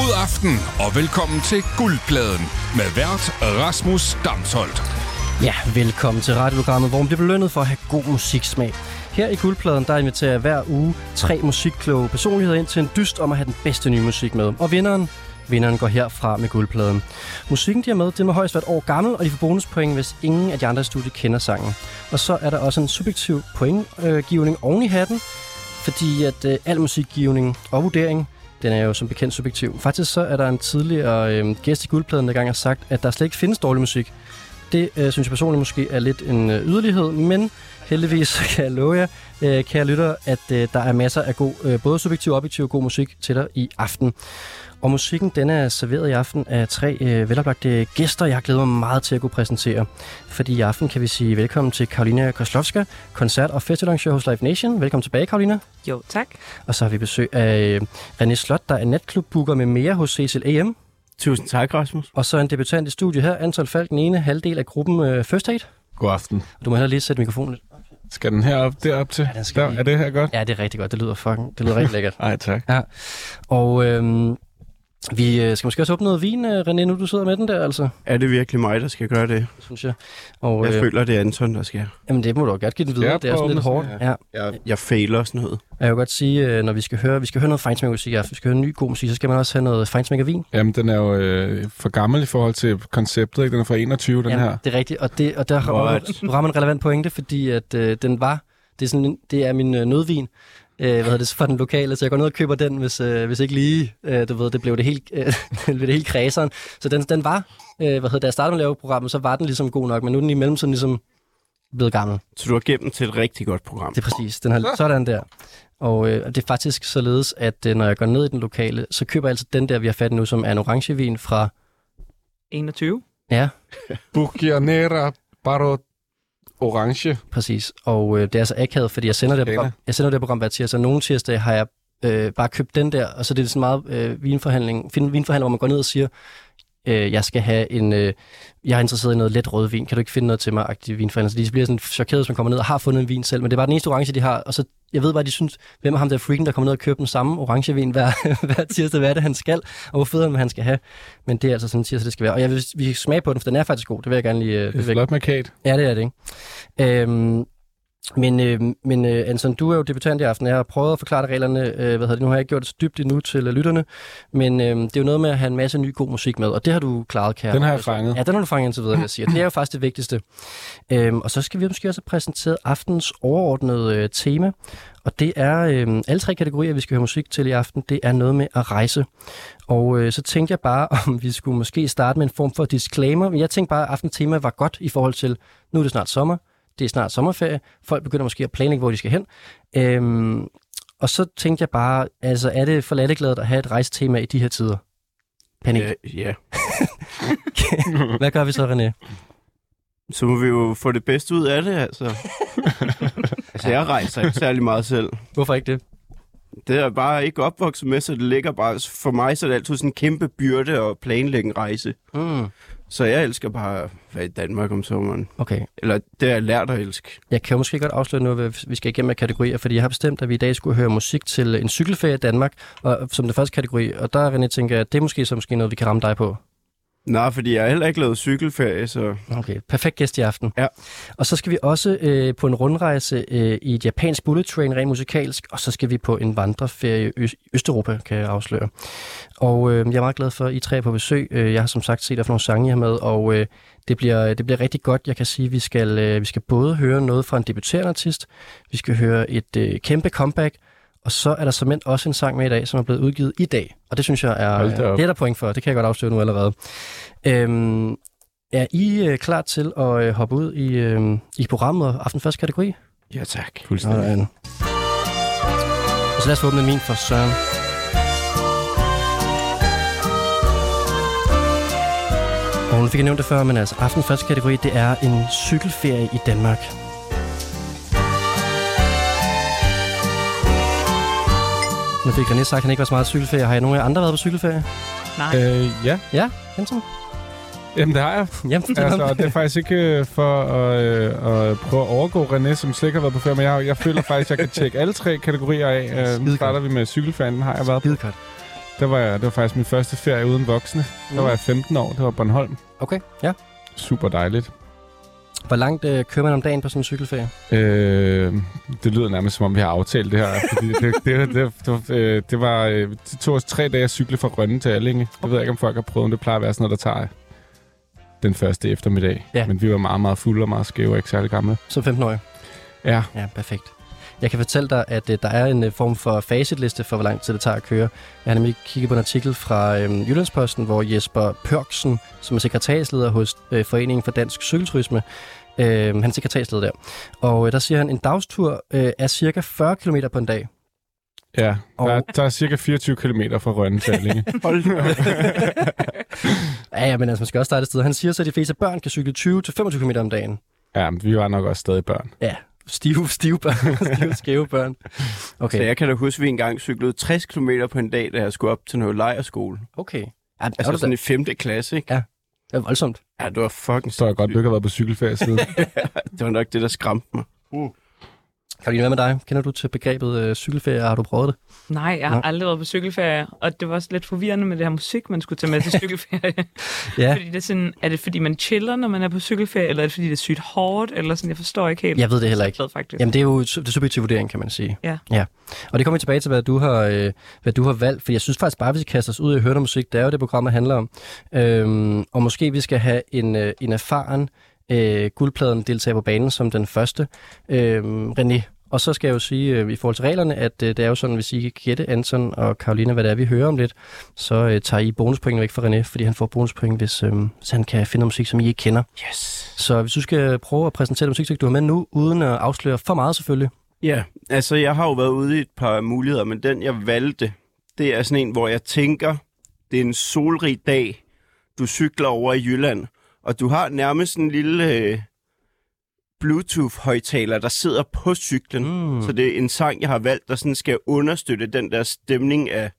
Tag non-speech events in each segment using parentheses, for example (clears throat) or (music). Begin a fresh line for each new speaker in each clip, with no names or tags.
God aften og velkommen til Guldpladen med vært Rasmus Damsholdt.
Ja, velkommen til radioprogrammet, hvor man bliver belønnet for at have god musiksmag. Her i Guldpladen, der inviterer jeg hver uge tre musikkloge personligheder ind til en dyst om at have den bedste nye musik med. Og vinderen, vinderen går herfra med Guldpladen. Musikken, de har med, den må højst være et år gammel, og de får bonuspoint, hvis ingen af de andre i kender sangen. Og så er der også en subjektiv pointgivning øh, oven i hatten, fordi at øh, al musikgivning og vurdering, den er jo som bekendt subjektiv. Faktisk så er der en tidligere øh, gæst i Guldpladen, der gang har sagt, at der slet ikke findes dårlig musik. Det øh, synes jeg personligt måske er lidt en øh, yderlighed, men heldigvis (laughs) kan jeg love jer, øh, kære lytter, at øh, der er masser af god, øh, både subjektiv og objektiv god musik til dig i aften. Og musikken den er serveret i aften af tre øh, veloplagte gæster, jeg har glædet mig meget til at kunne præsentere. Fordi i aften kan vi sige velkommen til Karolina Koslowska, koncert- og festivalarrangør hos Live Nation. Velkommen tilbage, Karolina.
Jo, tak.
Og så har vi besøg af øh, René Slot, der er netklubbooker med mere hos Cecil AM.
Tusind tak, Rasmus.
Og så en debutant i studiet her, Anton Falk, den ene halvdel af gruppen øh, First Aid.
God aften.
Og du må heller lige sætte mikrofonen lidt.
Skal den herop, derop til?
Ja, den skal
Der,
lige-
er det her godt?
Ja, det er rigtig godt. Det lyder fucking, det lyder rigtig lækkert. (laughs)
Ej, tak.
Og øhm, vi øh, skal måske også åbne noget vin, øh, René, nu du sidder med den der, altså,
Er det virkelig mig, der skal gøre det?
synes jeg. Og,
Jeg
øh,
føler, det er Anton, der skal.
Jamen, det må du godt give den videre.
Ja,
det er sådan lidt hårdt.
sådan,
Ja.
Jeg, jeg fejler sådan noget.
Jeg vil godt sige, øh, når vi skal høre, vi skal høre noget fejnsmæk-musik i aften, vi skal høre ny god musik, så skal man også have noget fejnsmæk vin.
Jamen, den er jo øh, for gammel i forhold til konceptet, ikke? Den er fra 21, den
Jamen,
her.
det er rigtigt, og, det, og der rammer, rammer en relevant pointe, fordi at øh, den var, det er, sådan, en- det er min øh, nødvin, øh, hvad hedder det, fra den lokale, så jeg går ned og køber den, hvis, øh, hvis ikke lige, øh, du ved, det blev det helt, øh, (laughs) det blev det helt kræseren. Så den, den var, øh, hvad hedder det, da jeg startede med at lave programmet, så var den ligesom god nok, men nu er den i mellemtiden ligesom blevet gammel.
Så du har gemt den til et rigtig godt program.
Det er præcis, den har sådan der. Og øh, det er faktisk således, at øh, når jeg går ned i den lokale, så køber jeg altid den der, vi har fat i nu, som er en orangevin fra,
21.
ja,
Bucchianera Baro Orange.
Præcis, og øh, det er så akavet, fordi jeg sender det, her program, jeg sender det her program hver tirsdag. Nogle tirsdag har jeg øh, bare købt den der, og så er det sådan meget øh, vinforhandling, fin, vinforhandling, hvor man går ned og siger, øh, jeg skal have en, øh, jeg er interesseret i noget let rødvin, kan du ikke finde noget til mig, aktiv vinforhandling. Så de bliver sådan chokeret, hvis man kommer ned og har fundet en vin selv, men det er bare den eneste orange, de har, og så jeg ved bare, de synes, hvem er ham der freaken, der kommer ned og køber den samme orangevin hver, (laughs) hver tirsdag, hvad er det, han skal, og hvor federe han skal have. Men det er altså sådan en tirsdag, det skal være. Og jeg vil, vi smage på den, for den er faktisk god, det vil jeg gerne lige... øh,
Det er flot markat.
Ja, det er det, ikke? Øhm, men, øh, men øh, Anton, du er jo debutant i aften. Jeg har prøvet at forklare reglerne. Øh, hvad hedder det? Nu har jeg ikke gjort det så dybt endnu til øh, lytterne. Men øh, det er jo noget med at have en masse ny god musik med, og det har du klaret, kære.
Den har jeg fanget.
Ja, den har du fanget indtil videre, vil jeg (laughs) sige. Det er jo faktisk det vigtigste. Øhm, og så skal vi måske også have præsenteret aftens overordnede øh, tema. Og det er øh, alle tre kategorier, vi skal høre musik til i aften. Det er noget med at rejse. Og øh, så tænkte jeg bare, (laughs) om vi skulle måske starte med en form for disclaimer. Men jeg tænkte bare, at aftens tema var godt i forhold til, nu er det snart sommer. Det er snart sommerferie. Folk begynder måske at planlægge, hvor de skal hen. Øhm, og så tænkte jeg bare, altså er det for lattergladet at have et rejsetema i de her tider? Panik.
Ja, ja. (laughs)
Hvad gør vi så, René?
Så må vi jo få det bedste ud af det, altså. (laughs) altså, jeg rejser ikke særlig meget selv.
Hvorfor ikke det?
Det er bare ikke opvokset med, så det ligger bare... For mig så er det altid sådan en kæmpe byrde at planlægge en rejse.
Mm.
Så jeg elsker bare at være i Danmark om sommeren.
Okay.
Eller det har jeg lært at elske.
Jeg kan jo måske godt afsløre nu, hvad vi skal igennem af kategorier, fordi jeg har bestemt, at vi i dag skulle høre musik til en cykelferie i Danmark, og, som det første kategori. Og der René tænker jeg, at det er måske så måske noget, vi kan ramme dig på.
Nej, fordi jeg har heller ikke lavet cykelferie, så...
Okay, perfekt gæst i aften.
Ja.
Og så skal vi også øh, på en rundrejse øh, i et japansk bullet train, rent musikalsk, og så skal vi på en vandreferie i Øst- Østeuropa, kan jeg afsløre. Og øh, jeg er meget glad for, at I tre er på besøg. Øh, Jeg har som sagt set, for nogle sange, I har med, og øh, det, bliver, det bliver rigtig godt. Jeg kan sige, at vi skal, øh, vi skal både høre noget fra en debuterende artist, vi skal høre et øh, kæmpe comeback, og så er der som også en sang med i dag, som er blevet udgivet i dag. Og det synes jeg er, det er der point for. Det kan jeg godt afsløre nu allerede. Øhm, er I øh, klar til at øh, hoppe ud i, øh, i programmet og aften første kategori?
Ja, tak.
Fuldstændig.
Sådan. Og så lad os få åbnet min for Søren. Og nu fik jeg nævnt det før, men altså aften første kategori, det er en cykelferie i Danmark. Nu fik René sagt, at han ikke var så meget cykelferie. Har jeg nogen af jer andre været på cykelferie?
Nej.
Øh, ja,
Ja, Hansen?
Jamen, det har jeg.
Jamen, det
Altså, og det er faktisk ikke øh, for at, øh, at prøve at overgå René, som slet ikke har været på ferie, men jeg, jeg føler faktisk, at jeg kan tjekke alle tre kategorier af. Øh, nu
Skidegodt.
starter vi med cykelferien, den har jeg været på.
Skide godt.
Der var, jeg, det var faktisk min første ferie uden voksne. Der var jeg 15 år. Det var Bornholm.
Okay, ja.
Super dejligt.
Hvor langt øh, kører man om dagen på sådan en cykelferie?
Øh, det lyder nærmest, som om vi har aftalt det her. (laughs) Fordi det, det, det, det, det, var, øh, det, var, øh, det tog os tre dage at cykle fra Rønne til Allinge. Jeg ved ikke, om folk har prøvet, men det plejer at være sådan noget, der tager den første eftermiddag.
Ja.
Men vi var meget, meget fulde og meget skæve og ikke særlig gamle.
Som 15-årig?
Ja,
Ja, perfekt. Jeg kan fortælle dig, at øh, der er en øh, form for facitliste for, hvor lang tid det tager at køre. Jeg har nemlig kigget på en artikel fra øh, Jyllandsposten, hvor Jesper Pørksen, som er sekretærsleder hos øh, Foreningen for Dansk Cykelturisme, øh, han er sekretærsleder der. Og øh, der siger han, en dagstur øh, er cirka 40 km på en dag.
ja.
Og-
Der, der er cirka 24 km fra Rønne til Allinge. (laughs)
Hold. (laughs)
Ja, ja, men altså, man skal også starte et sted. Han siger så, at de fleste børn kan cykle 20-25 km om dagen.
ja, men vi var nok også stadig børn.
Ja, stive, stive børn. (laughs) stive, skæve børn. Okay,
Så jeg kan da huske, at vi engang cyklede 60 km på en dag, da jeg skulle op til noget lejerskole.
okay. Ja, det,
Altså sådan i 5. klasse, ikke?
Ja. det er voldsomt.
Ja, det var fucking
Så er godt, du ikke har været på cykelferie siden. (laughs)
Det var nok det, der skræmte mig.
Karoline, hvad med dig? Kender du til begrebet øh, cykelferie? Har du prøvet det?
Nej, jeg har
Nå.
aldrig været på cykelferie, og det var også lidt forvirrende med det her musik, man skulle tage med til (laughs) cykelferie. (laughs)
Ja.
Fordi det er, sådan, er det fordi, man chiller, når man er på cykelferie, eller er det fordi, det er sygt hårdt, eller sådan, jeg forstår ikke helt.
Jeg ved det heller ikke.
Glad, faktisk.
Jamen, det er jo det subjektive vurdering, kan man sige.
Ja.
ja. Og det kommer vi tilbage til, hvad du har, øh, hvad du har valgt. For jeg synes faktisk bare, at vi skal kaste os ud i noget musik. Det er jo det, programmet handler om. Øhm, og måske vi skal have en, øh, en erfaren øh, guldpladen deltager på banen som den første. Øhm, René. Og så skal jeg jo sige øh, i forhold til reglerne, at øh, det er jo sådan, hvis I kan gætte Anton og Karolina, hvad det er, vi hører om lidt, så øh, tager I bonuspoint væk fra René, fordi han får bonuspoint, hvis, øh, hvis han kan finde noget musik, som I ikke kender.
Yes.
Så hvis du skal prøve at præsentere det musik, du har med nu, uden at afsløre for meget selvfølgelig.
Ja, altså jeg har jo været ude i et par muligheder, men den jeg valgte, det er sådan en, hvor jeg tænker, det er en solrig dag, du cykler over i Jylland, og du har nærmest en lille øh, Bluetooth-højtaler, der sidder på cyklen.
Mm.
Så det er en sang, jeg har valgt, der sådan skal understøtte den der stemning af,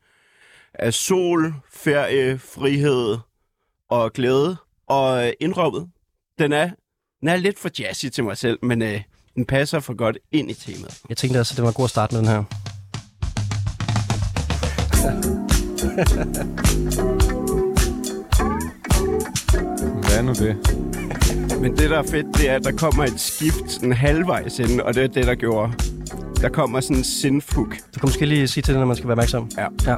af sol, ferie, frihed og glæde. Og øh, indrømmet, den er, den er lidt for jazzy til mig selv, men øh, den passer for godt ind i temaet.
Jeg tænkte altså, det var en god start med den her. (laughs)
Er nu det?
Men det, der er fedt, det er, at der kommer et skift sådan halvvejs ind, og det er det, der gjorde. Der kommer sådan en synth-hook.
Du kan måske lige sige til det, når man skal være opmærksom.
Ja.
ja.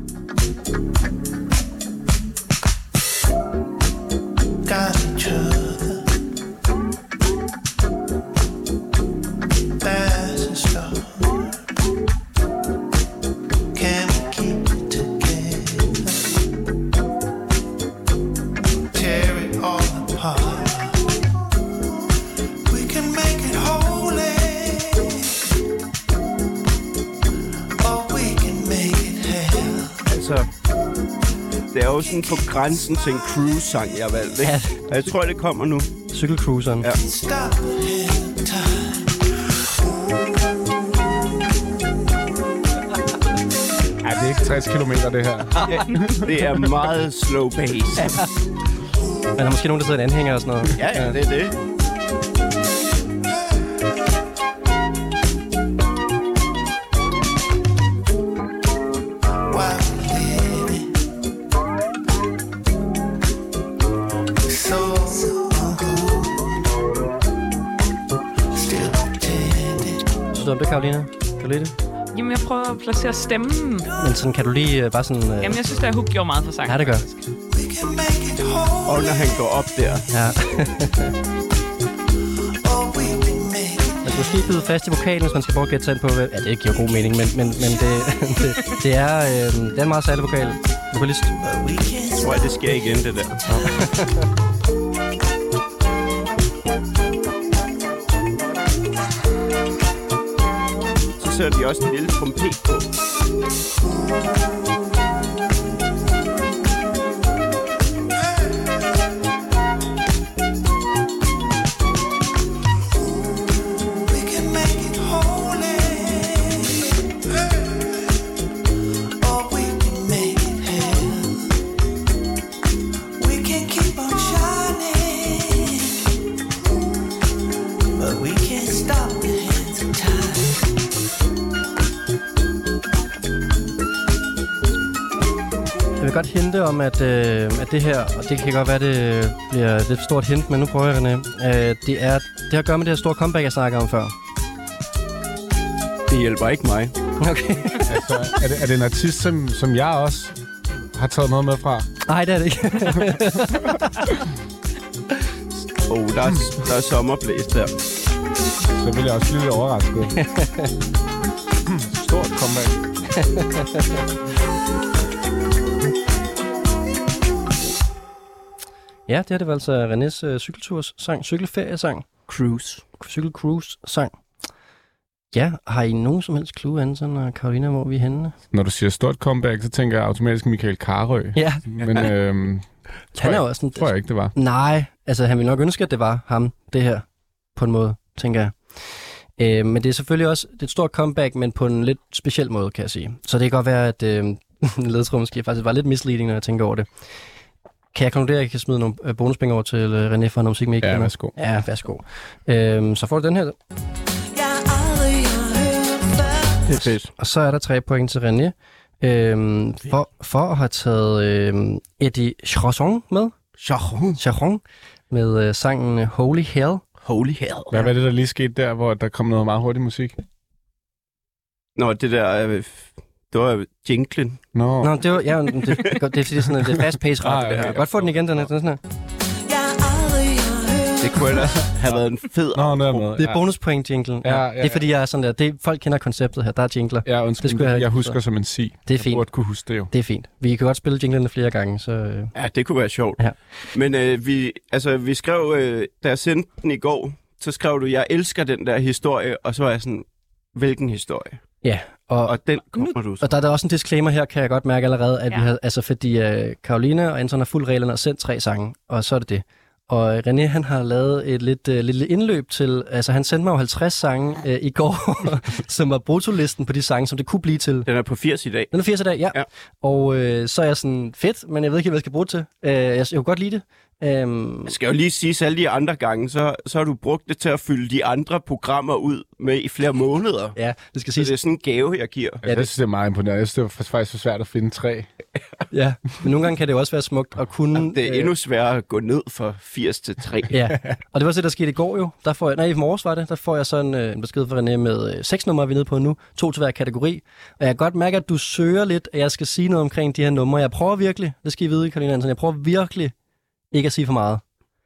Jo sådan på grænsen til en cruise-sang, jeg har valgt. Ikke?
Ja.
Og jeg tror, det kommer nu.
Cykelcruiseren.
Ja.
Ja, det er ikke 60 km det her. (laughs)
Det er meget slow pace.
Men der er måske nogen, der sidder i en anhænger og sådan noget.
Ja, ja, det er det.
Du om det, Karoline? Kan du lide det?
Jamen, jeg prøver at placere stemmen.
Men sådan, kan du lige øh, bare sådan... Øh...
Jamen, jeg synes, at Hook gjorde meget for sangen.
Ja, det gør.
Og når han går op der.
Ja. Man skal måske bide fast i vokalen, hvis man skal prøve at gætte sig ind på... hvad- Ja, det giver god mening, men, men, men det, (laughs) det, det, er, øh, det er en meget særlig vokal. Vokalist.
Jeg tror, det sker igen, det der. (laughs) sætter de også en lille trompet på.
Vil godt hinte om, at, øh, at det her, og det kan godt være, det bliver lidt stort hint, men nu prøver jeg, René. Øh, det, er, det har at gøre med det her store comeback, jeg snakker om før.
Det hjælper ikke mig.
Okay. (laughs)
Altså, er, det, er det en artist, som, som jeg også har taget noget med fra?
Nej, det er det ikke. (laughs)
Oh, der, er, der er sommerblæs der.
Så vil jeg også lidt overrasket. (laughs) Stort comeback.
Ja, det er det var altså Renés øh, cykelturssang, cykelferiesang,
Cruise.
cykelcruise-sang. Ja, har I nogen som helst clue, Anton og Karolina, hvor vi er henne?
Når du siger stort comeback, så tænker jeg automatisk Michael Karø.
Ja,
Men (laughs) øhm,
han er
jeg-
jo også sådan...
tror jeg ikke, det var.
Nej, altså han ville nok ønske, at det var ham, det her, på en måde, tænker jeg. Øh, men det er selvfølgelig også det er et stort comeback, men på en lidt speciel måde, kan jeg sige. Så det kan godt være, at øh, (laughs) måske faktisk var lidt misleading, når jeg tænker over det. Kan jeg konkludere, at jeg kan smide nogle øh, bonuspenge over til øh, René for noget musik, med ikke
Ja, værsgo.
Ja, værsgo. Øh, så får du den her.
Det er fedt.
og så er der tre point til René. Øh, for, for at have taget øh, Eddie Charon med,
Charon.
Charon, med øh, sangen øh, Holy Hell.
Holy hell.
Hvad var det, der lige skete der, hvor der kom noget meget hurtig musik?
Nå, det der... Øh, det var jinglen.
Nå,
Nå, det var, ja, det, det, det er fordi, sådan, det er fast pace radio,
Ah,
det her.
ja, ja.
Godt få den igen, den her. Den er sådan her.
Jeg
Det kunne ellers have været en fed...
Nå er jeg med.
Det er
ja.
bonuspoint jinglen.
Ja,
Ja,
ja,
Det er fordi, jeg er sådan der. Det, er- folk kender konceptet her. Der er jingler.
Ja,
Det
undskyld,
skulle jeg have
jeg, jeg
ikke
husker som en si.
Det er
Jeg
fint.
burde kunne huske det jo.
Det er fint. Vi kan godt spille jinglerne flere gange, så... øh,
Ja, det kunne være sjovt.
Ja.
Men øh, vi, altså, vi skrev, øh, da jeg sendte den i går, så skrev du, jeg elsker den der historie, og så var jeg sådan, hvilken historie?
Ja, og,
Og den kommer du så.
og der er der også en disclaimer her, kan jeg godt mærke allerede, at ja. Vi har... Altså, fordi uh, Karoline og Anton har fuldt reglerne og sendt tre sange, og så er det det. Og René, han har lavet et lidt uh, lille indløb til... Altså, han sendte mig jo 50 sange uh, i går, (laughs) som var brutolisten på de sange, som det kunne blive til.
Den er på 80 i dag.
Den er 80 i dag, ja.
Ja.
ja. Og øh, så er jeg sådan, fedt, men jeg ved ikke, hvad jeg skal bruge det til. Øh, jeg, jeg kunne godt lide det. Øhm,
Jeg skal jo lige sige, at alle de andre gange, så, så har du brugt det til at fylde de andre programmer ud med i flere måneder.
ja, det skal
Så det
siges.
er sådan en gave, jeg giver.
Altså, jeg synes, det er meget imponerende. Jeg synes, det var faktisk så svært at finde tre.
Ja, men nogle gange kan det jo også være smukt at kunne...
Det er endnu sværere at gå ned fra 80 til 3.
Ja, og det var så det, der skete i går jo. Der får jeg, nej, i morges var det. Der får jeg sådan øh, en besked fra René med øh, seks numre, vi er nede på nu. To til hver kategori. Og jeg kan godt mærke, at du søger lidt, at jeg skal sige noget omkring de her numre. Jeg prøver virkelig, det skal I vide, Karina Hansen, jeg prøver virkelig ikke at sige for meget.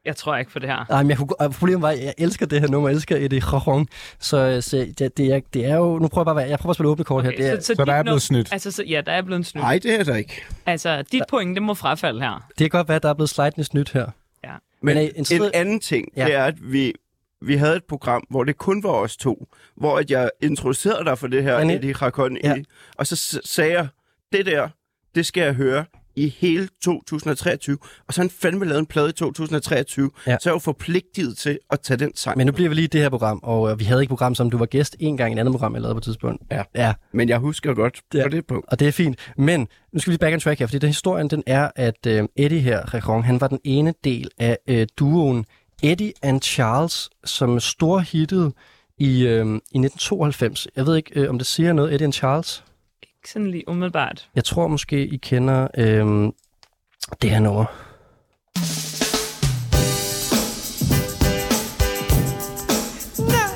Jeg tror ikke på det her.
Nej, men jeg kunne, problemet var, at jeg elsker det her nummer, jeg elsker Eddie Chachon. Så, så det, det, er, det er jo, nu prøver jeg bare, at være- jeg prøver at spille åbne kort her. Det er,
Så der
dit
er
num-
blevet snydt.
Altså, så, ja, der er blevet en snydt.
Nej, det er der ikke.
Altså, dit point, det må frafalde her.
det kan godt være, at der er blevet slightly snydt her.
Ja.
Men
Men er I
en anden ting,
Ja.
det er, at vi, vi havde et program, hvor det kun var os to, hvor at jeg introducerede dig for det her,
René?
Eddie Rakon,
Ja.
og så sagde jeg, det der, det skal jeg høre i hele 2023. Og så han fandme lavet en plade i 2023,
Ja.
så er jeg jo forpligtet til at tage den sang.
Men nu bliver vi lige i det her program, og øh, vi havde ikke program, som du var gæst en gang i et andet program, jeg lavede på et tidspunkt.
Ja.
ja.
Men jeg husker godt
Ja.
på det punkt.
Og det er fint. Men nu skal vi back on track her, fordi den historien den er, at øh, Eddie her, Rechon, han var den ene del af øh, duoen Eddie and Charles, som storhittede i, øh, i 1992. Jeg ved ikke, øh, om det siger noget, Eddie and Charles.
Ikke sådan lige umiddelbart.
Jeg tror måske, I kender øh, det her nummer.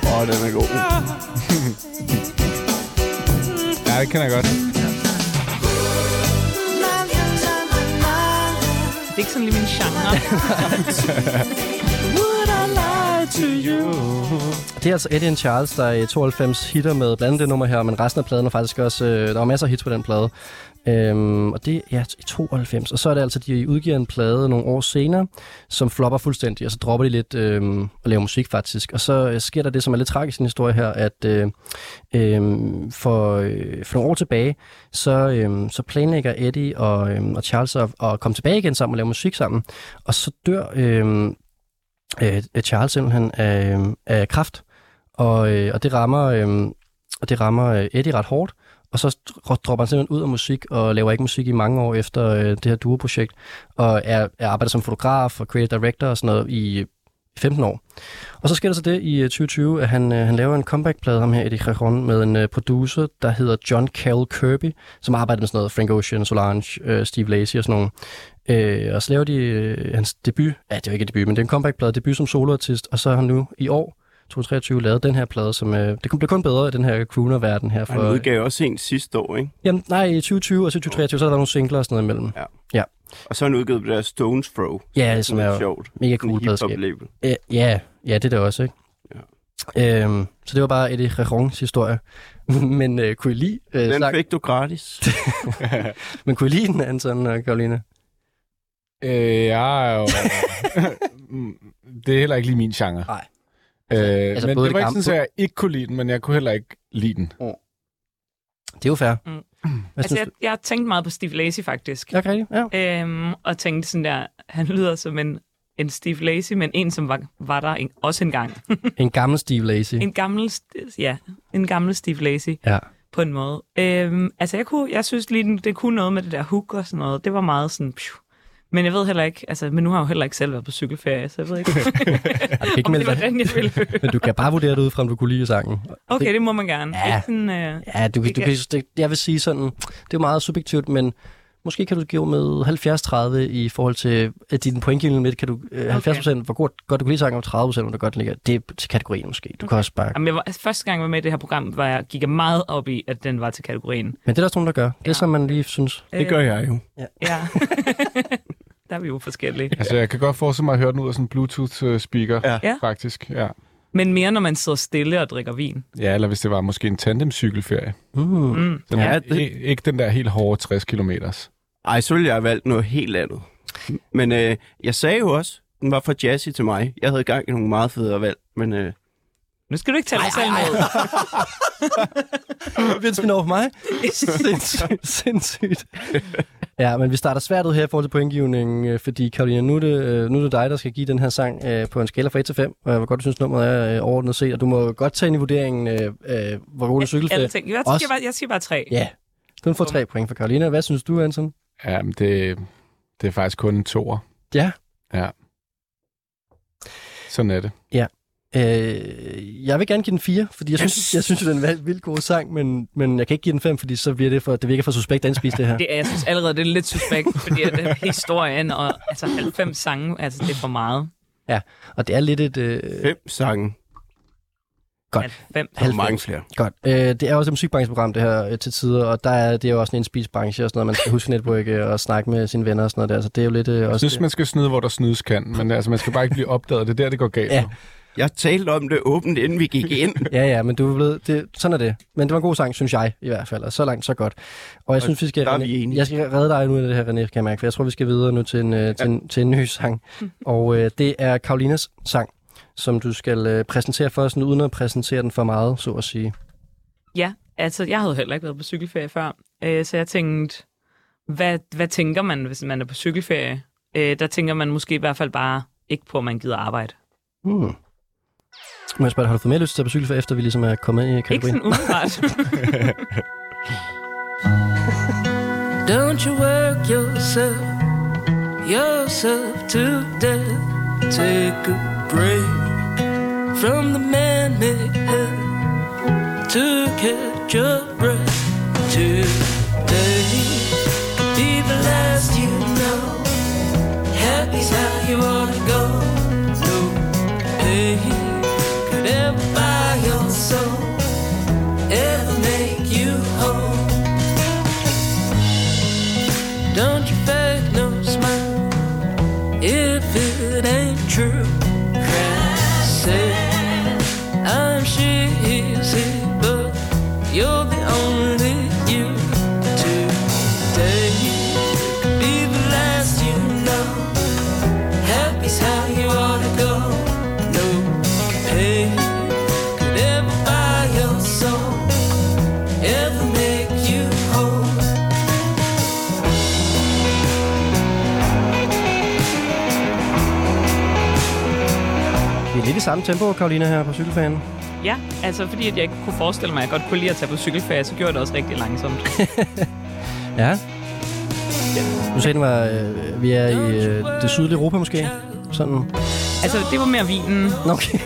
Åh, oh, den er god. (laughs)
Ja, det kender jeg godt.
Det er ikke sådan lige min genre. (laughs) to you.
Det er altså Eddie and Charles, der i 92 hitter med blandt andet det nummer her, men resten af pladen er faktisk også... Øh, der var masser af hits på den plade. Øhm, og det er ja, i 92. Og så er det altså, de udgiver en plade nogle år senere, som flopper fuldstændig, og så dropper de lidt øhm, at lave musik faktisk. Og så øh, sker der det, som er lidt tragisk i den historie her, at øh, øh, for, øh, for nogle år tilbage, så, øh, så planlægger Eddie og, øh, og Charles at, at komme tilbage igen sammen og lave musik sammen. Og så dør øh, Øh, øh, Charles simpelthen øh, af, af kraft, og, øh, og det rammer, øh, og det rammer øh, Eddie ret hårdt, og så dropper han simpelthen ud af musik og laver ikke musik i mange år efter øh, det her duo-projekt, og er, er arbejder som fotograf og creative director og sådan noget i 15 år. Og så sker der så det i øh, 2020, at han, øh, han laver en comeback-plade, ham her, Eddie Cajon, med en øh, producer, der hedder John Cal Kirby, som arbejder med sådan noget Frank Ocean, Solange, øh, Steve Lacy og sådan nogle. Øh, og så laver de øh, hans debut, ja, det er jo ikke debut, men det er en comeback-plade, debut som soloartist, og så har han nu i år, 2023, lavet den her plade, som øh, det blev kun bedre i den her crooner-verden her.
Han
For,
udgav også en sidste år, ikke?
jamen, nej, i 2020 og så 2023, så er der nogle singler og sådan noget imellem.
Og så har han udgivet det der Stones Throw.
Ja, som er jo
sjovt.
mega cool
hip-hop-label.
Ja, ja, ja, det er det også, ikke? Ja. Øhm, så det var bare Eddie Rerons historie. (laughs) Men øh, kunne I lide øh,
Den
sang?
fik du gratis. (laughs)
Men kunne I lide den, Anton og Karoline?
Øh, jeg er jo... (laughs) Det er heller ikke lige min genre.
Nej.
Øh,
altså,
men
både
det var ikke
gamle-
sådan, at jeg ikke kunne lide den, men jeg kunne heller ikke lide den.
Det er jo fair.
Mm. Altså, jeg, jeg har tænkt meget på Steve Lacy, faktisk.
Ja, okay, ja.
Øhm, og tænkte sådan der, han lyder som en, en Steve Lacy, men en, som var, var der en, også engang. (laughs)
En gammel Steve Lacy.
en gammel, ja, en gammel Steve Lacy
Ja.
på en måde. Øhm, altså, jeg, kunne, jeg synes lige, den- det kunne noget med det der hook og sådan noget. Det var meget sådan... Pju. Men jeg ved heller ikke, altså, men nu har jeg jo heller ikke selv været på cykelferie, så jeg ved ikke, (laughs)
ikke
om det var den, jeg ville høre.
Men du kan bare vurdere det ud fra, om du kunne lide sangen.
Okay, det må man gerne.
Ja.
Ikke sådan, øh,
Ja, du, kan- du
Det
kan, det, jeg vil sige sådan, det er meget subjektivt, men måske kan du give med 70-30 i forhold til at din pointgivning med det, kan du øh, 70% hvor godt, godt du kan lide sangen, og 30% hvor du godt ligger. Det er til kategorien måske. Du kan også bare...
Jamen, jeg var, altså, første gang, jeg var med i det her program, var jeg, gik jeg meget op i, at den var til kategorien.
Men det er der også nogen, der gør. Det er
Ja.
som man lige synes.
Det gør jeg jo.
Ja. (laughs) (laughs) der er vi jo forskellige.
Altså, jeg kan godt forestille mig at høre den ud af sådan en Bluetooth-speaker,
Ja.
Faktisk. Ja.
Men mere, når man sidder stille og drikker vin.
ja, eller hvis det var måske en tandemcykelferie.
Mm.
Mm.
Den
Ja, det-.
Ikke den der helt hårde 60 kilometers.
Ej, så ville jeg have valgt noget helt andet. Men øh, jeg sagde jo også, den var for jazzy til mig. Jeg havde gang i nogle meget federe valg, men øh,
Nu skal du ikke tale dig selv med. (laughs)
Du over mig? (laughs) sindssygt, sindssygt. Ja, men vi starter svært ud her i forhold til pointgivningen, øh, fordi Karoline, nu er, det, øh, nu er det dig, der skal give den her sang øh, på en skala fra 1 til 5, og hvor godt du synes, nummeret er overordnet set, og du må godt tage ind i vurderingen, hvor cykelferie.
Alle ting. Jeg,
Også-
siger bare, jeg siger bare tre.
Ja, du får tre point for Karoline. Hvad synes du, Anton?
Ja, men det, det er faktisk kun en toer.
Ja.
Ja. Sådan er det.
Øh, jeg vil gerne give den 4, fordi jeg synes, jeg synes, det er en vildt god sang, men, men jeg kan ikke give den 5, fordi så bliver det for, det virker for suspekt at anspise det her. (laughs)
Det er, jeg synes allerede, det er lidt suspekt, fordi at det er historien og altså 90 sange, altså det er for meget.
Og det er lidt et... Øh,
fem sange.
Godt.
At fem.
Der er mange flere.
Godt. Øh, det er også et musikbrancheprogram, det her øh, til tider, og der er, det er jo også en spisbranche og sådan noget, man skal huske network og snakke med sine venner og sådan noget der, så det er jo lidt øh,
Jeg
også...
synes, man skal snyde, hvor der snydes kan, men altså, man skal bare ikke blive opdaget. Det er der, det går galt.
Ja.
Jeg talte om det åbent, inden vi gik ind. (laughs)
Ja, ja, men du er blevet, det, sådan er det. Men det var en god sang, synes jeg i hvert fald, og så langt, så godt. Og jeg
Og
synes, vi skal...
der er
René-
vi enige.
Jeg skal redde dig nu af det her, René, kan jeg mærke, for jeg tror, vi skal videre nu til en, øh, til en, til en ny sang. Og øh, det er Karolinas sang, som du skal øh, præsentere for os, sådan, uden at præsentere den for meget, så at sige.
Ja, altså jeg havde heller ikke været på cykelferie før, øh, så jeg tænkte, hvad, hvad tænker man, hvis man er på cykelferie? Øh, der tænker man måske i hvert fald bare ikke på, at man gider arbejde.
Hmm. Må jeg spørge dig, har du fået mere lyst til at på cykelferie, efter vi ligesom er kommet ind i
Ikke
kategorien?
sådan umiddelbart. (laughs)
Don't you work yourself, yourself to death. Take a break from the man-made hell to catch your breath. Today be the last you know. Happy's how you to go. No pain Don't you fake no smile if it ain't true.
Samme tempo, Karolina, her på cykelferien.
ja, altså fordi at jeg ikke kunne forestille mig, at jeg godt kunne lide at tage på cykelferie, så gjorde jeg det også rigtig langsomt. (laughs)
Ja. Du sagde, den var, øh, vi er i øh, det sydlige Europa måske. Sådan.
Altså, det var mere vinen.
Okay. (laughs)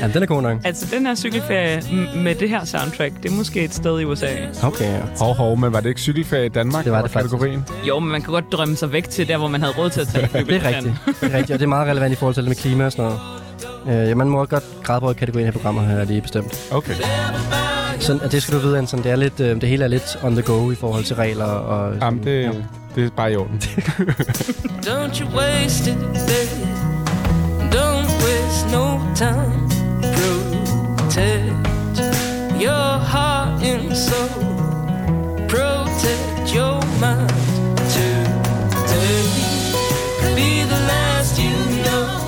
ja, den er god nok.
Altså, den her cykelferie med det her soundtrack, det er måske et sted i USA.
Okay.
Hov, hov, men var det ikke cykelferie i Danmark?
Det var det faktisk.
kategorien?
Jo, men man kan godt drømme sig væk til der, hvor man havde råd til at tage. (laughs)
Det er rigtigt. Det er rigtigt, og det er meget relevant i forhold til det med klima og sådan noget. Øh, ja, man må godt græde på kategorien her programmer her, lige bestemt.
Okay.
Sådan, og det skal du vide, Anson. Det, er lidt, øh, det hele er lidt on the go i forhold til regler og... sådan.
Jamen, det,
Ja.
Don't you waste it, baby. Don't waste no time. Protect your heart and soul. Protect your mind. Today could be the last you know.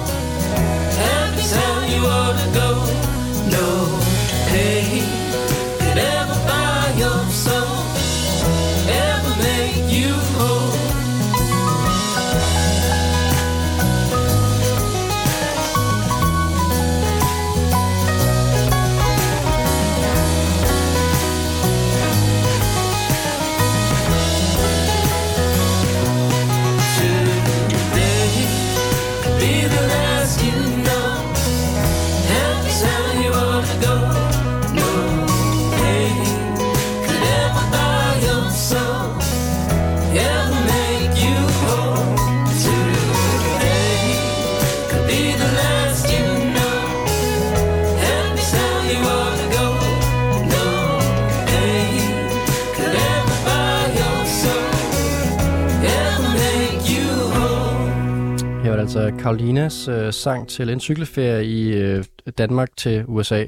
Altså Karolinas øh, sang til en cykelferie i øh, Danmark til USA.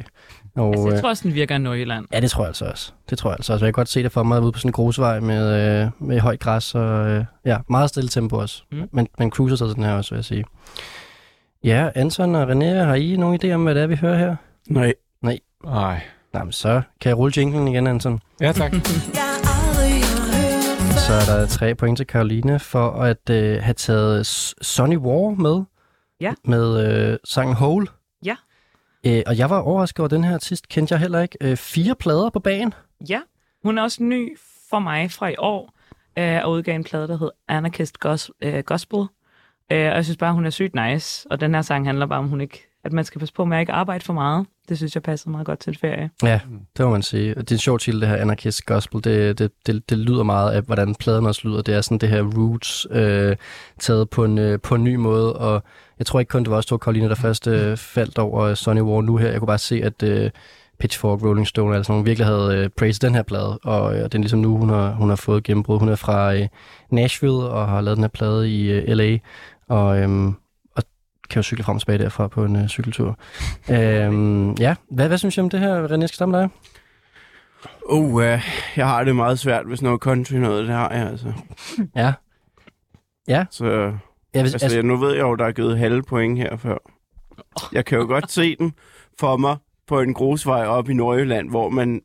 Og,
Altså,
øh,
jeg tror også, den virker i Nordjylland.
Ja, det tror jeg altså også. Det tror jeg altså også. Jeg kan godt se det for mig ude på sådan en grusvej med, øh, med højt græs og øh, ja, meget stille tempo også. Mm. Men man cruiser sig den her også, vil jeg sige. Ja, Anton og René, har I nogen idé om, hvad det er, vi hører her?
Nej.
Nej.
Nej, men så kan jeg rulle jinglen igen, Anton.
Ja, tak. (laughs)
Så er der tre point til Karoline for at øh, have taget Sonny War med.
Ja.
Med øh, sangen Hole.
Ja.
Øh, og jeg var overrasket over den her artist, kendte jeg heller ikke. Øh, fire plader på bagen.
Ja, hun er også ny for mig fra i år, øh, og udgav en plade, der hedder Anarchist Gos- øh, Gospel. Øh, og jeg synes bare, hun er sygt nice, og den her sang handler bare om, hun ikke, at man skal passe på med at ikke arbejde for meget. Det synes jeg passer meget godt til ferie.
Ja, det må man sige. Det er en sjov titel, det her Anarchist Gospel. Det, det, det, det lyder meget af, hvordan pladen også lyder. Det er sådan det her roots øh, taget på en, øh, på en ny måde, og jeg tror ikke kun, det var også to Karoline, der først øh, faldt over Sonny War nu her. Jeg kunne bare se, at øh, Pitchfork, Rolling Stone, altså nogen virkelig havde øh, praised den her plade, og øh, det er ligesom nu, hun har, hun har fået gennembrud. Hun er fra øh, Nashville og har lavet den her plade i øh, L.A., og, øhm, og kan jo cykle frem og tilbage derfra på en øh, cykeltur. øhm, ja, hvad, hvad synes I om det her, René? Skal jeg starte med dig?
Uh, uh, jeg har det meget svært, hvis noget country noget, det har jeg altså.
Ja.
Så
Ja, hvis,
altså, altså, nu ved jeg jo, der er givet halve point her før. Jeg kan jo godt se den for mig på en grusvej op i Nordjylland, hvor man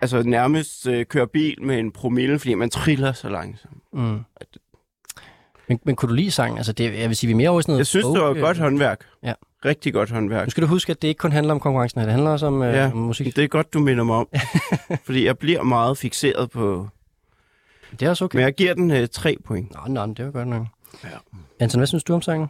altså nærmest øh, kører bil med en promille, fordi man triller så langsomt.
mm. Men, men kunne du lide sangen? Altså, det, jeg vil sige, vi er mere over sådan noget
Jeg synes, det var
folk,
godt
øh,
håndværk.
Ja.
Rigtig godt håndværk.
Nu skal du huske, at det ikke kun handler om konkurrencen. Det handler også om, øh,
Ja,
om musik.
Det er godt, du minder mig om. (laughs) fordi jeg bliver meget fixeret på...
Det er også okay.
Men jeg giver den øh, tre point.
Nå, nå, det var godt nok.
Ja.
Anton, hvad synes du om sangen?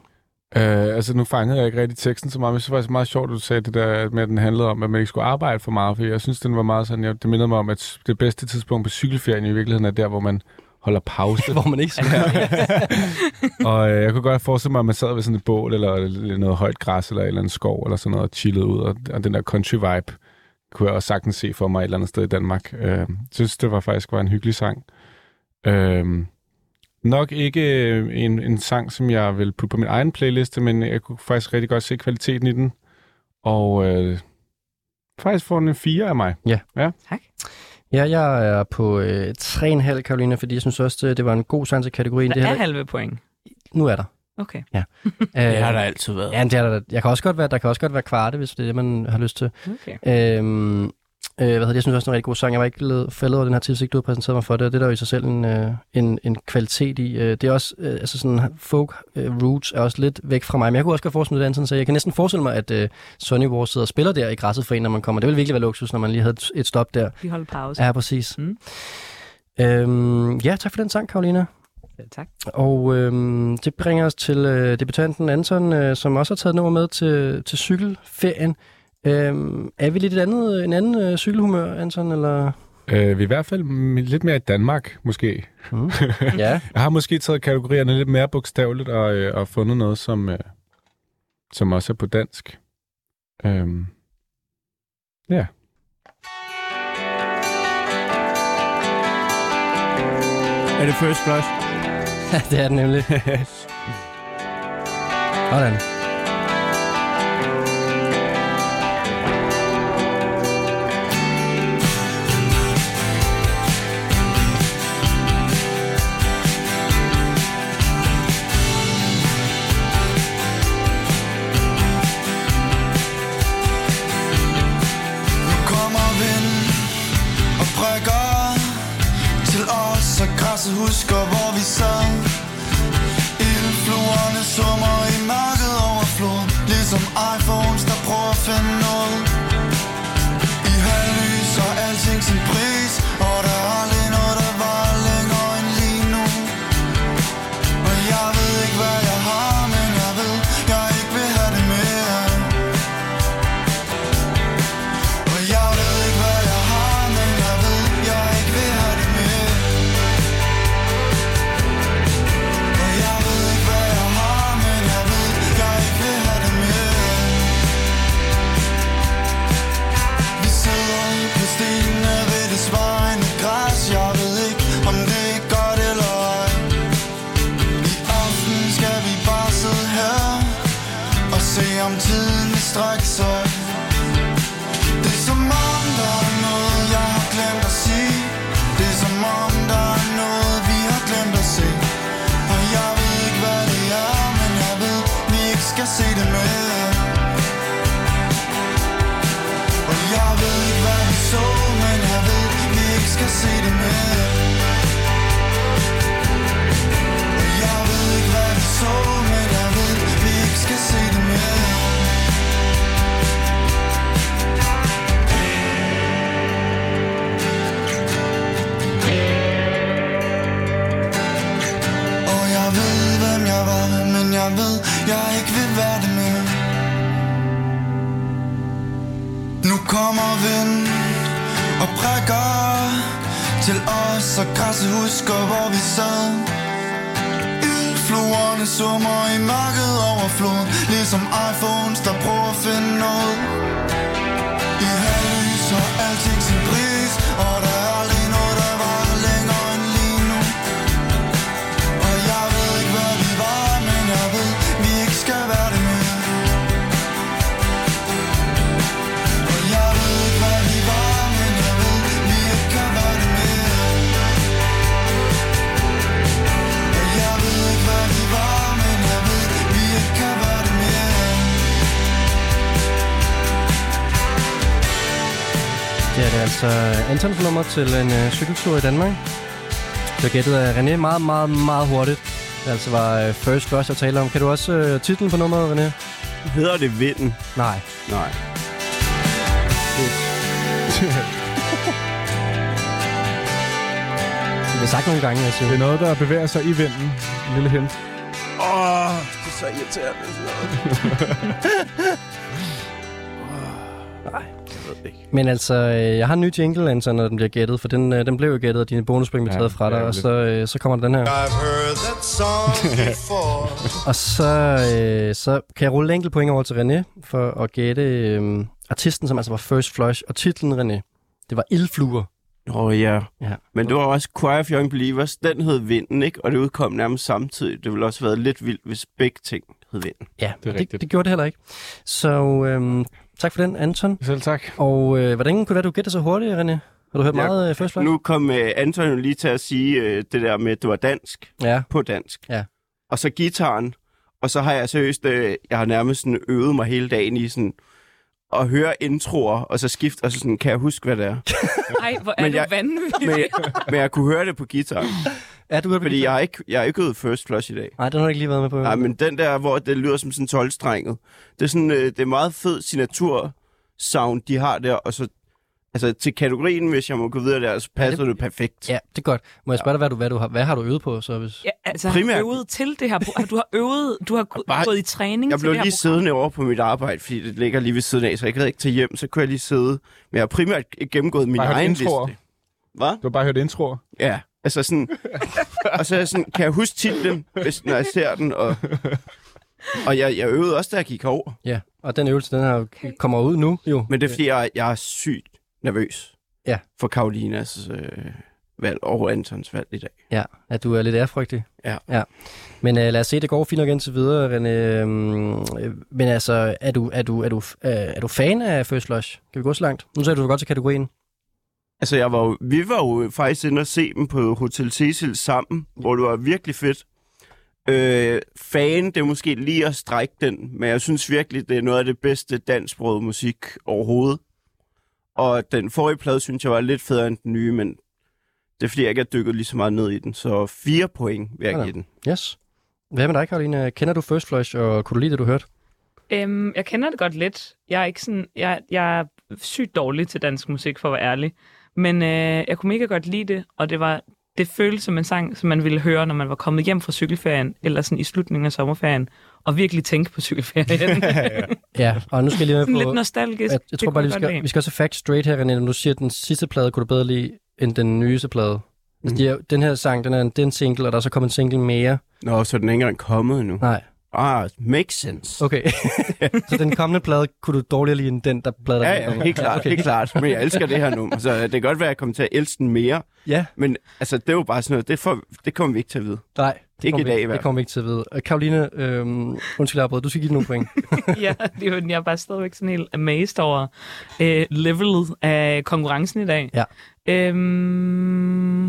Øh, altså, nu fangede jeg ikke rigtig teksten så meget, men jeg synes faktisk meget sjovt, at du sagde det der med, at den handlede om, at man ikke skulle arbejde for meget, for jeg synes, den var meget sådan, jeg, det mindede mig om, at det bedste tidspunkt på cykelferien i virkeligheden er der, hvor man holder pause. (laughs)
Hvor man ikke skal. (laughs)
og øh, jeg kunne godt forestille mig, at man sad ved sådan et bål, eller, eller noget højt græs, eller et eller andet skov, eller sådan noget, og chillede ud, og, og den der country vibe kunne jeg også sagtens se for mig et eller andet sted i Danmark. Øh, jeg synes, det var faktisk var en hyggelig sang. Øh, nok ikke øh, en, en sang, som jeg vil putte på min egen playliste, men jeg kunne faktisk rigtig godt se kvaliteten i den. Og øh, faktisk får den en 4 af mig.
Tak.
Ja, jeg er på øh, 3,5, Karoline, fordi jeg synes også, det, det var en god sang til kategorien.
Der
det
er
her,
halve point.
nu er der.
Okay. (laughs)
Øh,
Det har der altid været.
Ja, det er der. Jeg kan også godt være, der kan også godt være kvarte, hvis det er det, man har lyst til.
okay.
Øhm, øh, hvad hedder det? Jeg synes også, det er en rigtig god sang. Jeg var ikke faldet over den her tidsigt, du har præsenteret mig for det, og det er der jo i sig selv en, øh, en, en kvalitet i. Øh, det er også, øh, altså sådan folk øh, roots er også lidt væk fra mig, men jeg kunne også godt forestille mig det, Anton sagde. Jeg kan næsten forestille mig, at øh, Sonny War sidder og spiller der i græsset for en, når man kommer. Det vil virkelig være luksus, når man lige havde et, et stop der.
Vi holder pause.
Ja, præcis.
Mm.
Øhm, ja, tak for den sang, Karolina.
Selv tak.
Og øhm, det bringer os til øh, debutanten Anton, øh, som også har taget nummer med til, til cykelferien. Øhm, er vi lidt et andet, en anden øh, cykelhumør, Anton, eller?
Øh, vi er i hvert fald m- lidt mere i Danmark, måske.
Mm. (laughs) ja.
Jeg har måske taget kategorierne lidt mere bogstaveligt og, øh, og fundet noget, som, øh, som også er på dansk. Øhm. Ja.
Er det First Flush? (laughs)
det er det nemlig. (laughs) Sådan.
Husker hvor vi sad.
Antons nummer til en øh, cykeltur i Danmark. Det gættet af René meget, meget, meget hurtigt. Det altså var øh, First Flush, jeg taler om. Kan du også øh, titlen på nummeret, René?
Hedder det Vinden?
Nej.
Nej.
Det har sagt nogle gange, jeg
Det er noget, der bevæger sig i vinden. En lille hint.
Åh, oh, det er så irriterende. (laughs)
Men altså, øh, jeg har en ny jingle, Anton, når den bliver gættet, for den, øh, den blev jo gættet, og dine bonuspoint blev
Ja,
taget fra dig, og
ærgerligt.
så, øh, så kommer der den her.
I've heard that song before. (laughs)
Og så, øh, så kan jeg rulle enkelt point over til René for at gætte øh, artisten, som altså var First Flush, og titlen, René, det var Ildfluer.
Åh oh, ja.
Ja.
Men det var også Choir of Young Believers. Den hed Vinden, ikke? Og det udkom nærmest samtidig. Det ville også have været lidt vildt, hvis begge ting hed Vinden.
Ja,
Det er
det, det gjorde det heller ikke. Så øh, tak for den, Anton.
Selv tak.
Og øh, hvordan kunne det være, du gætter så hurtigt, René? Har du hørt
Ja,
meget øh, First Flush?
Nu kom uh, Anton jo lige til at sige uh, det der med, at det var dansk
Ja,
på dansk.
Ja.
Og så gitaren. Og så har jeg seriøst, uh, jeg har nærmest sådan øvet mig hele dagen i sådan at høre introer, og så skift, og så sådan, kan jeg huske, hvad det er? (laughs)
Ej, hvor er
Men
du
jeg-
vanvittig.
men, jeg, men jeg kunne høre det på guitar,
ja du hørte
fordi jeg har ikke, jeg har ikke øvet First Flush i dag.
Nej, den har du ikke lige været med på.
Nej, men den der, hvor det lyder som sådan 12-strenget, det er sådan, øh, det er meget fed signatur sound, de har der, og så Altså til kategorien, hvis jeg må gå videre der, så passer det perfekt.
Ja, det er godt. Må jeg spørge dig, hvad, du, hvad, du har, hvad har du øvet på? Så hvis...
Ja, altså,
Primært-
Primært. øvet til det her. Du har øvet, du har
Bare-
gået i træning
Jeg
til
blev
det her
lige siddende over på mit arbejde, fordi det ligger lige ved siden af, så jeg kan ikke tage hjem, så kunne jeg lige sidde. Men jeg har primært gennemgået min
Bare
egen liste. Hvad?
Du har bare hørt introer.
Ja, altså sådan... og så er jeg sådan, kan jeg huske titlen, hvis, når jeg ser den, og... Og jeg, jeg øvede også, da jeg gik over.
Ja, og den øvelse, den her kommer ud nu jo.
Men det er, fordi jeg, jeg er sygt nervøs
Ja.
for Karolinas øh, valg og Antons valg i dag.
Ja, at du er lidt ærefrygtig.
Ja.
ja. Men uh, lad os se, det går fint nok indtil videre, René. Øhm, øh, men altså, er du, er, du, er, du, øh, er du fan af First Flush? Kan vi gå så langt? Nu sagde du godt til kategorien.
Altså, jeg var jo, vi var jo faktisk inde og se dem på Hotel Cecil sammen, hvor det var virkelig fedt. Øh, fan, det er måske lige at strække den, men jeg synes virkelig, det er noget af det bedste dansksproget musik overhovedet. Og den forrige plade, synes jeg var lidt federe end den nye, men det er fordi, jeg ikke har dykket lige så meget ned i den. Så fire point vil jeg
Sådan.
give den.
Yes. Hvad med dig, Karoline? Kender du First Flush, og kunne du lide det, du hørte?
Øhm, jeg kender det godt lidt. Jeg er ikke sådan, jeg, jeg er sygt dårlig til dansk musik, for at være ærlig. Men øh, jeg kunne mega godt lide det, og det var det føltes som en sang, som man ville høre, når man var kommet hjem fra cykelferien, eller sådan i slutningen af sommerferien, og virkelig tænke på cykelferien. (laughs)
Ja, og nu skal jeg lige med
lidt
på...
nostalgisk.
Jeg, jeg tror bare, vi skal, vi skal også have fact straight her, René. Når du siger, at den sidste plade kunne du bedre lide end den nyeste plade. Altså, de er, den her sang, den er, en, det er en single, og der er så kommet en single mere.
Nå, så er den ikke engang kommet endnu.
Nej,
Ah, makes sense.
okay. (laughs) så den kommende plade kunne du dårligere lide end den, der plade, der
Ja, ja, helt klart, okay. helt klart. Men jeg elsker det her nummer, så det kan godt være, at jeg kommer til at elske den mere.
Ja,
Men altså, det er jo bare sådan noget, det, får, det kommer vi ikke til at vide.
nej. Det
Ikke
kommer
i dag i hvert
Det kommer vi ikke til at vide. Øh, Karoline, øhm, undskyld, jeg. Du skal give den nogle point. (laughs)
ja, det er jo, jeg er bare stadigvæk sådan helt amazed over øh, levelet af konkurrencen i dag.
Ja.
Øhm,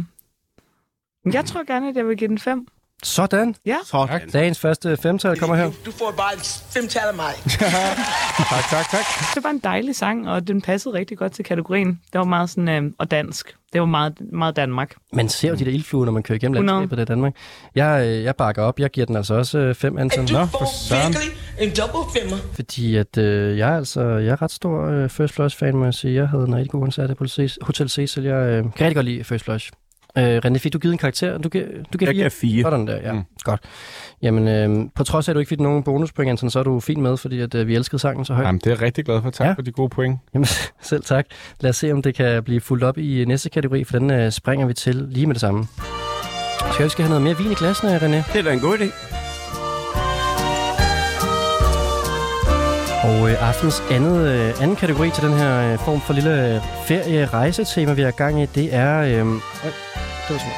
jeg tror gerne, at jeg vil give den 5.
Sådan.
Sådan.
Dagens første femtal kommer her.
Du får bare et femtal af mig. (laughs)
Tak, tak, tak.
Det var en dejlig sang, og den passede rigtig godt til kategorien. Det var meget sådan, øh, og dansk. Det var meget, meget Danmark.
Man ser jo de der ildfluer, når man kører igennem
100.
landskabet i Danmark. Jeg, øh, jeg bakker op. Jeg giver den altså også øh, fem, Anton.
Du
Nå,
får
for søren.
virkelig en double femmer.
Fordi at, øh, jeg, er altså, jeg er ret stor øh, First Flush-fan, må jeg sige. Jeg havde en rigtig god koncert på Hotel Cecil. Jeg øh, kan rigtig godt lide First Flush. Øh, René, fik du givet en karakter? Du giver, du giver
Jeg giver
fire?
fire.
Sådan der, ja. Mm. Godt. Jamen, øh, på trods af, at du ikke fik nogen bonuspoint, Anton, så er du fint med, fordi at, øh, vi elskede sangen så højt.
Jamen, det er jeg rigtig glad for. Tak
Ja.
for de gode point.
Jamen, (laughs) selv tak. Lad os se, om det kan blive fuldt op i næste kategori, for den øh, springer vi til lige med det samme. Skal vi skal have noget mere vin i glassene, René?
Det er da en god idé.
Og øh, aftens andet, øh, anden kategori til den her øh, form for lille øh, ferie-rejsetema, vi har gang i, det er... Øh, det var sådan,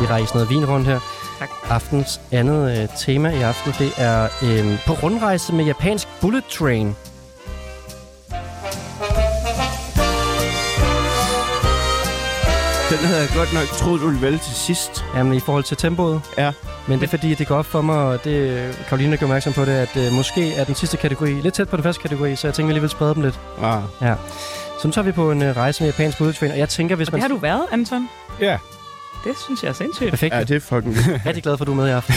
vi rejser noget vin rundt her.
Tak.
Aftens andet øh, tema i aften, det er øh, på rundrejse med japansk bullet train.
Den havde jeg godt nok troet, du ville vælge til sidst.
Jamen, i forhold til tempoet.
Ja.
Men det er fordi, det går op for mig, og det Karoline gør opmærksom på det, at øh, måske er den sidste kategori lidt tæt på den første kategori, så jeg tænker, vi lige vil sprede dem lidt.
Ah.
Så nu tager vi på en øh, rejse med japansk train, og jeg tænker, hvis
Og
man...
det har du været, Anton.
Ja.
Det synes jeg er sindssygt.
Perfekt.
Ja,
Ja,
det er fucking... (laughs)
rigtig glad for, at du er med i aften.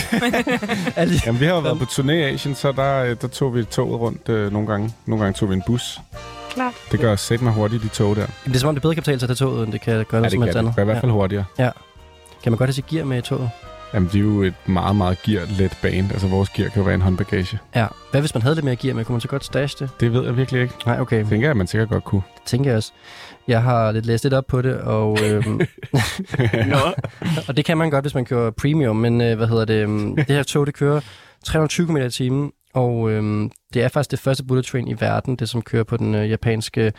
(laughs)
Jamen, vi har jo været på turné i Asien, så der, øh, der tog vi toget rundt øh, nogle gange. Nogle gange tog vi en bus.
Klart.
Det gør sæt mig hurtigt, de tog der.
Jamen, det er som om, det bedre kan betale sig til toget, end det kan gøre
Ja,
noget
det
som
kan
helst
det.
andet.
Det gør i hvert fald hurtigere.
Ja. Kan man godt have sit gear med i toget?
Jamen, vi er jo et meget, meget gear-let band. Altså, vores gear kan jo være en håndbagage.
Ja. Hvad hvis man havde lidt mere gear med? Kunne man så godt stash det?
Det ved jeg virkelig ikke.
Nej, okay.
Det tænker jeg, at man sikkert godt kunne.
Det tænker jeg også. Jeg har lidt læst lidt op på det, og, øhm, (laughs)
Nå. (laughs)
og det kan man godt, hvis man kører premium, men øh, hvad hedder det? øhm, det her tog, det kører 320 km i timen, og øhm, det er faktisk det første bullet train i verden, det som kører på den øh, japanske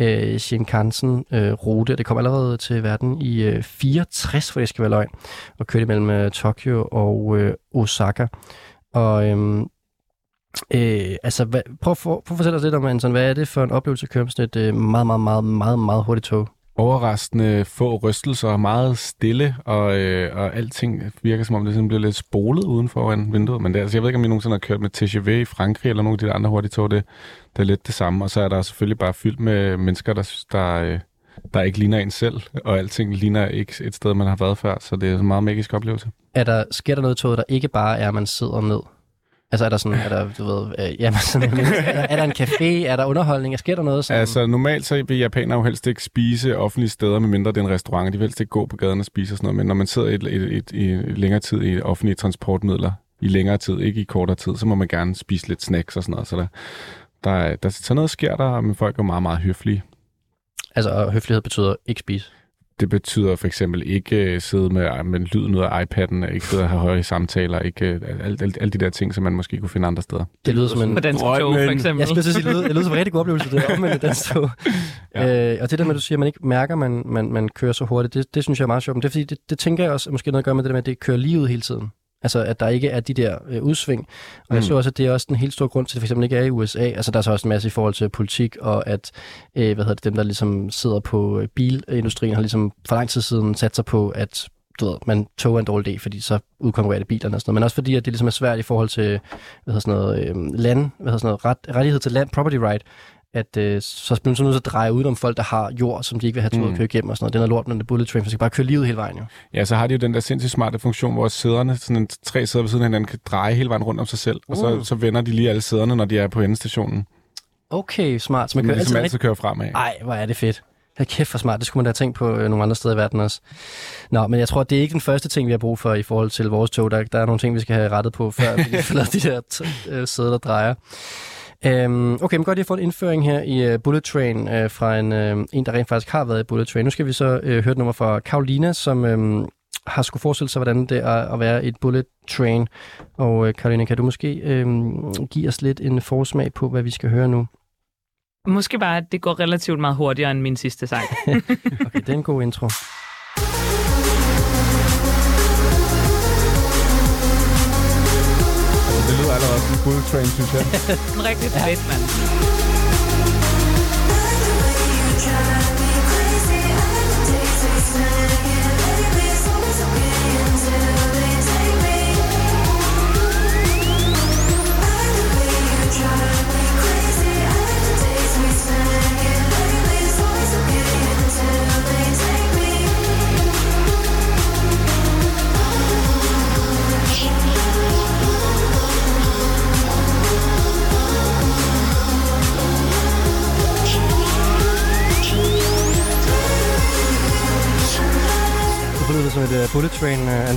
øh, Shinkansen-rute. Øh, det kom allerede til verden i øh, 64, for det skal være løgn, og kørte mellem øh, Tokyo og øh, Osaka. Og øhm, øh, altså, hvad, prøv, for, prøv at fortælle os lidt om, Anton, hvad er det for en oplevelse at køre med sådan et øh, meget, meget, meget, meget, meget hurtigt tog?
Overraskende få rystelser, meget stille, og, øh, og alting virker som om det sådan bliver lidt spolet uden foran vinduet. Men det, altså, jeg ved ikke, om I nogensinde har kørt med TGV i Frankrig eller nogle af de andre hurtige tog. Det, det er lidt det samme. Og så er der selvfølgelig bare fyldt med mennesker, der, der, øh, der ikke ligner en selv, og alting ligner ikke et sted, man har været før. Så det er en meget magisk oplevelse.
Er der, sker der noget i toget, der ikke bare er, at man sidder ned? Altså er der sådan, er der, du ved, øh, jamen, sådan, er, (laughs) der, er der en café, er der underholdning, sker der noget? Sådan?
Altså, normalt så vil japanere jo helst ikke spise offentlige steder, medmindre det er en restaurant. De vil helst ikke gå på gaden og spise og sådan noget. Men når man sidder i, et, et, et, i længere tid i offentlige transportmidler, i længere tid, ikke i kortere tid, så må man gerne spise lidt snacks og sådan noget. Så der, der, er- der, så noget sker der, men folk er meget, meget høflige.
altså, og høflighed betyder ikke spise.
Det betyder for eksempel ikke uh, sidde med, med lyden ud af iPad'en, ikke sidde og have høje samtaler, ikke alle alt, alt de der ting, som man måske kunne finde andre steder.
Det lyder som en...
På dansk tog, for eksempel.
Jeg skulle sige, det lyder, det lyder som en rigtig god oplevelse, det er omvendt dansk tog. (laughs) ja. øh, og det der med, at du siger, at man ikke mærker, at man, man, man kører så hurtigt, det, det synes jeg er meget sjovt. Men det er fordi, det, det tænker jeg også måske noget at gøre med det der med, at det kører lige ud hele tiden. Altså, at der ikke er de der øh, udsving. Og mm. jeg så også, at det er også en helt stor grund til, at det for eksempel ikke er i USA. Altså, der er så også en masse i forhold til politik, og at, øh, hvad hedder det, dem, der ligesom sidder på øh, bilindustrien, har ligesom for lang tid siden sat sig på, at du ved, man tog en dårlig idé, fordi så udkonkurrerer det bilerne og sådan noget. Men også fordi, at det ligesom er svært i forhold til, hvad hedder sådan noget, øh, land, hvad hedder sådan noget, ret, rettighed til land, property right, at øh, så bliver man så nødt til at dreje ud om folk, der har jord, som de ikke vil have til mm. at køre igennem og sådan noget. Den er lort, når det er bullet train, for man skal bare køre livet hele vejen jo.
Ja, så har de jo den der sindssygt smarte funktion, hvor sæderne, sådan en, tre sæder ved siden af hinanden, kan dreje hele vejen rundt om sig selv, og så,
Uh.
så vender de lige alle sæderne, når de er på endestationen.
Okay, smart. Så man
Man
kører
kan ligesom
altid
altid køre fremad.
Ej, hvor er det fedt. Hold kæft for smart. Det skulle man da have tænkt på øh, nogle andre steder i verden også. Nå, men jeg tror, det er ikke den første ting, vi har brug for i forhold til vores tog. Der, der er nogle ting, vi skal have rettet på, før vi (laughs) får de der t- øh, sæder, der drejer. Øhm, okay, men godt lige få en indføring her i uh, Bullet Train uh, fra en, uh, en, der rent faktisk har været i Bullet Train. Nu skal vi så uh, høre et nummer fra Karolina, som um, har skulle forestille sig, hvordan det er at være et Bullet Train. Og uh, Karolina, kan du måske um, give os lidt en forsmag på, hvad vi skal høre nu?
Måske bare, at det går relativt meget hurtigere end min sidste sang. (laughs)
Okay, det er en god intro.
Allerede sådan en bullet train, synes jeg. (laughs)
En rigtig fedt, mand.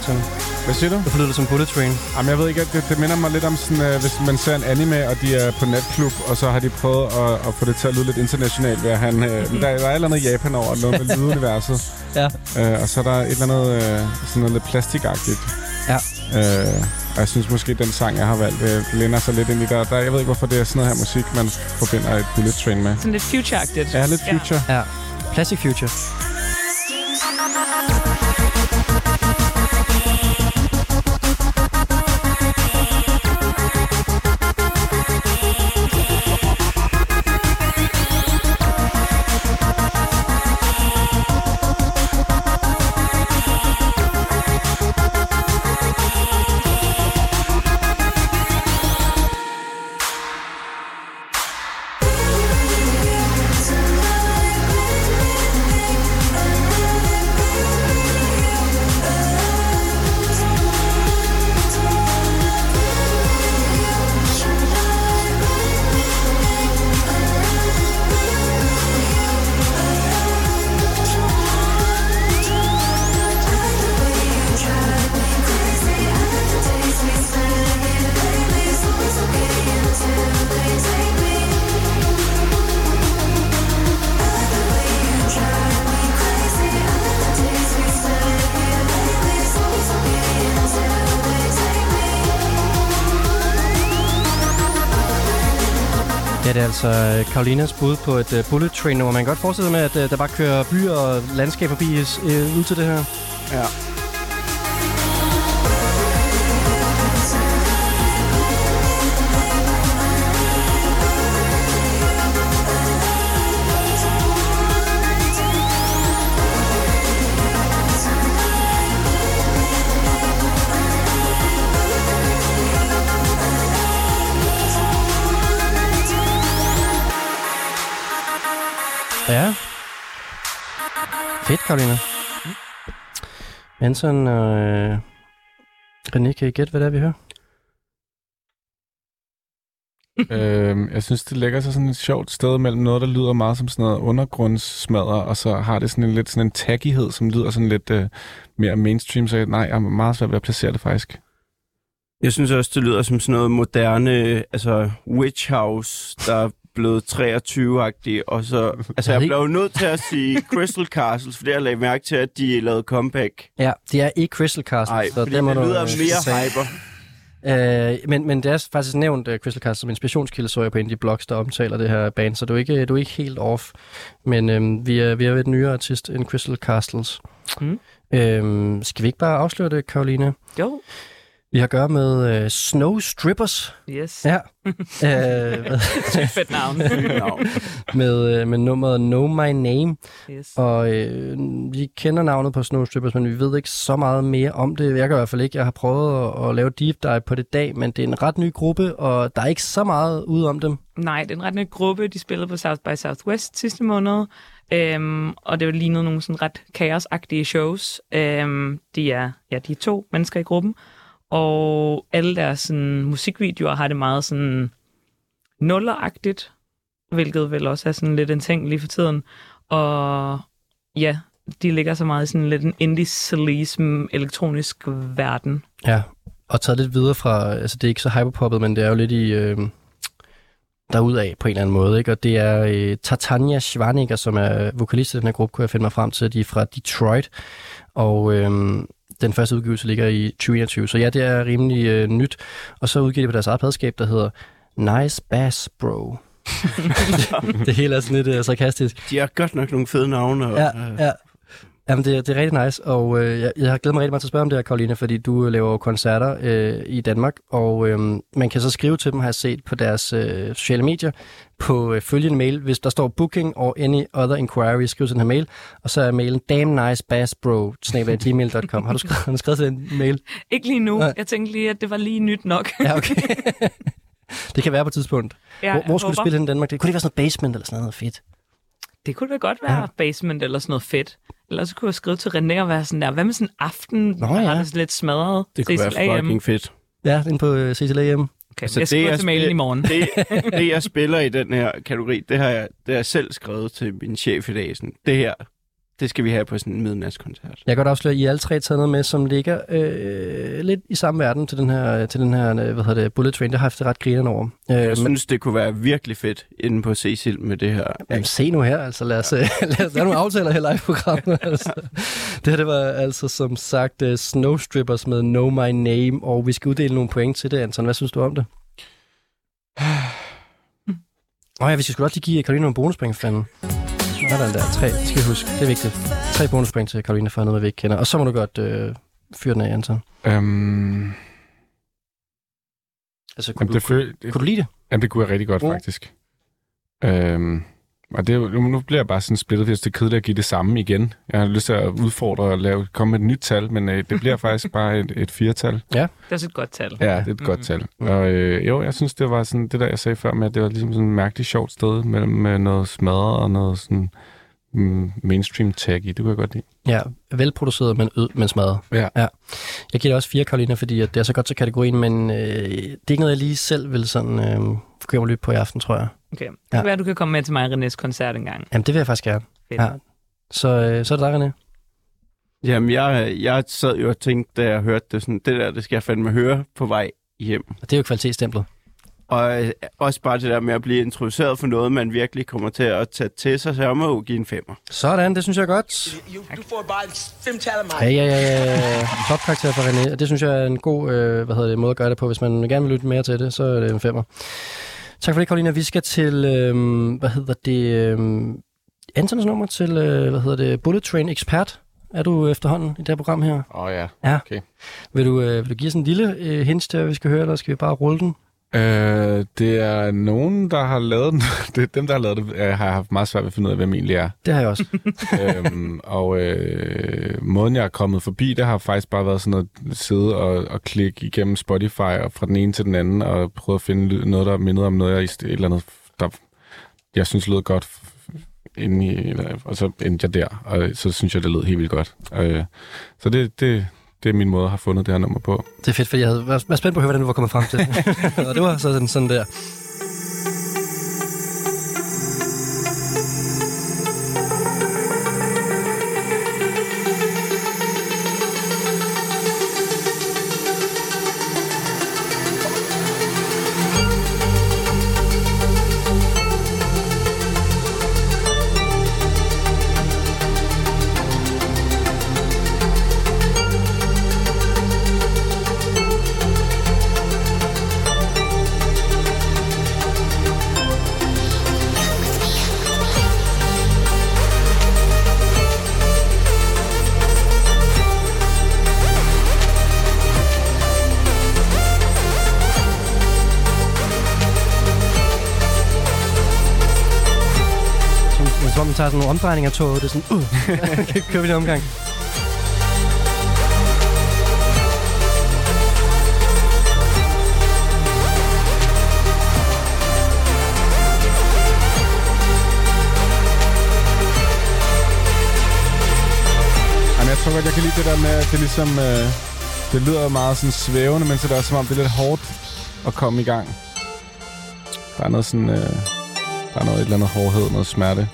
Anton.
Hvad siger du?
Du forlyder det som bullet train.
Jamen, jeg ved ikke, det, det minder mig lidt om sådan, uh, hvis man ser en anime, og de er på natklub, og så har de prøvet at, at få det til at lyde lidt internationalt ved at han, uh, (laughs) der, der er et eller andet i Japan over, noget med lyduniverset.
Ja.
Uh, og så er der et eller andet, uh, sådan noget lidt plastikagtigt.
Ja.
Uh, og jeg synes måske, den sang, jeg har valgt, uh, lænder sig lidt ind i der. der. Jeg ved ikke, hvorfor det er sådan noget her musik, man forbinder et bullet train med.
Sådan lidt future-agtigt.
Ja, lidt future.
Ja. Plastic Future. Det er altså øh, Karolinas bud på et uh, bullet train nummer. Man kan godt forestille sig med, at uh, der bare kører byer og landskaber forbi uh, ud til det her.
Ja.
Karolina. Anton og øh, René, kan I gætte, hvad det er, vi hører?
øhm, jeg synes, det lægger sig sådan et sjovt sted mellem noget, der lyder meget som sådan noget undergrundssmadder, og så har det sådan en lidt sådan en taggighed, som lyder sådan lidt øh, mere mainstream, så jeg- nej, jeg er meget svært ved at placere det faktisk.
Jeg synes også, det lyder som sådan noget moderne, altså Witch House, der er blevet 23-agtig, og så... (laughs) Altså, jeg blev jo nødt til at sige (laughs) Crystal Castles, fordi jeg lagde mærke til, at de lavede comeback.
Ja, det er ikke Crystal Castle.
Nej,
så der må
det
du,
lyder
øh,
mere
sige.
hyper.
Øh, men, men det er faktisk nævnt uh, Crystal Castle som inspirationskilde, så jeg på en af de blogs, der omtaler det her band, så du er ikke, du er ikke helt off. Men øhm, vi, er, vi er ved et nyere artist end Crystal Castles.
Mm.
Øhm, skal vi ikke bare afsløre det, Karoline?
Jo,
Vi har at gøre med øh, Snow Strippers.
yes.
Ja. (laughs) øh, hvad-
Fedt navn.
Med, øh, med nummeret Know My Name.
yes.
Og øh, vi kender navnet på Snow Strippers, men vi ved ikke så meget mere om det. Jeg kan i hvert fald ikke. Jeg har prøvet at, at lave deep dive på det dag, men det er en ret ny gruppe, og der er ikke så meget ud om dem.
Nej, det er en ret ny gruppe. De spillede på South by Southwest sidste måned. Øhm, og det lignede nogle sådan ret kaosagtige shows. Øhm, de, er, ja, de er to mennesker i gruppen. Og alle deres sådan, musikvideoer har det meget sådan nulleragtigt, hvilket vel også er sådan lidt en ting lige for tiden. Og ja, de ligger så meget i sådan lidt en indie sleaze elektronisk verden.
Ja, og taget lidt videre fra, altså det er ikke så hyperpoppet, men det er jo lidt i, øh, derudaf på en eller anden måde, ikke? Og det er øh, Tatania Schwaniger, som er vokalist i den her gruppe, kunne jeg finde mig frem til, de er fra Detroit, og øh, den første udgivelse ligger i 2021, så ja, det er rimelig øh, nyt, og så udgiver de på deres eget pladskab, der hedder Nice Bass Bro. (laughs) (laughs) det hele er sådan lidt øh, sarkastisk.
De har godt nok nogle fede navne. Og,
Ja,
øh,
ja. Jamen, det, er- det er rigtig nice, og øh, jeg, jeg har glædet mig rigtig meget til at spørge om det her, Karoline, fordi du øh, laver koncerter øh, i Danmark, og øh, man kan så skrive til dem, har jeg set på deres øh, sociale medier, på øh, følgende mail, hvis der står booking or any other inquiry, skriv til den her mail, og så er mailen damn nice bass bro, gmail.com. Har du skrevet, har du skrevet til den mail?
Ikke lige nu.
Nej.
Jeg tænkte lige, at det var lige nyt nok.
Ja, okay. (laughs) det kan være på et tidspunkt.
Ja,
hvor, hvor skulle du spille hen i Danmark? Det kunne det være sådan noget basement eller sådan noget fedt?
Det kunne da godt være
ja.
basement eller sådan noget fedt. Ellers så kunne jeg skrive til René og være sådan der, hvad med sådan en aften,
Nå,
hvor
ja.
er det sådan lidt smadret?
det kunne
Cecil
være
AM?
fucking fedt.
Ja, inde på øh, CCLAM.
Okay,
Altså,
jeg
det,
skriver
jeg
til mailen i morgen.
Det, (laughs) det, jeg spiller i den her kategori, det har jeg, det har jeg selv skrevet til min chef i dag. Sådan, det her, det skal vi have på sådan en midnatskoncert.
Jeg kan godt afsløre, at I alle tre taget noget med, som ligger øh, lidt i samme verden til den her, til den her øh, hvad hedder det, Bullet Train. Det har jeg haft det ret grineren over. Øh,
Jeg
men,
synes, det kunne være virkelig fedt inde på Cecil med det her.
jamen, se nu her, altså lad os, ja. lad os lave nogle aftaler her live programmet. (laughs) Altså. Det her, det var altså som sagt uh, Snow Strippers med Know My Name, og vi skal uddele nogle point til det, Anton. Hvad synes du om det? (sighs) Åh oh, ja, vi skal sgu også lige give Karoline nogle bonuspoint, fanden. Sådan der. Tre, skal vi huske. Det er vigtigt. Tre bonuspoint til Karoline for noget, vi ikke kender. Og så må du godt øh, fyre den af, Anton.
Øhm,
Altså, kunne,
jamen,
du,
det,
kunne,
det,
kunne du lide det?
jamen, det kunne jeg rigtig godt,
Oh.
faktisk. Øhm, og det, nu, bliver jeg bare sådan splittet, hvis det er kedeligt at give det samme igen. Jeg har lyst til at udfordre og lave, komme med et nyt tal, men øh, det bliver faktisk bare et, et firetal.
Det er også et godt tal.
Ja, det er et godt tal. Og øh, jo, jeg synes, det var sådan det der, jeg sagde før med, at det var ligesom sådan et mærkeligt sjovt sted mellem med noget smadret og noget sådan mm, mainstream tag i. Det kunne jeg godt lide.
Ja, velproduceret, men, ød, men smadret.
Ja.
ja. Jeg giver det også fire, Karolina, fordi at det er så godt til kategorien, men øh, det er ikke noget, jeg lige selv vil sådan, øh, mig lidt på i aften, tror jeg.
Okay. Det
Ja.
kan være, at du kan komme med til mig og Renés koncert engang.
Jamen, det vil jeg faktisk gerne.
Fedt.
Ja. Så, øh, så er det dig, René.
Jamen, jeg, jeg sad jo og tænkte, da jeg hørte det, sådan, det der, det skal jeg fandme høre på vej hjem.
Og det er jo kvalitetsstemplet.
Og øh, også bare det der med at blive introduceret for noget, man virkelig kommer til at tage til sig, så jeg må jo give en femmer.
Sådan, det synes jeg er godt.
You, du får bare fem tal af mig.
Ja, ja, ja, ja. Topkarakter for René. Og det synes jeg er en god øh, hvad hedder det, måde at gøre det på. Hvis man gerne vil lytte mere til det, så er det en femmer. Tak for det, Karolina. Vi skal til, øh, hvad hedder det, øh, Antons nummer til, øh, hvad hedder det, Bullet Train Expert. Er du efterhånden i det her program her?
Åh oh, ja.
Ja.
Okay.
Vil du, øh, vil du give sådan en lille øh, hint til, hvad vi skal høre, eller skal vi bare rulle den?
Øh, det er nogen, der har lavet den. (laughs) Det er dem, der har lavet det, øh, har haft meget svært ved at finde ud af, hvem egentlig er.
Det har jeg også. (laughs)
øhm, og øh, måden, jeg er kommet forbi, det har faktisk bare været sådan noget sidde og, og klikke igennem Spotify og fra den ene til den anden og prøve at finde noget, der mindede om noget, jeg, et eller andet, der jeg synes lød godt inde i, og så endte jeg der, og så synes jeg, det lød helt vildt godt. Øh, så det, det, det er min måde at have fundet det her nummer på.
Det er fedt, fordi jeg havde været spændt på at høre, hvordan du var kommet frem til (laughs) det. og det var så sådan, sådan der. Omdrejninger af toget. Det er sådan, uh, (laughs) kører vi en omgang.
Jamen, jeg tror godt, jeg kan lide det der med, at det ligesom... Øh, det lyder meget sådan svævende, men så er det også som om, det er lidt hårdt at komme i gang. Der er noget sådan... Øh, der er noget et eller andet hårdhed, noget smerte.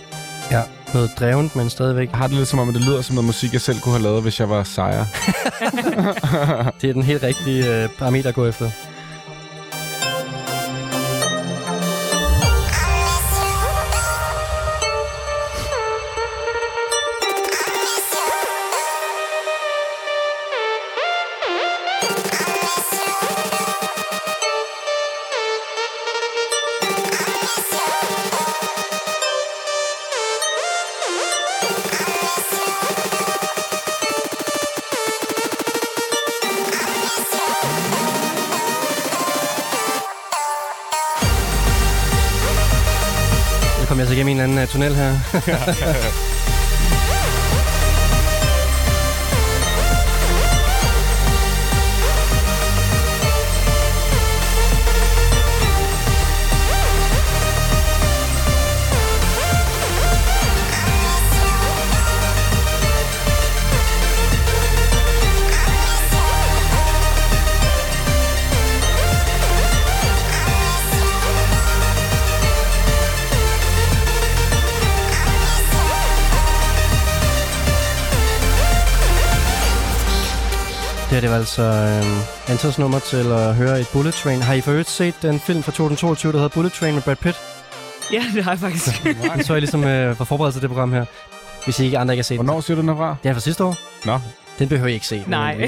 Ja, noget drevent, men stadigvæk.
Jeg har det lidt som om, at det lyder som noget musik, jeg selv kunne have lavet, hvis jeg var sejr. (laughs)
Det er den helt rigtige øh, parameter at gå efter. Tunnel her. (laughs) (laughs) var altså øh, Antons nummer til at høre et Bullet Train. Har I for øvrigt set den film fra 2022, der hedder Bullet Train med Brad Pitt?
Ja, det har jeg faktisk.
Den (laughs) så jeg ligesom øh, var forberedt til det program her. Hvis I ikke andre ikke har set den.
Hvornår siger du den herfra?
Det er fra sidste år.
Nå,
Den behøver I ikke se.
Nej. (laughs)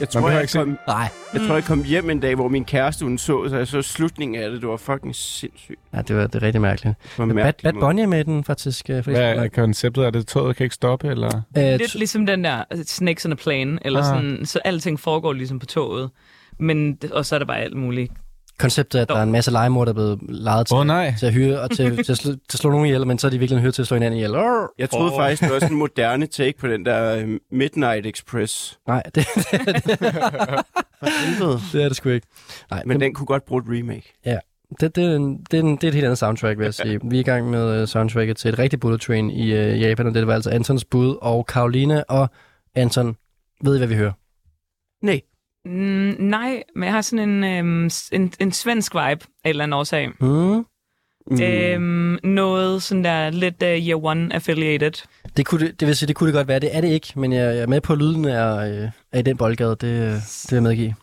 Jeg tror, jeg,
ikke
kom,
den.
Nej.
jeg tror, jeg kom hjem en dag, hvor min kæreste, hun så, så jeg så slutningen af det. Det var fucking sindssygt.
Ja, det var det er rigtig mærkeligt.
Det var
Bad. Bunny er med den faktisk. Øh,
hvad er konceptet? Er det, toget kan ikke stoppe, eller?
øh,
Lidt ligesom den der altså, Snakes on a Plane, eller
Ah.
sådan, så alting foregår ligesom på toget. Men, og så er der bare alt muligt.
Konceptet at der er en masse legemord, der er blevet lejet til,
oh, nej.
til at hyre og til, til, at slå, til at slå nogen ihjel, men så er de virkelig hyret til at slå hinanden ihjel. Arr!
Jeg troede oh. faktisk, det var sådan en moderne take på den der øh, Midnight Express.
Nej, det,
Helvede.
det er det sgu ikke. Nej,
Men den kunne godt bruge et remake.
det, det, er en, det, er en, det er et helt andet soundtrack, vil jeg (laughs) sige. Vi er i gang med uh, soundtracket til et rigtigt Bullet Train i uh, Japan, og det var altså Antons bud og Karoline og Anton. Ved I, hvad vi hører?
Nej.
Mm, nej, men jeg har sådan en, øhm, en, en svensk vibe af en eller anden årsag.
Mm.
Mm.
Øhm, noget sådan der lidt uh, Year One affiliated.
Det, kunne det, det vil sige, det kunne det godt være. Det er det ikke, men jeg, jeg er med på, at lyden er, øh, er i den boldgade. Det, øh, det vil jeg medgive.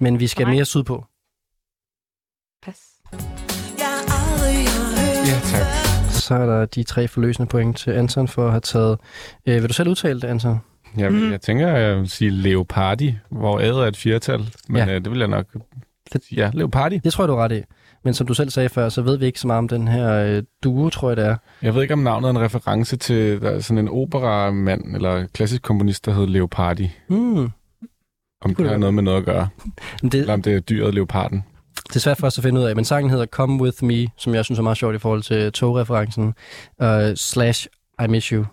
Men vi skal
Nej.
mere sydpå.
Pas.
Ja, tak.
Så er der de tre forløsende point til Anton for at have taget... Øh, vil du selv udtale det, Anton?
Jeg,
Mhm.
jeg tænker, jeg vil sige Leopardi, hvor ædet er et firtal. Men
Ja.
øh, det vil jeg nok... Ja, Leopardi.
Det tror jeg, du er ret i. Men som du selv sagde før, så ved vi ikke så meget om den her øh, duo, tror jeg det er.
Jeg ved ikke, om navnet er en reference til der er sådan en operamand eller klassisk komponist, der hed Leopardi.
Hmm.
Om
kunne
det har
det
noget med noget at gøre. (laughs)
Det,
Eller om det er dyret leoparden.
det er svært for os at finde ud af, men sangen hedder Come With Me, som jeg synes er meget sjovt i forhold til togreferencen, uh, slash I Miss You.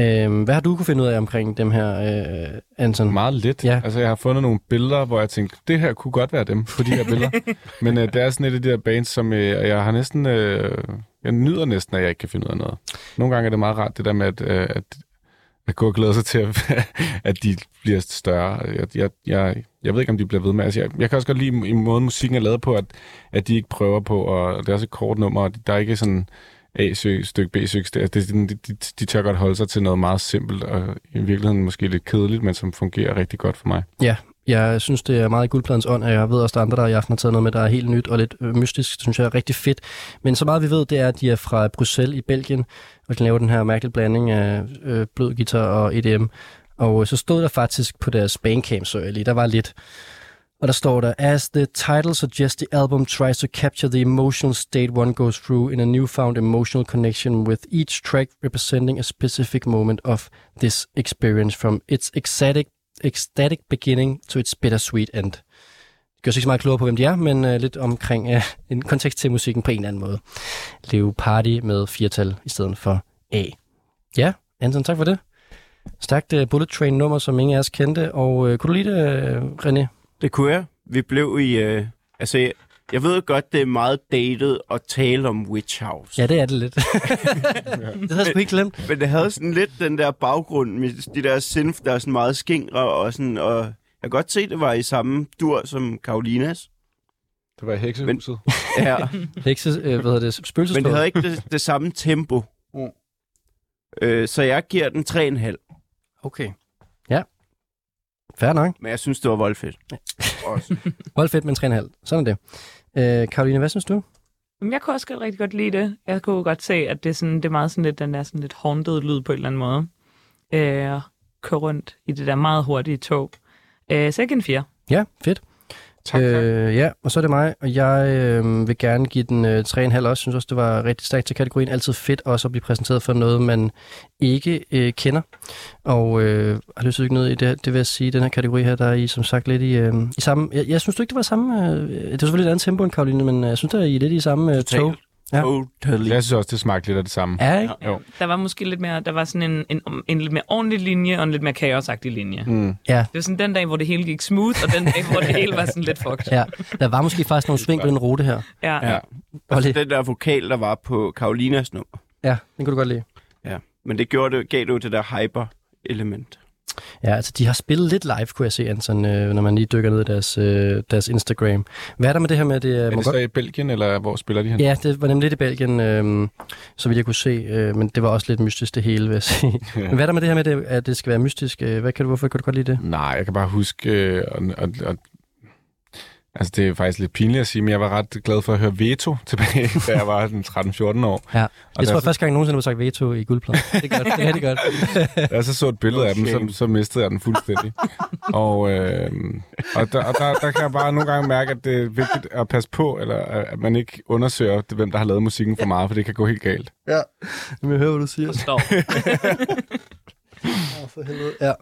Øhm, hvad har du kunne finde ud af omkring dem her, øh, Anton?
Meget lidt.
Ja.
Altså, jeg har fundet nogle billeder, hvor jeg tænkte, det her kunne godt være dem på de her billeder. (laughs) Men øh, det er sådan et af de der bands, som øh, jeg har næsten... Øh, jeg nyder næsten, at jeg ikke kan finde ud af noget. Nogle gange er det meget rart, det der med, at, øh, at, at gå og glæde sig til, at, at de bliver større. Jeg, jeg, jeg, jeg ved ikke, om de bliver ved med. Altså, jeg, jeg kan også godt lide i måden, musikken er lavet på, at, at de ikke prøver på, og det er også et kort nummer, og der er ikke sådan A-søg, stykke B-søg. Altså, det, det, de, de, de tør godt holde sig til noget meget simpelt, og i virkeligheden måske lidt kedeligt, men som fungerer rigtig godt for mig.
Ja, jeg synes, det er meget i guldpladens ånd, og jeg ved også, der er andre, der i aften har taget noget med, der er helt nyt og lidt øh, mystisk. Det synes jeg er rigtig fedt. Men så meget vi ved, det er, at de er fra Bruxelles i Belgien, og de laver den her mærkelige blanding af øh, blød guitar og EDM. Og øh, så stod der faktisk på deres Bandcamp, så jeg lige, der var lidt. Og der står der, As the title suggests, the album tries to capture the emotional state one goes through in a newfound emotional connection with each track representing a specific moment of this experience from its ecstatic ecstatic beginning to its bittersweet end. gør sig ikke så meget klogere på, hvem de er, men øh, lidt omkring øh, en kontekst til musikken på en eller anden måde. Leve Party med firtal i stedet for A. Ja, Anton, tak for det. Stærkt uh, Bullet Train nummer, som ingen af os kendte. Og uh, kunne du lide det, uh, René?
Det kunne jeg. Vi blev i... Øh, altså, jeg, ved godt, det er meget dated at tale om Witch House.
Ja, det er det lidt. (laughs) det havde jeg sgu ikke glemt.
Men det havde sådan lidt den der baggrund med de der synth, der er sådan meget skingre og sådan... Og jeg kan godt se, det var i samme dur som Karolinas.
Det var i heksehuset. (laughs)
Ja,
Hekse, øh, hvad hedder det, spøgelsesflod.
men det havde ikke det, det samme tempo.
Mm.
Øh, så jeg giver den 3,5.
Okay. Fair nok.
Men jeg synes, det var voldfedt. Også. (laughs)
Hold fedt, men 3,5. Sådan er det. Øh, Karoline, hvad synes du?
Men jeg kunne også godt rigtig godt lide det. Jeg kunne godt se, at det er, sådan, det er meget sådan lidt, den der sådan lidt haunted lyd på en eller anden måde. Øh, køre rundt i det der meget hurtige tog. Øh, så jeg en 4.
Ja, fedt.
Tak, tak.
Øh, ja, og så er det mig, og jeg øh, vil gerne give den øh, 3,5 også. synes også, det var rigtig stærkt til kategorien. Altid fedt også at blive præsenteret for noget, man ikke øh, kender. Og øh, har lyst til at dykke ned i det, det vil jeg sige, den her kategori her, der er I som sagt lidt i, øh, i samme... Jeg, jeg synes du ikke, det var samme... Øh, det var selvfølgelig et andet tempo end Karoline, men øh, jeg synes, der er I lidt i samme øh, tog. Ja.
Totally.
Jeg synes også, det smagte lidt af det samme.
Ja, ikke?
Jo.
Der var måske lidt mere, der var sådan en, en, en lidt mere ordentlig linje, og en lidt mere kaosagtig linje. Mm.
Ja.
Det var sådan den dag, hvor det hele gik smooth, og den dag, hvor det hele var sådan lidt fucked.
Ja, der var måske faktisk nogle sving på den rute her.
Ja.
Ja.
Og lidt,
Den der vokal, der var på Karolinas nummer.
ja, den kunne du godt lide.
Ja. Men det gjorde det, gav det jo det der hyper-element.
Ja, altså de har spillet lidt live, kunne jeg se, Anton, øh, når man lige dykker ned i deres, øh, deres Instagram. Hvad er der med det her med, det er...
Er det
godt-
så i Belgien, eller hvor spiller de hen?
Ja, det var nemlig lidt i Belgien, øh, så vidt jeg kunne se, øh, men det var også lidt mystisk det hele, vil jeg sige. (laughs) men hvad er der med det her med, det, at det skal være mystisk? Øh, Hvad kan du, hvorfor kan du godt lide det?
Nej, jeg kan bare huske, øh, og, og, og, altså det er faktisk lidt pinligt at sige, men jeg var ret glad for at høre Veto tilbage, (laughs) da jeg var sådan 13-14 år.
Ja,
Og
jeg tror, at første gang nogensinde har sagt veto i guldpladen. (laughs) Det er godt, det er godt.
Da jeg så så et billede af dem, så, så mistede jeg den fuldstændig. og øh, og, der, og der, der kan jeg bare nogle gange mærke, at det er vigtigt at passe på, eller at man ikke undersøger, hvem der har lavet musikken for meget, for det kan gå helt galt.
Ja, vil jeg høre, hvad du siger.
Forstår. (laughs)
For helvede. Ja.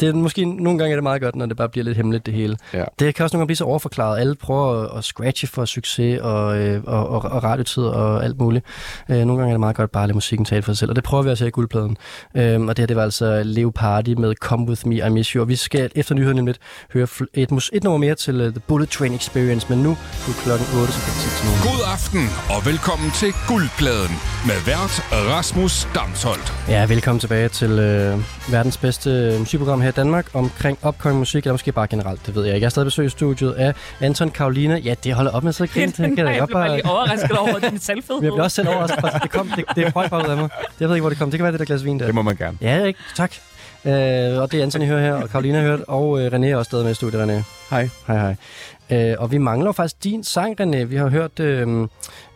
Det er måske nogle gange er det meget godt, når det bare bliver lidt hemmeligt det hele.
Ja.
Det kan også nogle gange blive så overforklaret. Alle prøver at, at scratche for succes og, øh, og, og, og radiotid og alt muligt. Øh, nogle gange er det meget godt bare at lade musikken tale for sig selv, og det prøver vi også her i guldpladen. Øh, og det her, det var altså Leo Party med Come With Me, I Miss You. Og vi skal efter nyheden lidt høre et, mus- et nummer mere til uh, The Bullet Train Experience, men nu er klokken 8, så kan vi sige til nogen.
God aften og velkommen til Guldpladen med vært Rasmus Damsholdt.
Ja, velkommen tilbage til øh, verdens bedste musikprogram her i Danmark omkring upcoming musik, eller måske bare generelt, det ved jeg ikke. Jeg er stadig besøg i studiet af Anton Karolina. Ja, det holder op med at sidde og grine. (laughs) Det kan
Nej,
jeg
blev bare lige overrasket over din
Men (laughs) jeg bliver også selv overrasket. Det, kom, det, det røg bare ud af mig. Jeg ved ikke, hvor det kom. Det kan være det der glas vin der.
Det må man gerne.
Ja, ikke? Tak. Øh, og det er Anton, I hører her, og Karolina har hørt, og øh, René er også stadig med i studiet, René.
Hej.
Hej, hej. Øh, og vi mangler faktisk din sang, René. Vi har hørt øh,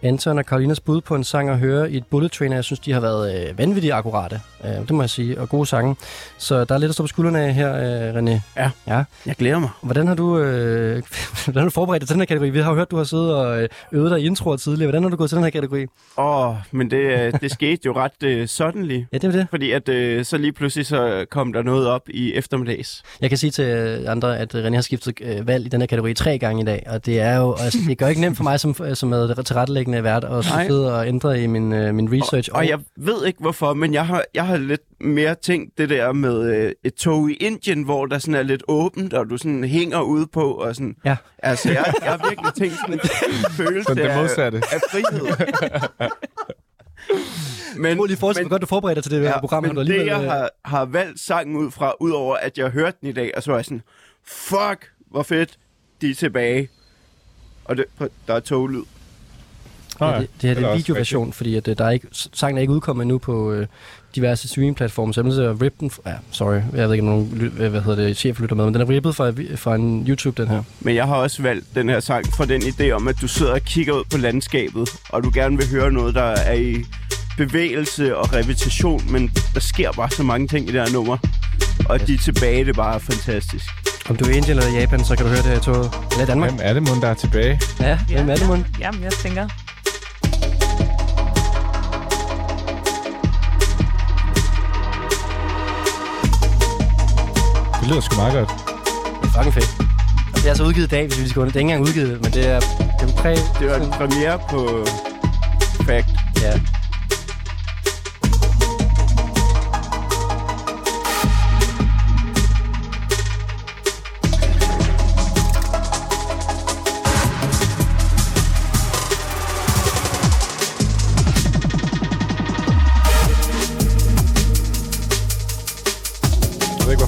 Anton og Karolinas bud på en sang at høre i et Bullet Train, og jeg synes, de har været øh, vanvittigt akkurate. Øh, det må jeg sige, og gode sange. Så der er lidt at stå på skuldrene af her, øh, René.
Ja.
ja.
Jeg glæder mig.
Hvordan har du, øh, (laughs) hvordan har du forberedt dig til den her kategori? Vi har jo hørt, du har siddet og øh, øvet dig i introer tidligere. Hvordan har du gået til den her kategori?
Åh, oh, men det, øh, det skete jo ret uh, suddenly.
Ja, det er det.
Fordi at uh, så lige pludselig så kom der noget op i eftermiddags.
Jeg kan sige til øh, andre, at øh, René har skiftet øh, valg i den her kategori tre gange i dag, og det er jo, altså, det gør ikke nemt for mig som, som er tilrettelæggende vært at sidde og ændre i min, øh, min research.
Og, og jeg ved ikke hvorfor, men jeg har, jeg har lidt mere tænkt det der med øh, et tog i Indien, hvor der sådan er lidt åbent, og du sådan hænger ude på, og sådan...
Ja.
Altså, jeg, jeg har virkelig tænkt sådan en (laughs) følelse
Sådan det
af,
modsatte.
af frihed. (laughs) men,
Prøv lige forestille, hvor godt du forbereder dig til det her program.
men det, jeg
øh,
har, har valgt sangen ud fra, udover at jeg hørte den i dag, og så var jeg sådan, fuck, hvor fedt, de er tilbage. Og det, der er toglyd.
Ja, det, det her det er en videoversion, fordi at, øh, der er ikke, sangen er ikke udkommet endnu på øh, diverse streamingplatforme, så jeg er nødt til at rippe den. f- Ja, sorry, jeg ved ikke, om nogen ly- hvad hedder det, chef lytter med, men den er rippet fra, fra en YouTube, den her.
Men jeg har også valgt den her sang for den idé om, at du sidder og kigger ud på landskabet, og du gerne vil høre noget, der er i bevægelse og repetition, men der sker bare så mange ting i det her nummer. Og de er tilbage, det er bare fantastisk.
Om du er i Indien eller Japan, så kan du høre det her i toget. Eller i Danmark.
Hvem er det, mon, der er tilbage?
Ja, hvem er det, mund?
Jamen, jeg tænker...
Det lyder sgu meget godt.
Det er fucking fedt. Det er altså udgivet i dag, hvis vi skal under. Det er ikke engang udgivet, men det er, det er præ...
Det var en premiere på Fact.
Ja.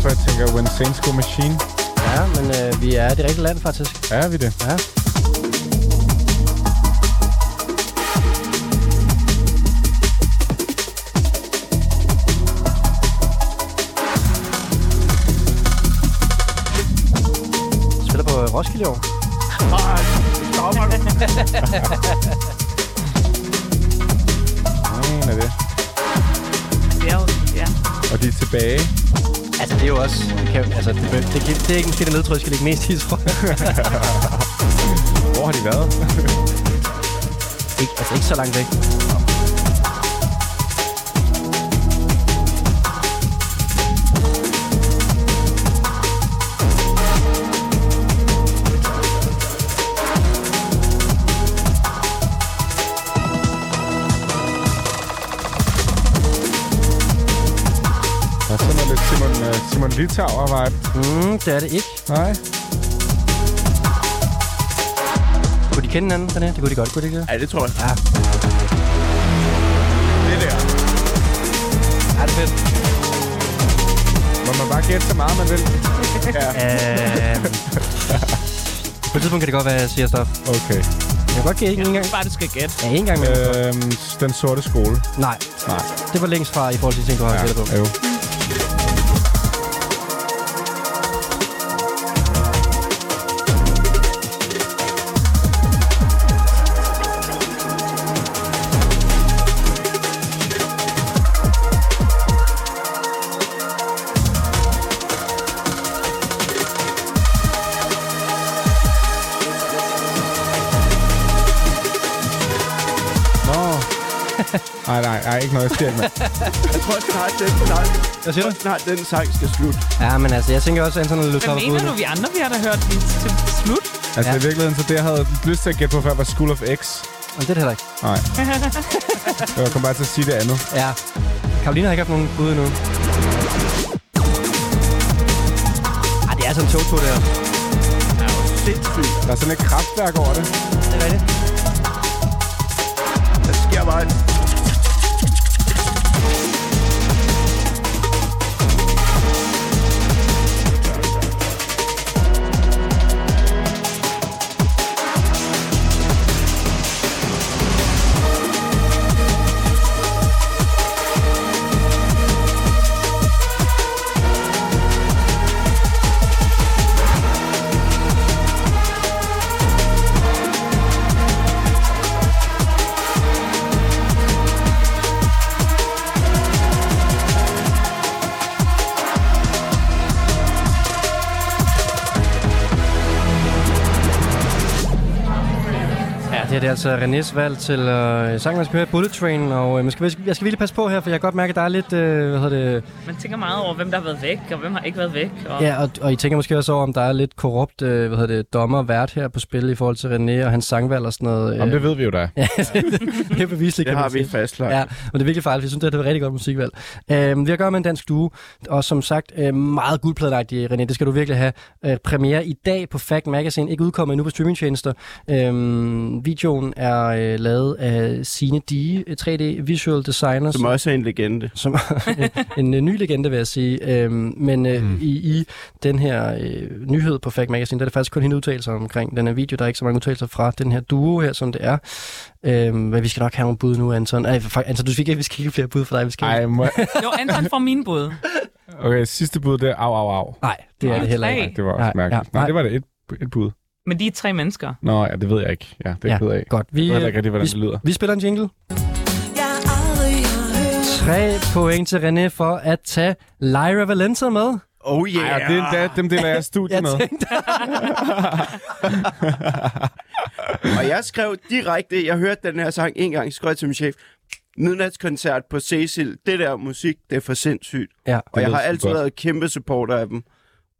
Hvorfor jeg tænker When Saints Go Machine.
Ja, men øh, vi er det rigtige land, faktisk.
Er vi det?
Ja. Spiller på øh, Roskilde i år. (laughs)
Nej, er det.
Det er jo, ja.
Og de er tilbage.
Altså, det er jo også... Det, kan, altså, det, det, det, det er ikke måske det jeg skal lægge mest i, tror jeg.
Hvor har de været?
ikke, altså, ikke så langt væk.
Er sådan noget lidt Simon, uh, Simon Litauer-vibe.
Mm, det er det ikke.
Nej.
Kunne de kende hinanden, René? Det kunne de godt, kunne de ikke det?
Ja, det tror jeg.
Ja.
Det der.
Ja, det er fedt.
Må man bare gætte så meget, man vil? (laughs)
Øhm, (laughs) på et tidspunkt kan det godt være, at jeg siger stop.
Okay.
Jeg kan godt give ikke en gang.
Bare du skal gætte.
Ja, en gang med. Øh.
Øhm, den sorte skole.
Nej,
Nej.
det var længst fra i forhold til ting, du har gættet på.
jo. Nej, nej, nej, ikke noget, siger ikke, mand. (laughs)
Jeg tror snart, den sang,
Hvad siger du?
snart, den sang skal slutte.
Ja, men altså, jeg tænker også, at Anton og
Hvad mener du, vi andre vi har da hørt lige til slut?
Altså,
Ja.
i virkeligheden, så det, jeg havde lyst til at gætte på før, var School of X.
Men det er det heller ikke.
Nej. (laughs) Jeg kom bare til at sige det andet.
Ja. Karolina har ikke haft nogen bud endnu. Ej, det er sådan en togtur, der.
Sindssygt.
Der er sådan et kraftværk over det.
Det er rigtigt.
Der sker bare en...
det er altså Renés valg til øh, sangen, man skal høre Bullet Train. Og øh, man skal, jeg skal jeg skal virkelig passe på her, for jeg kan godt mærke, at der er lidt... Øh, hvad hedder det?
Man tænker meget over, hvem der har været væk, og hvem har ikke været væk. Og...
Ja, og, og I tænker måske også over, om der er lidt korrupt øh, hvad hedder det, dommer og vært her på spil i forhold til René og hans sangvalg og sådan noget. Øh,
Jamen, det ved vi jo da. (laughs)
Ja, det er bevisligt,
Det
kan
har
man
vi fastlagt.
Ja, men det er virkelig fejl. Jeg synes, det er et rigtig godt musikvalg. Øhm, vi har at gøre med en dansk duo, og som sagt, øh, meget guldpladeagtig, René. Det skal du virkelig have. Øh, premiere i dag på Fact Magazine. Ikke udkommet endnu på streamingtjenester. Øhm, videoen er øh, lavet af Signe Die, 3D Visual Designer.
Som også er en legende.
som (laughs) en, en, ny legende, vil jeg sige. Øhm, men øh, mm. i, i den her øh, nyhed på Fact Magazine, der er det faktisk kun hende udtalelser omkring den her video. Der er ikke så mange udtalelser fra den her duo her, som det er. Øhm, men vi skal nok have nogle bud nu, Anton. Ej, for, Anton, du fik ikke, vi skal ikke flere bud for dig. Vi skal
Ej, må. (laughs)
Jo, Anton får mine bud.
Okay, sidste bud, det er au, au, au.
Nej, det er det heller ikke.
Nej, det var også
Nej,
mærkeligt.
ja,
Nej,
nej.
det var det et, et bud.
Men de er tre mennesker.
Nå, ja, det ved jeg ikke. Ja, det er
Ja,
jeg ked af.
godt. Vi,
Jeg ved heller ikke rigtig, hvordan
vi,
det lyder.
vi spiller en jingle. Tre point til René for at tage Lyra Valenza med.
Oh yeah.
Ej, og det, er- dem deler jeg studie
Jeg
med.
tænkte, (laughs)
Og jeg skrev direkte, jeg hørte den her sang en gang, skrev jeg til min chef, midnatskoncert på Cecil, det der musik, det er for sindssygt.
ja.
Og jeg har
sgu
altid
godt.
været kæmpe supporter af dem.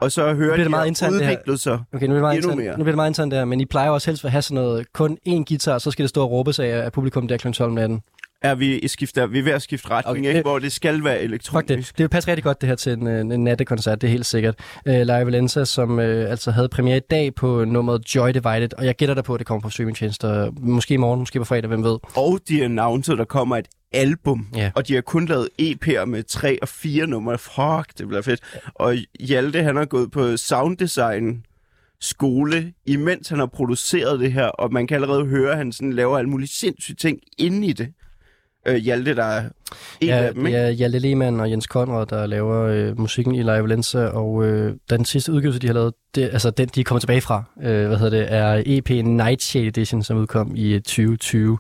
Og så høre
det
de
meget det her.
udviklet sig.
Okay, nu er det meget
Endnu mere.
nu bliver det meget internt der, men I plejer også helst at have sådan noget, kun én guitar, så skal det stå og råbes af, af publikum der kl. 12 om natten.
Er vi, skifter, vi er ved at skifte retning,
Okay.
ikke? hvor det skal være
Fuck det.
elektronisk.
Det vil passe rigtig godt det her til en, en, nattekoncert, det er helt sikkert. Uh, Live Valenza, som uh, altså havde premiere i dag på nummeret Joy Divided, og jeg gætter der på, at det kommer på streamingtjenester. Måske i morgen, måske på fredag, hvem ved.
Og de annoncerede, der kommer et album,
Ja.
og de har kun lavet EP'er med tre og fire numre. Fuck, det bliver fedt. Og Hjalte, han har gået på sounddesign skole, imens han har produceret det her, og man kan allerede høre, at han sådan laver alle mulige sindssyge ting inde i det. Øh, Hjalte, der er en
Ja,
af dem, ikke?
ja, Hjalte Lehmann og Jens Konrad, der laver øh, musikken i Live Valenza, og øh, den sidste udgivelse, de har lavet, det, altså den, de er kommet tilbage fra, øh, hvad hedder det, er EP Nightshade Edition, som udkom i øh, 2020.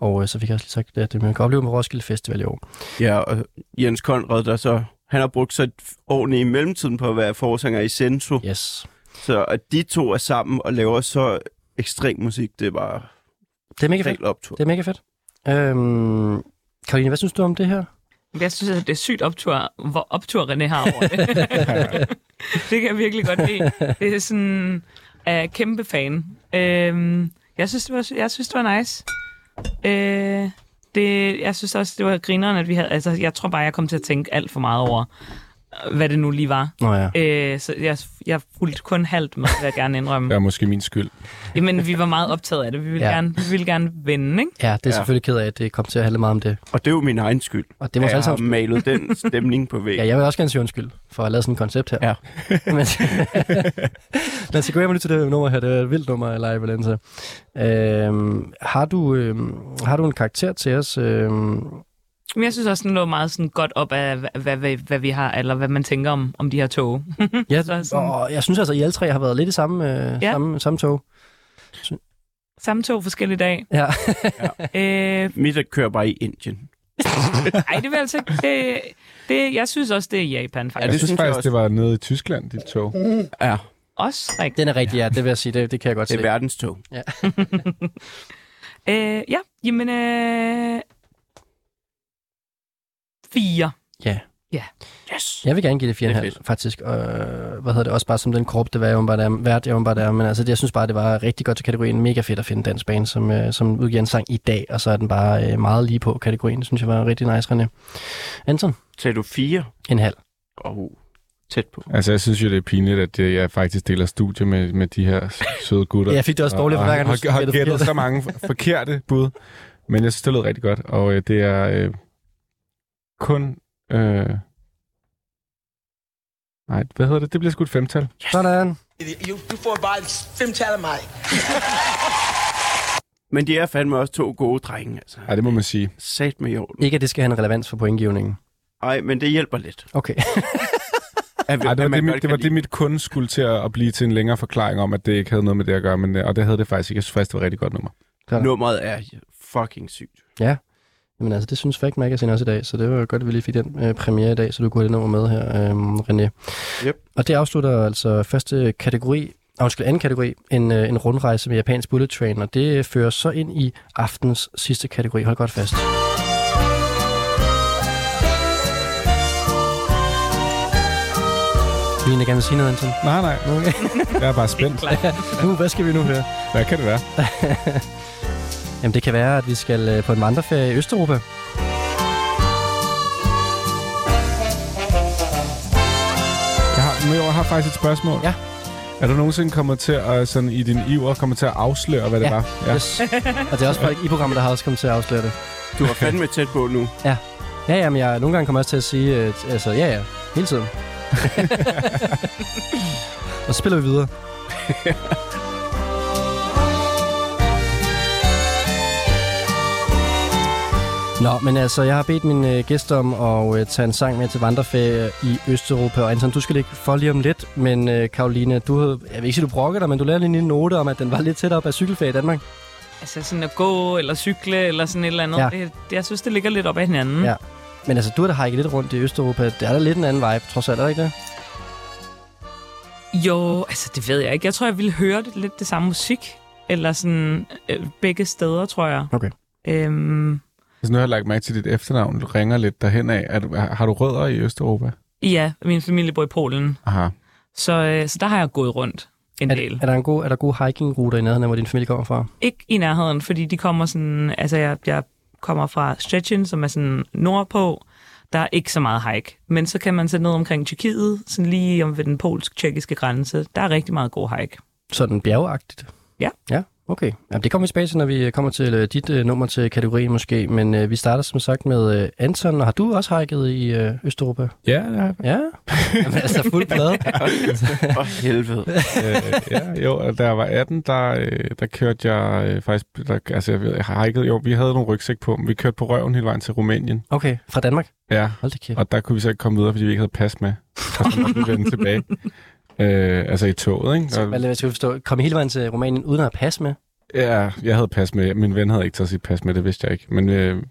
Og øh, så fik jeg også lige sagt, at det man kan opleve med Roskilde Festival i år.
Ja, og Jens Konrad, der så... Han har brugt sig årene i mellemtiden på at være forsanger i Senso.
Yes.
Så at de to er sammen og laver så ekstrem musik, det er bare
Det er mega fedt.
optur.
Det er mega fedt. Øhm, Karoline, hvad synes du om det her?
Jeg synes, at det er sygt optur, hvor optur René har over det. (laughs) det kan jeg virkelig godt lide. Det er sådan, er uh, kæmpe fan. Øhm, jeg, synes, det var, jeg synes, det var nice. Øh, det, jeg synes også, det var grineren, at vi havde... Altså, jeg tror bare, jeg kom til at tænke alt for meget over, hvad det nu lige var.
Nå ja.
Øh, så jeg, jeg fulgte kun halvt med, vil jeg gerne indrømme. (laughs)
Det er måske min skyld.
Jamen, vi var meget optaget af det. Vi ville,
Ja.
gerne, vi ville gerne vinde, ikke?
Ja, det er
Ja.
selvfølgelig ked af, at det kom til at handle meget om det.
Og det er jo min egen skyld.
Og det var
jeg
også
har malet den (laughs) stemning på væggen.
Ja, jeg vil også gerne sige undskyld for at have lavet sådan et koncept her.
Ja. (laughs)
Men, lad os gå hjem og lytte til det nummer her. Det er et vildt nummer af Live Valenza. Øhm, har, du, øhm, har du en karakter til os? Øhm,
Men jeg synes også, den lå meget sådan godt op af, hvad, hvad, hvad, vi har, eller hvad man tænker om, om de her tog. (laughs)
ja,
Så sådan-
og jeg synes altså, at I alle tre har været lidt i samme, øh,
Ja.
samme, samme tog.
Samme tog forskellige dage.
Ja. (laughs)
Øh,
Mit kører bare i Indien. (laughs)
ej, det vil altså ikke... Det, det, jeg synes også, det er Japan,
Ja,
faktisk.
Jeg
det
synes
synes jeg
faktisk,
også.
det var nede i Tyskland, dit tog.
Ja,
Også rigtigt.
Den er rigtig, ja, det vil jeg sige. Det, det kan jeg godt
det er
se.
verdens tog.
Øh, ja, jamen... Øh, fire.
Ja.
Yes.
Jeg vil gerne give det
Det er
4,5,
fedt.
faktisk. Og, hvad hedder det? Også bare som den korrupte vær, jeg bare der, vært, jeg bare der. Men altså, det, jeg synes bare, det var rigtig godt til kategorien. Mega fedt at finde en dansk band, som, øh, som udgiver en sang i dag, og så er den bare øh, meget lige på kategorien. Det synes jeg var rigtig nice, René. Anton,
Sagde du fire?
en halv.
Oh, tæt på.
Altså, jeg synes jo, det er pinligt, at øh, jeg faktisk deler studie med, med de her søde gutter.
Ja, jeg fik det også dårligt, for
Og-
hver gang du
har, har gættet så mange forkerte bud. Men jeg synes, det lød rigtig godt. Og øh, det er øh, kun... Øh, nej, hvad hedder det? Det bliver sgu et femtal.
Sådan.
You, du får bare et femtal af mig.
Men de er fandme også to gode drenge, altså.
Ja, det må man sige.
Sat med i orden.
Ikke, at det skal have en relevans for pointgivningen.
Ej, men det hjælper lidt.
Okay. (laughs)
At,
Ej, det, var det, mit, det var det, mit kunde skulle til at, at blive til en længere forklaring om, at det ikke havde noget med det at gøre. Men, øh, og det havde det faktisk ikke. Jeg synes faktisk, det var et rigtig godt nummer.
Nummeret er fucking sygt.
Jamen altså, det synes Fact Magazine også i dag, så det var godt, at vi lige fik den øh, premiere i dag, så du kunne have det nummer med her, øh, René.
Yep.
Og det afslutter altså første kategori, undskyld, anden kategori, en, øh, en rundrejse med japansk bullet train, og det fører så ind i aftens sidste kategori. Hold godt fast. Du egentlig gerne vil sige noget, Anton?
Nej, nej.
Okay.
Jeg er bare spændt. (laughs)
nu, hvad skal vi nu høre?
Hvad kan det være? (laughs)
Jamen, det kan være, at vi skal øh, på en vandreferie i Østeuropa.
Jeg har, men jeg har faktisk et spørgsmål.
Ja.
Er du nogensinde kommet til at, sådan i din iver, kommet til at afsløre, hvad det
Ja.
var? Ja.
Yes. og det er også folk i programmet, der har også kommet til at afsløre det.
Du var fandme tæt på nu.
Ja, ja, men jeg nogle gange kommer også til at sige, øh, t- altså, ja, ja, hele tiden. (laughs) og så spiller vi videre. (laughs) Nå, men altså, jeg har bedt min øh, gæst om at øh, tage en sang med til vandreferie i Østeuropa. Og Anton, du skal ligge for lige om lidt. Men øh, Karoline, du havde, jeg vil ikke sige, du brokker dig, men du lavede lige en note om, at den var lidt tæt op af cykelferie i Danmark.
Altså sådan at gå, eller cykle, eller sådan et eller andet.
Ja.
Det, jeg synes, det ligger lidt op ad hinanden.
Ja. Men altså, du har da hiket lidt rundt i Østeuropa. Det er da lidt en anden vibe, trods alt, er det ikke det?
Jo, altså det ved jeg ikke. Jeg tror, jeg ville høre det, lidt det samme musik. Eller sådan øh, begge steder, tror jeg.
Okay.
Øhm,
Altså, nu har jeg lagt mærke til dit efternavn. Du ringer lidt derhen af. Er du, har du rødder i Østeuropa?
ja, min familie bor i Polen.
Aha.
Så, øh, så der har jeg gået rundt en
Er,
del.
er, der en god, er der gode hiking-ruter i nærheden af, hvor din familie kommer fra?
Ikke i nærheden, fordi de kommer sådan... Altså, jeg, jeg kommer fra Stettin, som er sådan nordpå. Der er ikke så meget hike. Men så kan man sætte ned omkring Tyrkiet, sådan lige om ved den polsk-tjekkiske grænse. Der er rigtig meget god hike.
Sådan bjergeagtigt?
Ja.
Ja, okay. Jamen, det kommer vi tilbage til, når vi kommer til øh, dit øh, nummer til kategorien måske. Men øh, vi starter som sagt med øh, Anton. Og har du også hiket i øh, Østeuropa?
Ja, ja,
Ja. (laughs) Jamen, altså fuld plade. (laughs)
For helvede.
øh, ja, jo, og da jeg var 18, der, øh, der kørte jeg øh, faktisk, der, altså jeg, jeg har hikede, jo, vi havde nogle rygsæk på, men vi kørte på røven hele vejen til Rumænien.
Okay, fra Danmark?
Ja,
Hold da kæft.
og der kunne vi så ikke komme videre, fordi vi ikke havde pas med. Og (laughs) så måtte vi vende tilbage. Øh, altså i toget, ikke?
Så, hvad hvad skal vi forstå? Kom I hele vejen til Rumænien uden at have pas med?
ja, jeg havde pas med. Min ven havde ikke taget sit pas med, det vidste jeg ikke. Men øh,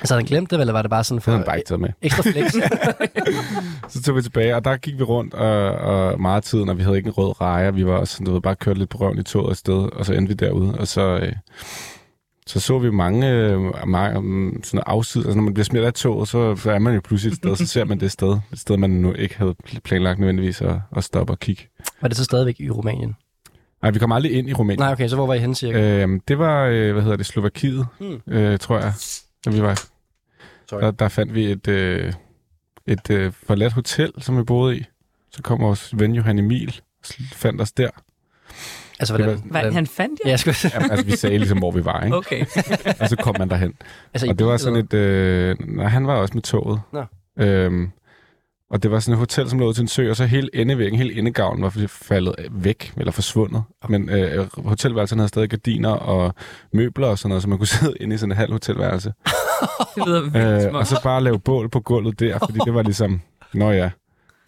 Altså havde han glemt det, eller var det bare sådan
det
for
havde han bare med.
ekstra flex? (laughs) (laughs)
Så tog vi tilbage, og der gik vi rundt og, og meget tiden, og vi havde ikke en rød rejer. Vi var også sådan, du ved, bare kørt lidt på røven i toget afsted, og så endte vi derude. Og så, øh, så så vi mange, øh, mange mm, sådan afsider. Altså, når man bliver smidt af toget, så, så er man jo pludselig et sted, så ser man det sted. Et sted, man nu ikke havde planlagt nødvendigvis at, at stoppe og kigge.
var det så stadigvæk i Rumænien?
Nej, vi kom aldrig ind i Rumænien.
Nej, okay, så hvor var I henne cirka?
Øh, det var, øh, hvad hedder det, Slovakiet,
Hmm.
øh, tror jeg. Da vi var,
Sorry.
der, der fandt vi et, øh, et øh, forladt hotel, som vi boede i. Så kom vores ven Johan Emil fandt os der.
Altså,
det
hvordan?
var-
Hvad,
hvordan-
han fandt
Ja,
jer?
jeg skulle
Jamen, altså, vi sagde ligesom, hvor vi var, ikke?
Okay.
Og så kom man derhen.
altså,
Og det var sådan et... Øh, nej, han var også med toget.
Nå.
Øhm, og det var sådan et hotel, som lå ud til en sø, og så hele endevæggen, hele indegavlen var faldet væk, eller forsvundet. Men øh, hotelværelsen havde stadig gardiner og møbler og sådan noget, så man kunne (laughs) sidde inde i sådan et halvt hotelværelse. (laughs)
Det lyder
Øh, og så bare lave bål på gulvet der, fordi (laughs) det var ligesom, nå ja.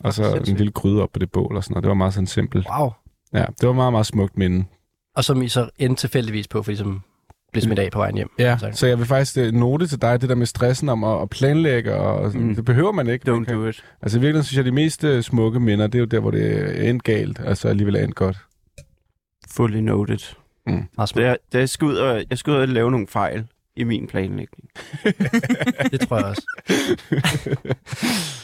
Og så en lille gryde op på det bål og sådan noget. Det var meget sådan simpelt.
Wow.
Ja, det var meget, meget smukt minde.
Og som I så endte tilfældigvis på, fordi som blev smidt af på vejen hjem.
Ja, så jeg vil faktisk øh, note til dig, det der med stressen om at, at planlægge, og sådan,
Mm.
det behøver man ikke. Man
Don't
kan-
do it.
Altså i virkeligheden synes jeg, de mest øh, smukke minder, det er jo der, hvor det er endt galt, altså alligevel er endt godt.
Fully noted.
Meget
Så
smart.
jeg, da jeg, skal ud og, jeg skal ud og lave nogle fejl i min planlægning. (laughs)
Det tror jeg også.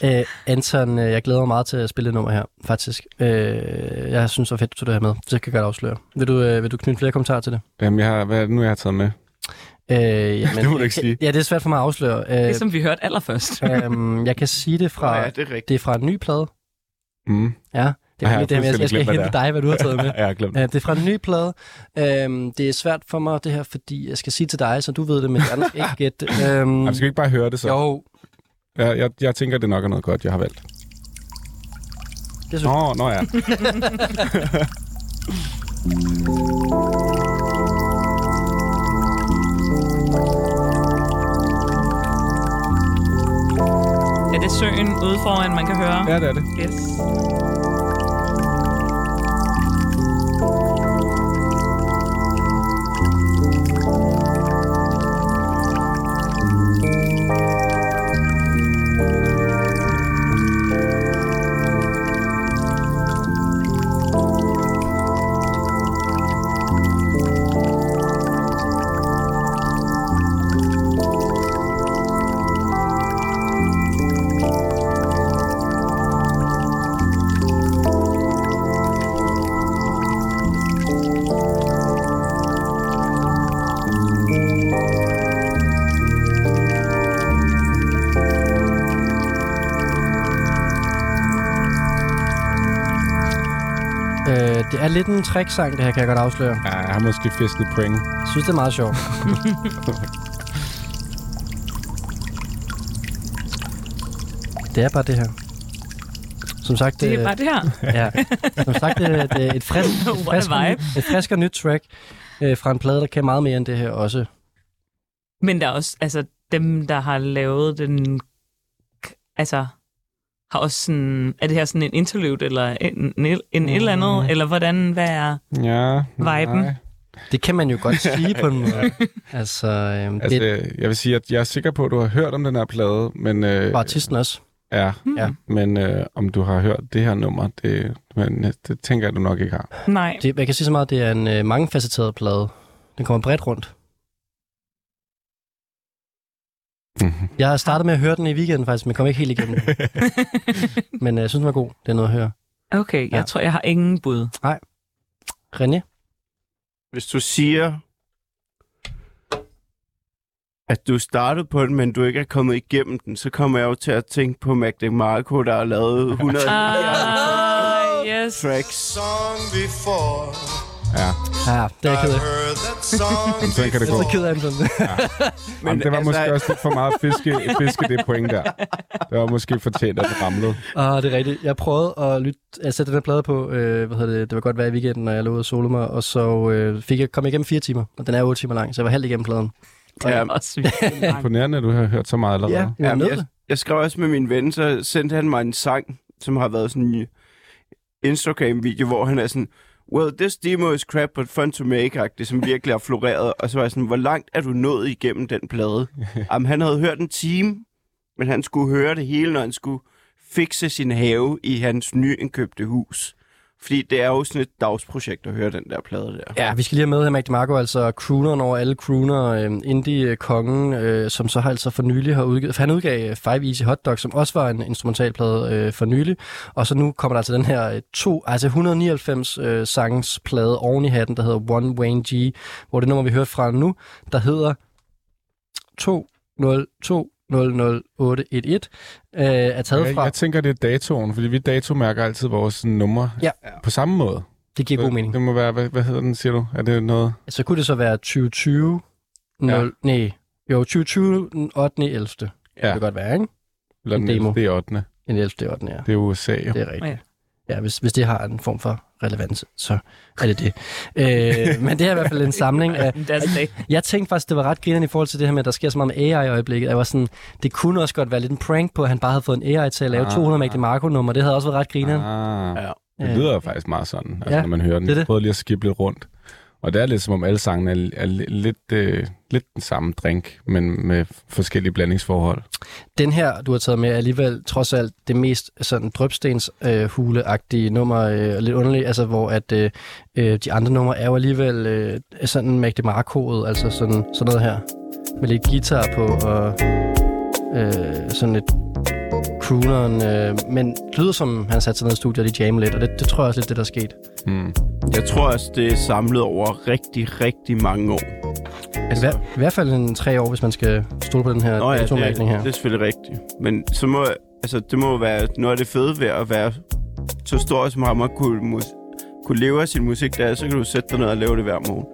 Æ, Anton, øh, jeg glæder mig meget til at spille det nummer her, faktisk. Øh, jeg synes, det var fedt, du tog det her med. Så kan jeg godt afsløre. Vil du, øh, vil du knytte flere kommentarer til det?
Jamen, jeg har, hvad er det nu, jeg har taget med?
Øh, jamen, (laughs)
Det må du ikke sige.
Ja, det er svært for mig at afsløre. Øh,
Det, som vi hørte allerførst. (laughs)
øhm, jeg kan sige det fra,
ja, det er rigtigt.
det er fra en ny plade.
Mm.
Ja, det er
jeg har
det, at jeg skal hente
det
dig, hvad du har taget med. (laughs)
jeg har glemt.
Ja, det er fra en ny plade. Øhm, det er svært for mig, det her, fordi jeg skal sige til dig, så du ved det, men jeg skal ikke gætte. (laughs) Øhm,
Jamen, skal vi ikke bare høre det så?
jo,
Jeg, jeg, jeg tænker, det nok er noget godt, jeg har valgt.
det synes
Nå, nå ja. (laughs)
Er det søen ude foran, man kan høre?
Ja, det er det.
Yes.
Er lidt en tricksang, det her, kan jeg godt afsløre.
Ja, jeg har måske fisket point.
Jeg synes, det er meget sjovt. (laughs) det er bare det her. Som sagt,
Det
øh,
er bare det her. (laughs)
Ja, som sagt, det, det er et frisk, (laughs) et frisk, nyt- et frisk og nyt track øh, fra en plade, der kan meget mere end det her også.
Men der er også, altså dem, der har lavet den, altså har også sådan, er det her sådan en interlude, eller en, en, en
Mm.
et eller andet, eller hvordan, hvad er
Ja,
Viben.
nej.
Det kan man jo godt sige på en (laughs) måde. Altså, øh,
Altså,
det
jeg vil sige, at jeg er sikker på, at du har hørt om den her plade, men... Øh,
var artisten også.
Ja,
Ja.
men øh, om du har hørt det her nummer, det, men, øh, det tænker jeg, du nok ikke har.
Nej.
Det, jeg kan sige så meget, det er en øh, mangefacetteret plade. Den kommer bredt rundt.
Mhm.
Jeg har startet med at høre den i weekenden faktisk, men kom ikke helt igennem. (laughs) Men øh, jeg synes, den var god. Det er noget at høre.
Okay, jeg
Ja.
tror, jeg har ingen bud.
René?
Hvis du siger, at du startede på den, men du ikke er kommet igennem den, så kommer jeg jo til at tænke på Mac DeMarco, der har lavet 100
Ah, (laughs) yes.
tracks.
Song before.
Ja,
Ja, det er jeg ked af.
men sådan kan det
Jeg
gå.
er så ked af den sådan. (laughs)
Men Jamen, det var
altså,
måske også lidt for meget fiske, fiske det point der. Det var måske fortjent, at den ramlede.
Ah, det er rigtigt. Jeg prøvede at lytte, at sætte den her plade på, øh, hvad hedder det, det var godt være i weekenden, når jeg lå og solo mig, og så øh, fik jeg kom igennem fire timer, og den er otte timer lang, så jeg var halvt igennem pladen.
Og
Ja,
også langt. (laughs)
Imponerende, at du har hørt så meget allerede.
Ja, jeg
jeg,
det.
jeg skrev også med min ven, så sendte han mig en sang, som har været sådan en Instagram-video, hvor han er sådan, well, this demo is crap, but fun to make, det som virkelig har floreret. Og så var jeg sådan, hvor langt er du nået igennem den plade? (laughs) Jamen, han havde hørt en time, men han skulle høre det hele, når han skulle fikse sin have i hans nyindkøbte hus. Fordi det er jo sådan et dagsprojekt at høre den der plade der.
Ja, vi skal lige have med her, Mac DeMarco, altså crooneren over alle crooner, øh, indie-kongen, øh, som så har altså for nylig har udgivet, for han udgav øh, Five Easy Hot Dog, som også var en instrumentalplade øh, for nylig, og så nu kommer der altså den her øh, to, altså 199 øh, sangs plade oven i hatten, der hedder One Wayne G, hvor det nummer, vi hørte fra nu, der hedder 202 00811, øh, er taget
Jeg,
fra...
jeg tænker, det er datoen, fordi vi datomærker altid vores numre
Ja.
på samme måde.
Det giver god mening.
Det må være, hvad, hvad hedder den, siger du? Er det noget?
Så kunne det så være 2020... 0,
Ja.
Nej, jo, 2020, den 8. 11. Ja. Det kan godt være, ikke?
eller
en
den
demo.
det er 8.
En 11. 8. Ja.
Det er USA, jo.
Det er rigtigt.
Ja.
Ja, hvis, hvis det har en form for relevans, så er det det. øh, (laughs) men det er i hvert fald en samling af... Jeg tænkte faktisk, det var ret grinerende i forhold til det her med, at der sker så meget med AI i øjeblikket. Jeg var sådan, det kunne også godt være lidt en prank på, at han bare havde fået en AI til at lave
Ah.
200 Magdi Marco-nummer. Det havde også været ret grinerende.
Ah,
Ja.
det lyder jo faktisk meget sådan, altså,
Ja,
når man hører den.
det.
Jeg prøvede lige at skippe lidt rundt. Og det er lidt som om alle sangene er, er li- lidt, øh, lidt den samme drink, men med forskellige blandingsforhold.
Den her, du har taget med, er alligevel trods alt det mest sådan drøbstens øh, huleagtige nummer, øh, lidt underligt, altså hvor at øh, øh, de andre numre er jo alligevel øh, sådan Magdi Marco, altså sådan, sådan noget her, med lidt guitar på, og øh, sådan lidt crooneren, øh, men det lyder som, han har sat sig ned i studiet og de jammer lidt, og det, det tror jeg også lidt, det der er sket.
Hmm.
Jeg tror også, det er samlet over rigtig, rigtig mange år.
Altså, I, hver, I hvert fald en tre år, hvis man skal stole på den her
Nå ja, det,
datomærkning her.
det er selvfølgelig rigtigt. Men så må, altså, det må være noget af det fede ved at være så stor som ham og kunne, mus- kunne leve af sin musik der, så kan du sætte dig ned og lave det hver morgen.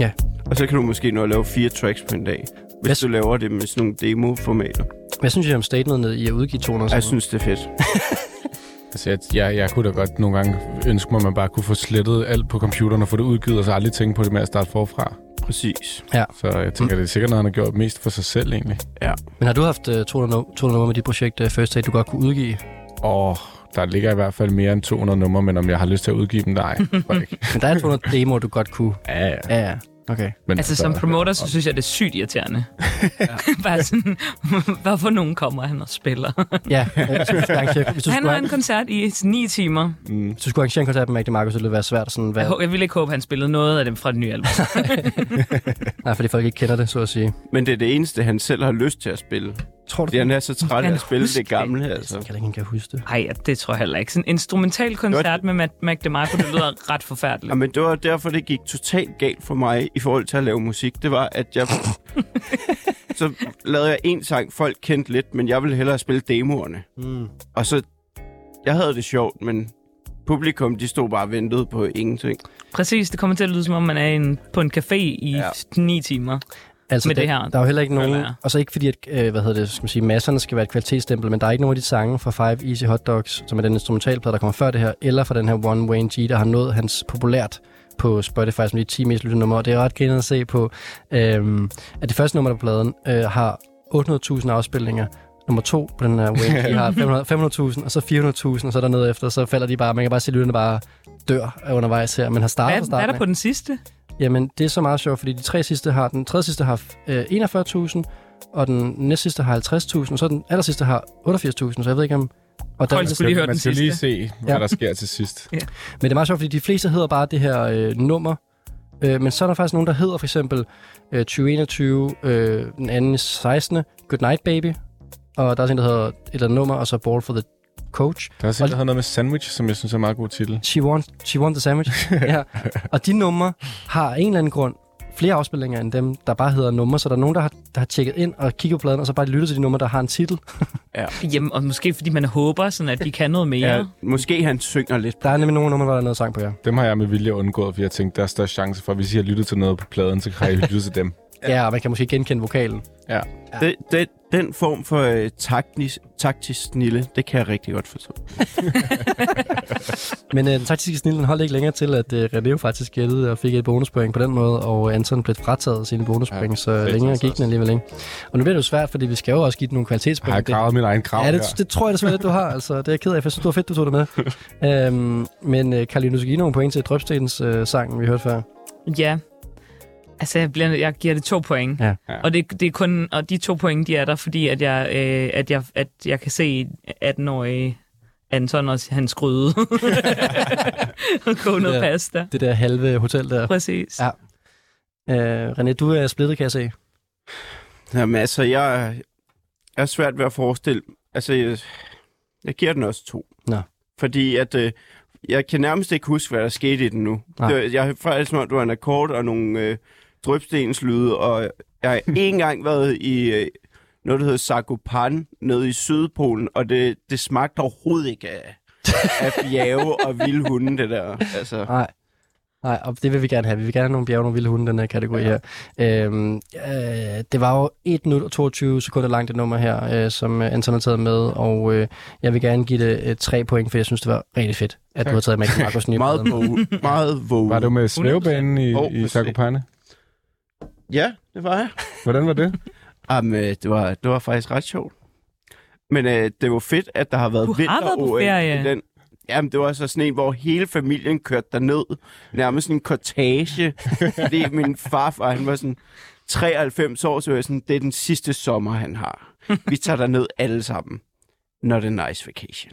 Ja.
Og så kan du måske nå at lave fire tracks på en dag, hvis
Hvad-
du laver det med sådan nogle demo-formater.
Hvad synes I om statementet i at udgive 200?
Jeg synes, det er fedt. (laughs)
Altså, jeg, jeg, jeg kunne da godt nogle gange ønske mig, at man bare kunne få slettet alt på computeren og få det udgivet, og så aldrig tænke på det med at starte forfra.
Præcis.
Så jeg tænker, det er sikkert noget, han har gjort mest for sig selv, egentlig.
Men har du haft uh, 200, nu- 200 numre med dit projekt uh, First Aid, du godt kunne udgive?
Og der ligger i hvert fald mere end 200 numre, men om jeg har lyst til at udgive dem, nej. (laughs) ikke.
Men der er 200 demoer, du godt kunne.
ja, ja.
Ja, ja. Okay.
Men
Altså som promoter, så synes jeg, det er sygt irriterende. (laughs) (laughs) Bare sådan, hvorfor nogen kommer han og spiller? (laughs)
Ja, skulle arrangere, hvis du
Han har en koncert i ni timer.
Mm.
hvis du skulle arrangere en koncert med Magdi Marco, så ville det være svært at sådan
Jeg,
være...
hå- jeg ville ikke håbe, han spillede noget af dem fra det nye album.
Nej, fordi folk ikke kender det, så at sige.
Men det er det eneste, han selv har lyst til at spille.
Tror du
han er så træt af at spille det gamle,
Jeg
altså.
kan ikke engang huske det.
Nej, det tror jeg heller ikke. Sådan en instrumental koncert med Mac, Mac DeMarco, det lyder (laughs) ret forfærdeligt.
Jamen, det var derfor, det gik totalt galt for mig i forhold til at lave musik. Det var, at jeg... (laughs) så lavede jeg en sang, folk kendte lidt, men jeg ville hellere spille demoerne.
Mm.
Og så... Jeg havde det sjovt, men publikum, de stod bare og ventede på ingenting.
Præcis, det kommer til at lyde, som om man er en, på en café i
Ja.
ja. ni timer.
Altså,
Med det
der,
her,
der er jo heller ikke nogen... Og så ikke fordi, at øh, hvad hedder det, skal man sige, masserne skal være et kvalitetsstempel, men der er ikke nogen af de sange fra Five Easy Hot Dogs, som er den instrumentalplade, der kommer før det her, eller fra den her One Wayne G, der har nået hans populært på Spotify som de 10 mest lyttede numre. Og det er ret grinerende at se på, øhm, at det første nummer på pladen øh, har 800.000 afspilninger. Nummer to på den her Wayne G (laughs) har 500 500.000, og så 400.000, og så dernede efter, så falder de bare, man kan bare se, at lytterne bare dør undervejs her, men har startet
Hvad, hvad
starten.
er der på den sidste?
Jamen, det er så meget sjovt, fordi de tre sidste har, den tredje sidste har øh, 41.000, og den næste sidste har 50.000, og så den aller sidste har 88.000, så jeg ved ikke om... Og der,
Folk skulle lige høre
man
den
skal lige se, hvad
Ja.
der sker til sidst.
Men det er meget sjovt, fordi de fleste hedder bare det her øh, nummer, øh, men så er der faktisk nogen, der hedder for eksempel øh, 2021, øh, den anden 16. Good Night Baby, og der er også en, der hedder et eller andet nummer, og så Ball for the Coach.
Der er også en, der hedder noget med Sandwich, som jeg synes er en meget god titel.
She Want, She Want the Sandwich. (laughs) ja. Og de numre har en eller anden grund flere afspillinger end dem, der bare hedder numre. Så der er nogen, der har, der har tjekket ind og kigget på pladen, og så bare lyttet til de numre, der har en titel. (laughs)
Jamen, og måske fordi man håber, sådan at de kan noget mere.
Ja, måske han synger lidt.
Der er nemlig nogle numre, hvor der er noget sang på, ja.
Dem har jeg med vilje undgået, for jeg tænkte, der er størst chance for, at hvis I har lyttet til noget på pladen, så kan I lytte til dem. (laughs)
Ja, og man kan måske genkende vokalen.
Ja.
Den, den, den form for øh, taktisk, taktisk snille, det kan jeg rigtig godt forstå. (laughs)
Men øh, den taktiske snil, den holdt ikke længere til, at øh, René jo faktisk gættede og fik et bonuspoint på den måde, og Anton blev frataget sine bonuspoint, ja, så
fedt,
længere gik den alligevel ikke. Og nu bliver det jo svært, fordi vi skal jo også give den nogle
Jeg har
kvalitetspoint. Det-
gravet min egen grav
Ja, det,
her.
det tror jeg desværre lidt, du har. Altså, det er jeg ked af, for jeg synes, det var fedt, du tog det med. (laughs) øhm, men øh, Karoline, du skal give nogle point til Drøbstens øh, sang, vi hørte før.
Ja. Altså, jeg, bliver, jeg giver det to point.
Ja.
Ja.
Og, det, det er kun, og de to point, de er der, fordi at jeg, øh, at jeg, at jeg kan se 18-årige Anton og hans gryde. og (laughs) gå noget
Ja.
pasta.
Det der halve hotel der.
Præcis.
Ja. Øh, René, du er splittet, kan jeg se.
Jamen altså, jeg, jeg er svært ved at forestille... Altså, jeg, jeg giver den også to.
Nå.
Fordi at... Øh, jeg kan nærmest ikke huske, hvad der skete i den nu.
Nej.
Jeg har faktisk det var en akkord og nogle øh, drøbstenslyde, og jeg har ikke (laughs) engang været i øh, noget, der hedder Sagopan, nede i Sydpolen, og det, det smagte overhovedet ikke af, af bjerge og vilde hunde, det der. Altså,
Nej. Nej, og det vil vi gerne have. Vi vil gerne have nogle bjerge og nogle vilde hunde, den her kategori ja. her. Øhm, øh, det var jo 1 minut og 22 sekunder langt det nummer her, øh, som Anton har taget med, og øh, jeg vil gerne give det øh, 3 point, for jeg synes, det var rigtig fedt, at du har taget med Markus nye
meget. Meget våge.
Var du med svævebanen i,
Åh,
i
præcis.
Zakopane?
Ja, det var jeg.
Hvordan var det? (laughs)
Jamen, øh, det var, det var faktisk ret sjovt. Men øh, det var fedt, at der har været
Du har været på
vinter-OL
ferie.
i den. Jamen, det var så sådan en, hvor hele familien kørte derned. Nærmest sådan en kortage. (laughs) fordi min farfar, han var sådan 93 år, så var jeg sådan, det er den sidste sommer, han har. Vi tager derned alle sammen. Not a nice vacation.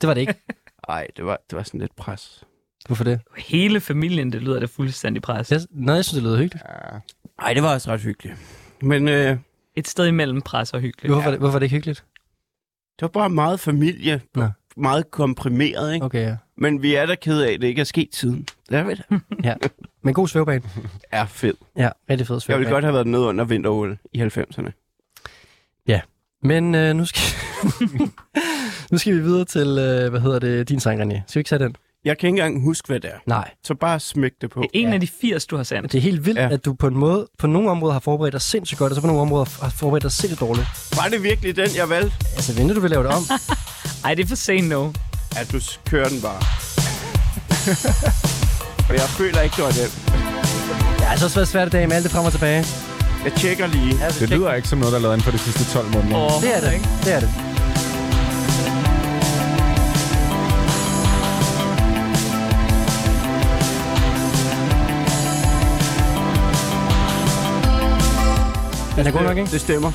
Det var det ikke. (laughs)
Ej, det var, det var sådan lidt pres.
Hvorfor det?
Hele familien, det lyder da fuldstændig pres.
Jeg, nej, jeg synes, det lyder hyggeligt.
Ja.
Ej, det var også ret hyggeligt. Men øh,
Et sted imellem pres og hyggeligt.
Hvorfor, ja. det, hvorfor er det ikke hyggeligt?
det var bare meget familie.
Nå.
Meget komprimeret, ikke?
Okay, ja.
Men vi er da ked af, at det ikke er sket tiden. Det er vi da. (laughs)
Men god svævebane. (laughs)
er fed.
Ja, rigtig fed
Jeg
svævebane.
ville godt have været nede under vinter i 90'erne.
Men øh, nu, skal, (laughs) nu skal vi videre til, øh, hvad hedder det, din sang, René. Skal vi ikke tage den?
Jeg kan ikke engang huske, hvad det er.
Nej.
Så bare smæk det på.
Det er en
Ja.
af de 80, du har sendt.
Det er helt vildt, ja.
Ja.
at du på en måde, på nogle områder har forberedt dig sindssygt godt, og så på nogle områder har forberedt dig sindssygt dårligt.
Var det virkelig den, jeg valgte?
Altså, venter du vil lave det om? (laughs)
Ej, det er for sent nu.
At du kører den bare. (laughs) Og jeg føler ikke, det var den.
Ja, det har også været svært i dag med alt det frem og tilbage.
Jeg tjekker lige.
Ja,
Det lyder ikke som noget, der er lavet inden for de sidste 12 måneder.
Åh,
Det er det. Det er det. Den er god nok, ikke?
Det stemmer.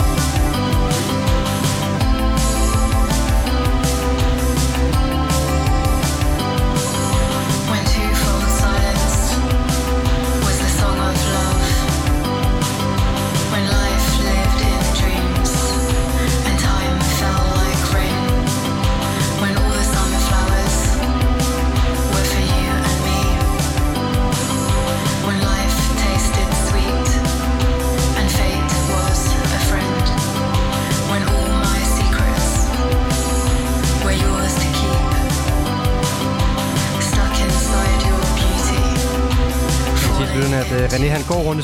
(laughs)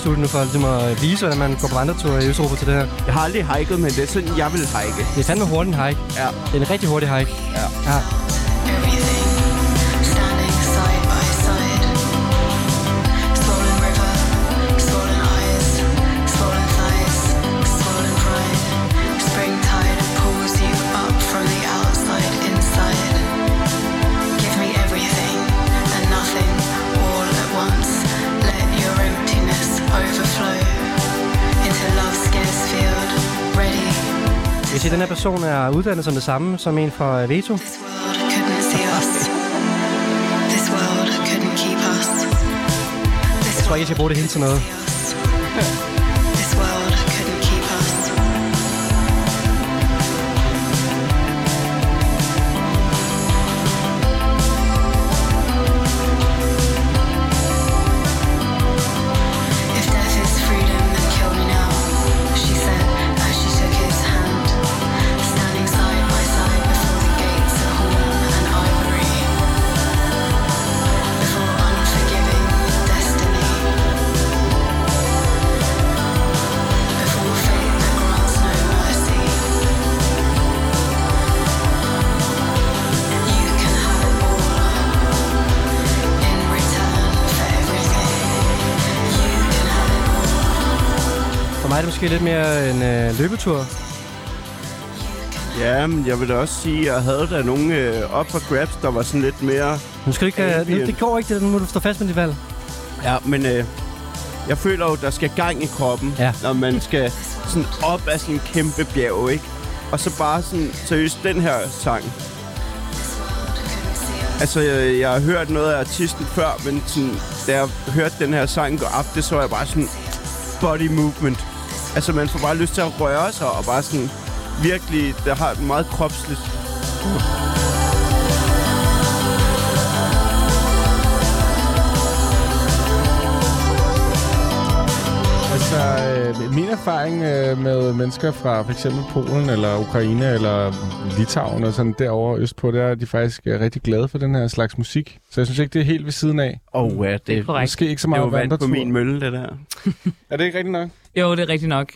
studiet nu for ligesom at vise, hvordan man går på vandretur i Østeuropa til det her.
Jeg har aldrig hiket, men det er sådan, jeg vil hike.
Det er fandme hurtigt en hike.
Ja.
Det er en rigtig hurtig hike.
Ja.
ja.
At
den her person er uddannet som det samme som en fra øh, Veto. Jeg tror ikke, jeg skal bruge det hele til noget. Måske lidt mere en øh, løbetur.
Ja, men jeg vil da også sige, at jeg havde der nogle øh, op for grabs, der var sådan lidt mere...
Nu skal ikke... Øh, nu, det går ikke, det. Nu må du stå fast med dit valg.
Ja, men øh, jeg føler jo, der skal gang i kroppen,
Ja.
når man skal sådan op af sådan en kæmpe bjerg, ikke? Og så bare sådan, seriøst, den her sang. Altså, jeg, jeg har hørt noget af artisten før, men sådan, da jeg hørte den her sang gå op, det så jeg bare sådan body movement. Altså, man får bare lyst til at røre sig, og bare sådan virkelig, der har et meget kropsligt.
Altså, øh, min erfaring øh, med mennesker fra for eksempel Polen eller Ukraine eller Litauen og sådan derovre østpå, det er, at de faktisk er rigtig glade for den her slags musik. Så jeg synes ikke, det er helt ved siden af.
Åh, oh, ja, det,
Det er korrekt.
Måske ikke så
det
meget
var vand på min mølle, det der. (laughs)
Er det ikke rigtigt nok?
Jo, det er rigtigt nok.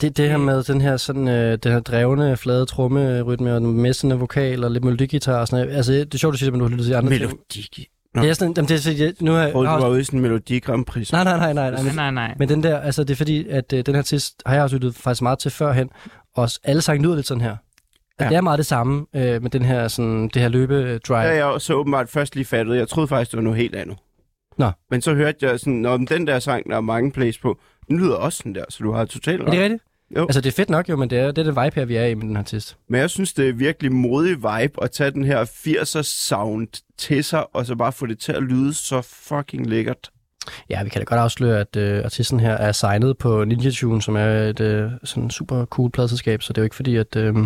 Det, det her med den her, sådan, øh, den her drevne, flade trommerytme og den messende vokal og lidt melodigitar og sådan noget. Altså, det er sjovt, du siger, at du har lyttet til andre ting.
Melodi.
Det er sådan, jamen, det er, jeg- nu har,
Jeg
har
du var ude i sådan en Melodi Grand Prix.
nej, nej, nej, nej, nej,
Nej,
men,
nej, nej.
men den der, altså, det er fordi, at øh, den her test har jeg også lyttet faktisk meget til førhen, og alle sange lyder lidt sådan her. Ja.
Ja.
Det er meget det samme øh, med den her, sådan, det her løbe-drive.
Ja, jeg så åbenbart først lige fattet. Jeg troede faktisk, det var noget helt andet.
Nå.
Men så hørte jeg sådan, når den der sang, der er mange plays på, den lyder også sådan der, så du har totalt
Er det
ret.
rigtigt?
Jo.
Altså, det er fedt nok jo, men det er, det er den vibe her, vi er i med den her test.
Men jeg synes, det er virkelig modig vibe at tage den her 80'er sound til sig, og så bare få det til at lyde så fucking lækkert.
Ja, vi kan da godt afsløre, at øh, artisten her er signet på Ninja Tune, som er et øh, sådan super cool pladselskab, så det er jo ikke fordi, at, øh,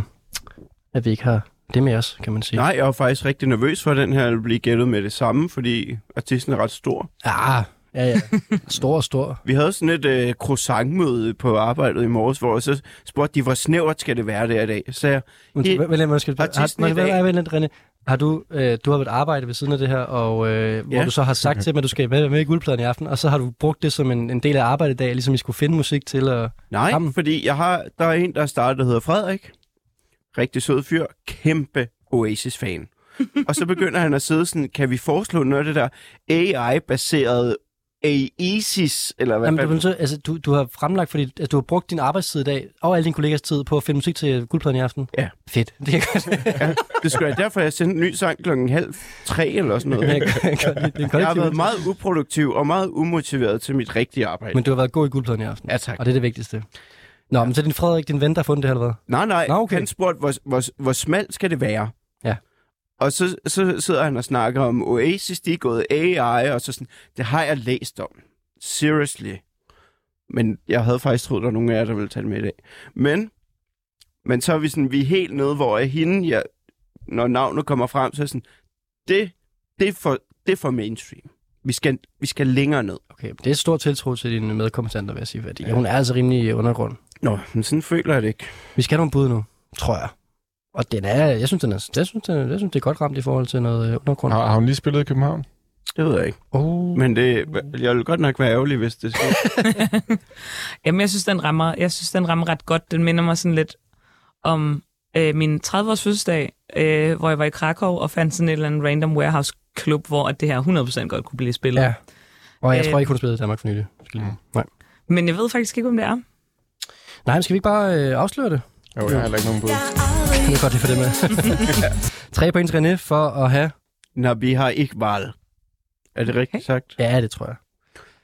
at vi ikke har det med os, kan man sige.
Nej, jeg var faktisk rigtig nervøs for, at den her ville blive gættet med det samme, fordi artisten er ret stor.
Ah, ja, ja. Stor, stor.
Vi havde sådan et øh, croissantmøde på arbejdet i morges, hvor så spurgte de, hvor snævert skal det være der i dag? Så jeg,
vent, vent, måske, har, vent lidt, René. Har du, øh, du har et arbejde ved siden af det her, og øh, hvor
Ja.
du så har sagt til dem, at du skal være med i guldpladen i aften, og så har du brugt det som en, en del af arbejdet i dag, ligesom I skulle finde musik til at...
Nej,
Sammen.
fordi jeg har, der er en, der er startet, der hedder Frederik. Rigtig sød fyr. Kæmpe Oasis-fan. (laughs) og så begynder han at sidde sådan, kan vi foreslå noget af det der AI-baseret Aesis, eller hvad
Jamen, du,
fanden?
så, altså, du, du har fremlagt, fordi at du har brugt din arbejdstid i dag, og alle dine kollegers tid, på at finde musik til guldpladen i aften.
Ja.
Fedt. Det kan godt,
Ja, det skulle jeg derfor, jeg sendte en ny sang klokken halv tre eller sådan noget.
jeg kan. Det en
Jeg har været meget uproduktiv og meget umotiveret til mit rigtige arbejde.
Men du har været god i guldpladen i aften.
Ja, tak.
Og det er det vigtigste. Nå, men så din Frederik, din ven, der har fundet det eller hvad?
Nej, nej.
Nå, okay.
Han spurgte, hvor, hvor, hvor smalt skal det være? Og så, så sidder han og snakker om Oasis, de er gået AI, og så sådan, det har jeg læst om. Seriously. Men jeg havde faktisk troet, der var nogen af jer, der ville tage det med i dag. Men, men så er vi sådan, vi er helt nede, hvor jeg hende, jeg, når navnet kommer frem, så er sådan, det, det, er for, det er for mainstream. Vi skal, vi skal længere ned.
Okay, det er et stort tiltro til dine medkommentander, vil jeg sige, fordi ja. hun er altså rimelig i undergrund.
Nå, men sådan føler jeg det ikke.
Vi skal have nogle bud nu, tror jeg. Og den er, jeg synes, den er, jeg synes, den er, jeg synes, det er godt ramt i forhold til noget øh, undergrund.
Har, har hun lige spillet i København?
Det ved jeg ikke.
Oh.
Men det, jeg vil godt nok være ærgerlig, hvis det skal. (laughs)
Jamen, jeg synes, den rammer, jeg synes, den rammer ret godt. Den minder mig sådan lidt om øh, min 30-års fødselsdag, øh, hvor jeg var i Krakow og fandt sådan en eller anden random warehouse klub, hvor at det her 100% godt kunne blive spillet.
Ja. Og jeg
Øh.
tror ikke, hun har spillet i Danmark for nylig. Skal lige- Nej.
Men jeg ved faktisk ikke, om det er.
Nej, men skal vi ikke bare øh, afsløre det?
Jo, jeg har heller ikke nogen bud.
Det er godt, det for det med. (laughs) Tre point til René for at have...
Når vi har ikke valg. Er det rigtigt sagt?
Ja, det tror jeg.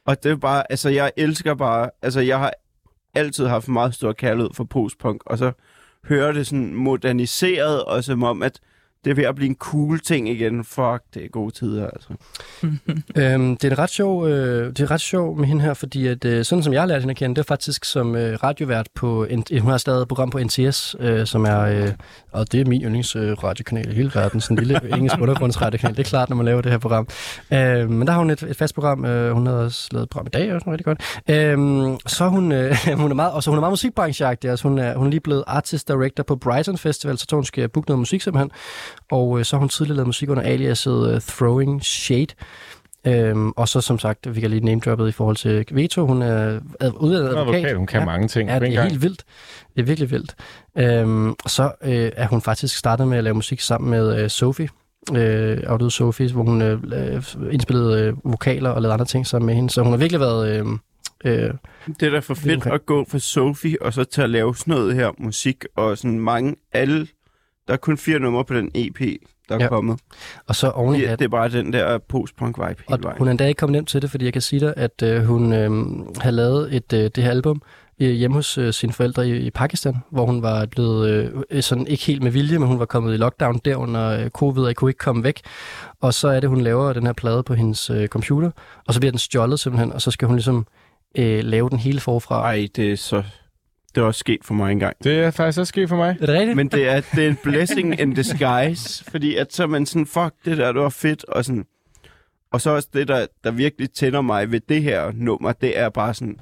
Og det er bare, altså jeg elsker bare, altså jeg har altid haft meget stor kærlighed for postpunk, og så hører det sådan moderniseret, og som om, at det er ved at blive en cool ting igen. Fuck, det er gode tider, altså. (laughs)
Øhm, det er en ret sjov, øh, det er ret sjov med hende her, fordi at, øh, sådan som jeg har lært hende at kende, det er faktisk som øh, radiovært på, en, hun har stadig et program på NTS, øh, som er, øh, og det er min yndlings øh, radiokanal i hele verden, sådan en lille (laughs) engelsk undergrundsradiokanal, det er klart, når man laver det her program. Øh, men der har hun et, et fast program, øh, hun har også lavet et program i dag, også rigtig godt. Øh, så hun, øh, (laughs) hun er meget, og så hun er meget musikbrancheagtig, altså hun er, hun er lige blevet artist director på Brighton Festival, så tror hun skal booke noget musik simpelthen, og øh, så har hun tidligere lavet musik under aliaset uh, Throwing Shade, Øhm, og så som sagt, vi kan lige name droppet i forhold til Veto. Hun er ad- uddannet
Hun
advokat.
advokat, hun kan
ja.
mange ting
Ja, det er helt vildt. Det er virkelig vildt. Øhm, så øh, er hun faktisk startet med at lave musik sammen med øh, Sophie. Øh, afdøde Sophie, hvor hun øh, øh, indspillede øh, vokaler og lavede andre ting sammen med hende. Så hun har virkelig været øh, Øh,
Det er da for fedt at gå fra Sophie og så til at lave sådan noget her musik, og sådan mange, alle, der er kun fire numre på den EP, der er
Ja.
kommet.
og så oven i
Ja, det er bare den der post-punk vibe hele
Og
vejen.
hun er endda ikke kommet nemt til det, fordi jeg kan sige dig, at øh, hun øh, har lavet et, øh, det her album øh, hjemme hos øh, sine forældre i, i Pakistan, hvor hun var blevet, øh, sådan ikke helt med vilje, men hun var kommet i lockdown der under øh, covid, og kunne ikke komme væk. Og så er det, hun laver den her plade på hendes øh, computer, og så bliver den stjålet simpelthen, og så skal hun ligesom øh, lave den hele forfra.
Ej, det er så... Det er også sket for mig engang.
Det er faktisk også sket for mig.
Er det rigtigt?
Men det er, det er en blessing in disguise, fordi at så er man sådan, fuck, det der, det var fedt, og sådan... Og så også det, der, der virkelig tænder mig ved det her nummer, det er bare sådan...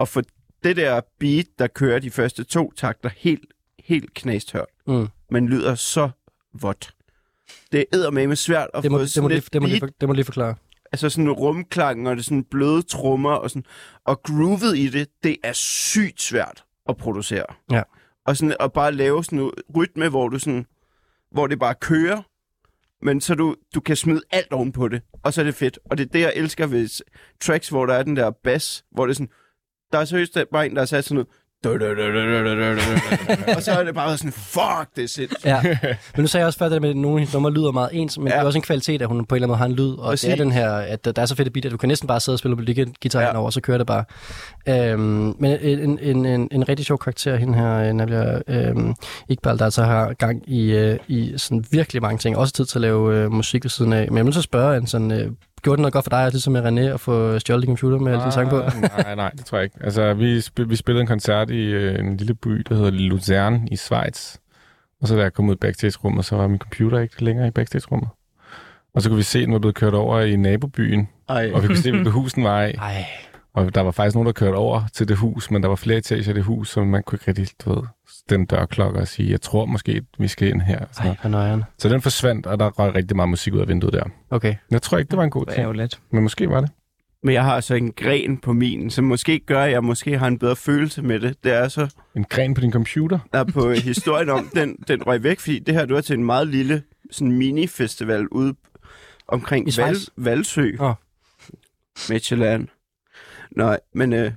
At få det der beat, der kører de første to takter, helt, helt knastørt.
Mm.
Men lyder så vådt. Det er med svært at
Det må,
få
det, må, det, må lige,
beat,
det må lige forklare.
altså sådan rumklangen, og det sådan bløde trommer, og, sådan, og groovet i det, det er sygt svært at producere.
Ja.
Og sådan at bare lave sådan en rytme, hvor du sådan, hvor det bare kører, men så du, du kan smide alt oven på det, og så er det fedt. Og det er det, jeg elsker ved tracks, hvor der er den der bass, hvor det er sådan, der er seriøst bare en, der har sat sådan noget, (laughs) og så er det bare sådan, fuck, det er sindssygt.
Ja. Men nu sagde jeg også før, det med, at nogle numre lyder meget ens, men ja. Det er også en kvalitet, at hun på en eller anden måde har en lyd, og
Præcis.
det er den her, at der er så fedt et beat, at du kan næsten bare sidde og spille på guitar ja. Over, og så kører det bare. Øhm, men en, en, en, en rigtig sjov karakter, hende her, øh, Nadia øhm, Iqbal, der altså har gang i, øh, i sådan virkelig mange ting, også tid til at lave øh, musik ved siden af. Men jeg vil så spørge, en sådan, øh, gjorde det noget godt for dig, ligesom med René, at få stjålet din computer med alle de sange på?
Ah, nej, nej, det tror jeg ikke. Altså, vi, sp- vi spillede en koncert i øh, en lille by, der hedder Luzern i Schweiz. Og så da jeg kom ud i backstage-rummet, så var min computer ikke længere i backstage-rummet. Og så kunne vi se, at den var blevet kørt over i nabobyen,
Ej.
og vi kunne se, hvilket hus den var i.
Ej,
Og der var faktisk nogen, der kørte over til det hus, men der var flere etager i det hus, så man kunne ikke rigtig, du ved, stemme dørklokker og sige, jeg tror måske, vi skal ind her. og sådan
ej,
noget.
hvor nøjeren.
Så den forsvandt, og der røg rigtig meget musik ud af vinduet der.
Okay.
Jeg tror ikke, det var en god
Det er
ting,
jo lidt.
men måske var det.
Men jeg har altså en gren på min, som måske gør, at jeg måske har en bedre følelse med det. Det er så,
En gren på din computer.
der på historien om, den, den røg væk, fordi det her, du var til en meget lille sådan mini-festival ude omkring Val? Valsø.
Åh.
Midtjylland. Nej, men øh,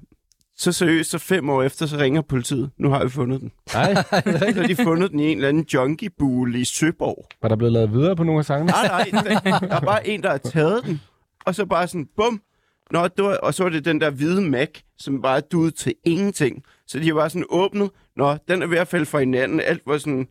så seriøst, så fem år efter, så ringer politiet. Nu har vi fundet den.
Nej. (laughs)
Så har de fundet den i en eller anden junkie i Søborg.
Var der blevet lavet videre på nogle af sangene?
Nej, nej, der, der er bare en, der har taget den. Og så bare sådan, bum. Nå, det var, og så var det den der hvide Mac, som bare duet til ingenting. Så de har bare sådan åbnet. Nå, den er ved at falde fra hinanden. Alt var sådan,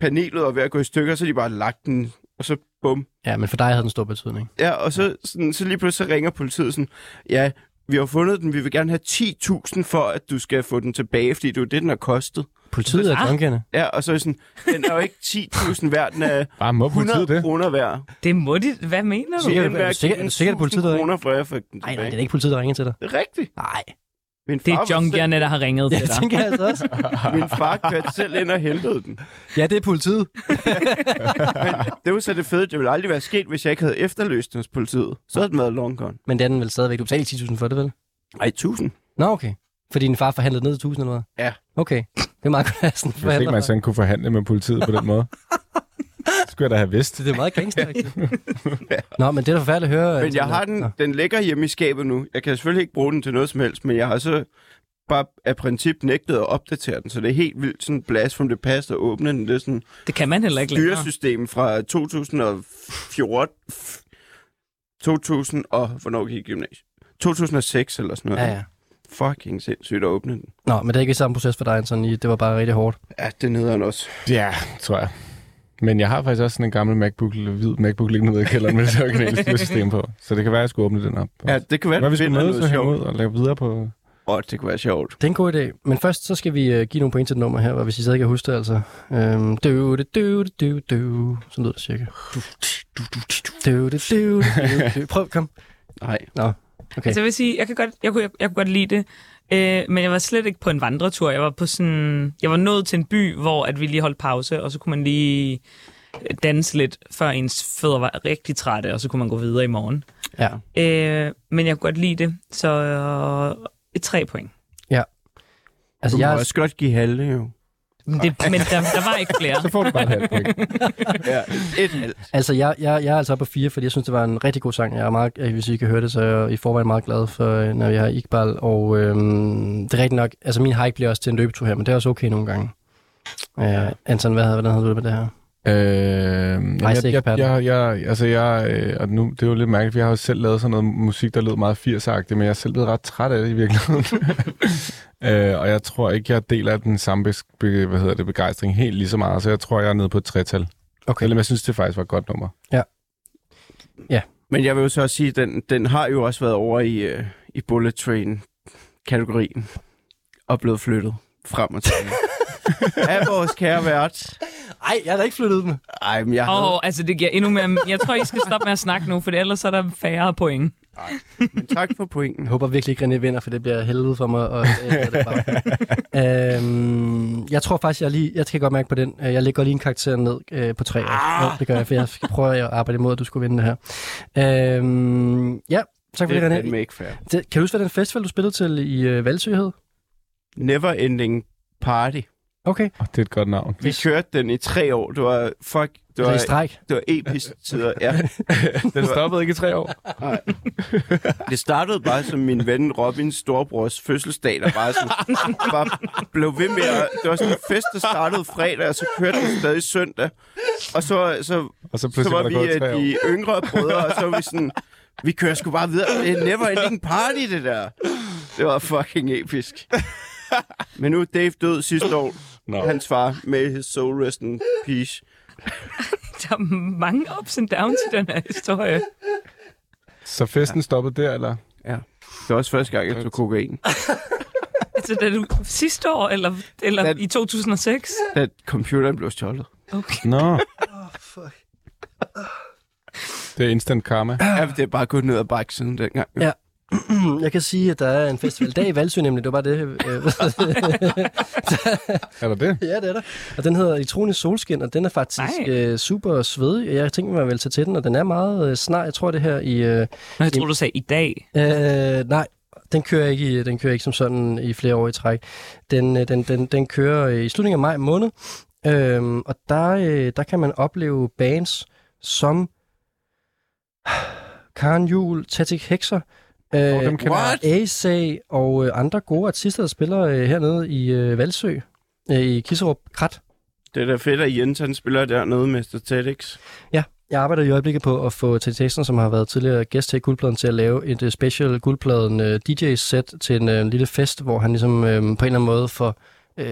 panelet var ved at gå i stykker, så de bare lagt den. Og så bum.
Ja, men for dig havde den stor betydning.
Ja, og så, sådan, så lige pludselig så ringer politiet sådan, ja, vi har fundet den, vi vil gerne have 10.000 for, at du skal få den tilbage, fordi det er jo det, den har kostet.
Politiet er junkierne.
Ja, og så er sådan, den er jo ikke 10.000 værd, den er
Bare må politiet
100
det?
kroner værd.
Det må de... Hvad mener du?
Sikkert-
Den værd
er du sikker- er du sikker, at politiet der er?
kroner, for jeg fik den
Nej, nej, det er ikke politiet, der ringer til dig.
Det er rigtigt.
Nej,
Min
Det
far
er
var
junkierne, der har ringet
ja,
til
det
dig.
tænker jeg altså også.
Selv, (laughs) min far kørte selv ind og hentede den.
Ja, det er politiet. (laughs)
Men det var så det fede. Det ville aldrig være sket, hvis jeg ikke havde efterløst den hos politiet. Så havde den været long gone.
Men den er vel stadigvæk. Du betaler ikke 10.000 for det, vel?
Ej, 1000.
Nå, okay. Fordi din far forhandlede ned til 1.000 eller hvad?
Ja.
Okay. (laughs) Det er meget godt, at sådan
Jeg vidste ikke, man sådan kunne forhandle med politiet på den måde. (laughs) Skulle jeg da have vidst.
Det er meget gangsteragtigt. (laughs) Nå, men det er da forfærdeligt at høre.
Men jeg har den,
Nå.
den ligger hjemme i skabet nu. Jeg kan selvfølgelig ikke bruge den til noget som helst, men jeg har så bare af princip nægtet at opdatere den, så det er helt vildt sådan blast from the past at åbne den. Det er sådan
Det kan man heller ikke længere.
styresystem fra 2014, 2000 og, hvornår gik i gymnasiet? 2006 eller sådan noget.
Ja, ja.
Fucking sindssygt at åbne den.
Nå, men det er ikke samme proces for dig, sådan i. Det var bare rigtig hårdt.
Ja, det er nederen også.
Ja, tror jeg. Men jeg har faktisk også sådan en gammel MacBook, hvid MacBook liggende nede i kælderen med det originale styresystem på. Så det kan være, at jeg skulle åbne den op.
Ja, det kan være,
Hvad vi skulle mødes og ud og lave videre på...
Åh, oh, det kunne være sjovt.
Det er en god idé. Men først så skal vi uh, give nogle point til et nummer her, hvor hvis I stadig kan huske det, altså. Øhm, du, du, du, du, du. Sådan lyder det cirka. Du, du, du, du, du, du. Prøv, kom.
Nej.
Nå, okay.
Altså jeg vil sige, jeg, kan godt, jeg, kunne, jeg, jeg kunne godt lide det, øh, men jeg var slet ikke på en vandretur. Jeg var på sådan, jeg var nået til en by, hvor at vi lige holdt pause, og så kunne man lige øh, danse lidt, før ens fødder var rigtig trætte, og så kunne man gå videre i morgen.
Ja.
Øh, men jeg kunne godt lide det, så øh, et tre point.
Altså,
Du må
jeg,
også godt give halve, jo.
Men, det, men der, der var ikke flere.
Så får du bare et halvt point.
Ja, et halvt.
Altså, jeg, jeg, jeg er altså oppe på fire, fordi jeg synes, det var en rigtig god sang. Jeg er meget, øh, hvis I kan høre det, så er jeg i forvejen meget glad for, når jeg har Iqbal. Og øhm, det er rigtigt nok, altså min hike bliver også til en løbetur her, men det er også okay nogle gange. Øh, Anton, hvad, hvordan havde du det med det her?
Øh, jamen, jeg, jeg, jeg, jeg, altså jeg, øh, og nu, det er jo lidt mærkeligt, for jeg har jo selv lavet sådan noget musik, der lød meget 80'agtigt, men jeg er selv blevet ret træt af det i virkeligheden. (laughs) øh, og jeg tror ikke, jeg deler den samme be, hvad hedder det, begejstring helt lige så meget, så jeg tror, jeg er nede på et tretal.
Okay.
Selvom jeg synes, det faktisk var et godt nummer.
Men jeg vil jo så også sige, at den, den har jo også været over i, uh, i Bullet Train-kategorien og blevet flyttet frem og tilbage. (laughs) af vores kære vært.
Nej, jeg har da ikke flyttet dem.
Ej, men jeg havde...
Oh, altså det giver endnu mere... Jeg tror, I skal stoppe med at snakke nu, for ellers er der færre point.
Men tak for pointen.
Jeg håber virkelig ikke, René vinder, for det bliver helvede for mig. Og, øh, det bare. øhm, jeg tror faktisk, jeg lige... Jeg kan godt mærke på den. øh, Jeg lægger lige en karakter ned øh, på tre. Ah. Ja, det gør jeg, for jeg skal prøve at arbejde imod, at du skulle vinde det her. Øhm, ja, tak for det,
Det
René.
er fandme ikke fair.
Det, kan du huske, hvad den festival, du spillede til i øh, Valsø hed?
Never Ending Party.
Okay.
Oh, det er et godt navn.
Vi kørte den i tre år. Det var, fuck, det
var
var,
i stræk.
det var episk tider. Ja. (laughs)
Den stoppede ikke i tre år.
Nej. Det startede bare som min ven Robins storebrors fødselsdag, der bare, sådan, bare blev ved med at... Det var sådan en fest, der startede fredag, og så kørte den stadig søndag. Og så, så,
Og så
så var
var
vi øh,
år.
de yngre brødre, og så var vi sådan... Vi kører sgu bare videre. Det er never ending party, det der. Det var fucking episk. Men nu er Dave død sidste år.
Nå.
Hans far med his soul rest in peace. (laughs)
Der er mange ups and downs i den her historie.
Så festen stoppede der, eller?
Ja. Det var også første gang, jeg tog kokain. (laughs)
Altså, da du sidste år, eller, eller
Den-
i 2006?
Da computeren blev stjålet.
Okay.
Nå. (laughs) Det er instant karma.
Ja, det er bare gået ned ad bakke siden dengang.
Ja. (clears throat) Jeg kan sige, at der er en festival. Der i Valsø nemlig, det var bare det. øh, (laughs)
Er der det?
ja, det er der. Og den hedder Elektronisk Solskin, og den er faktisk
Nej.
øh, super svedig. Jeg tænkte mig vel tage til den, og den er meget øh, snart. Jeg tror, det her i... Øh,
Men jeg tror, du sagde i dag.
øh, nej, den kører ikke, i, den kører ikke som sådan i flere år i træk. Den, øh, den, den, den kører øh, i slutningen af maj måned, øhm, og der, øh, der kan man opleve bands som Karen Juhl, Tatik Hexer, øh,
Åh, dem jeg.
What?
ASA og øh, andre gode artister, der spiller øh, hernede i øh, Valsø, øh, i Kisserup Krat.
Det er da fedt, at Jens han spiller dernede med Statix.
Jeg arbejder i øjeblikket på at få Teddy som har været tidligere gæst her i Guldpladen, til at lave et uh, special Guldpladen uh, DJ-sæt til en uh, lille fest, hvor han ligesom uh, på en eller anden måde får uh,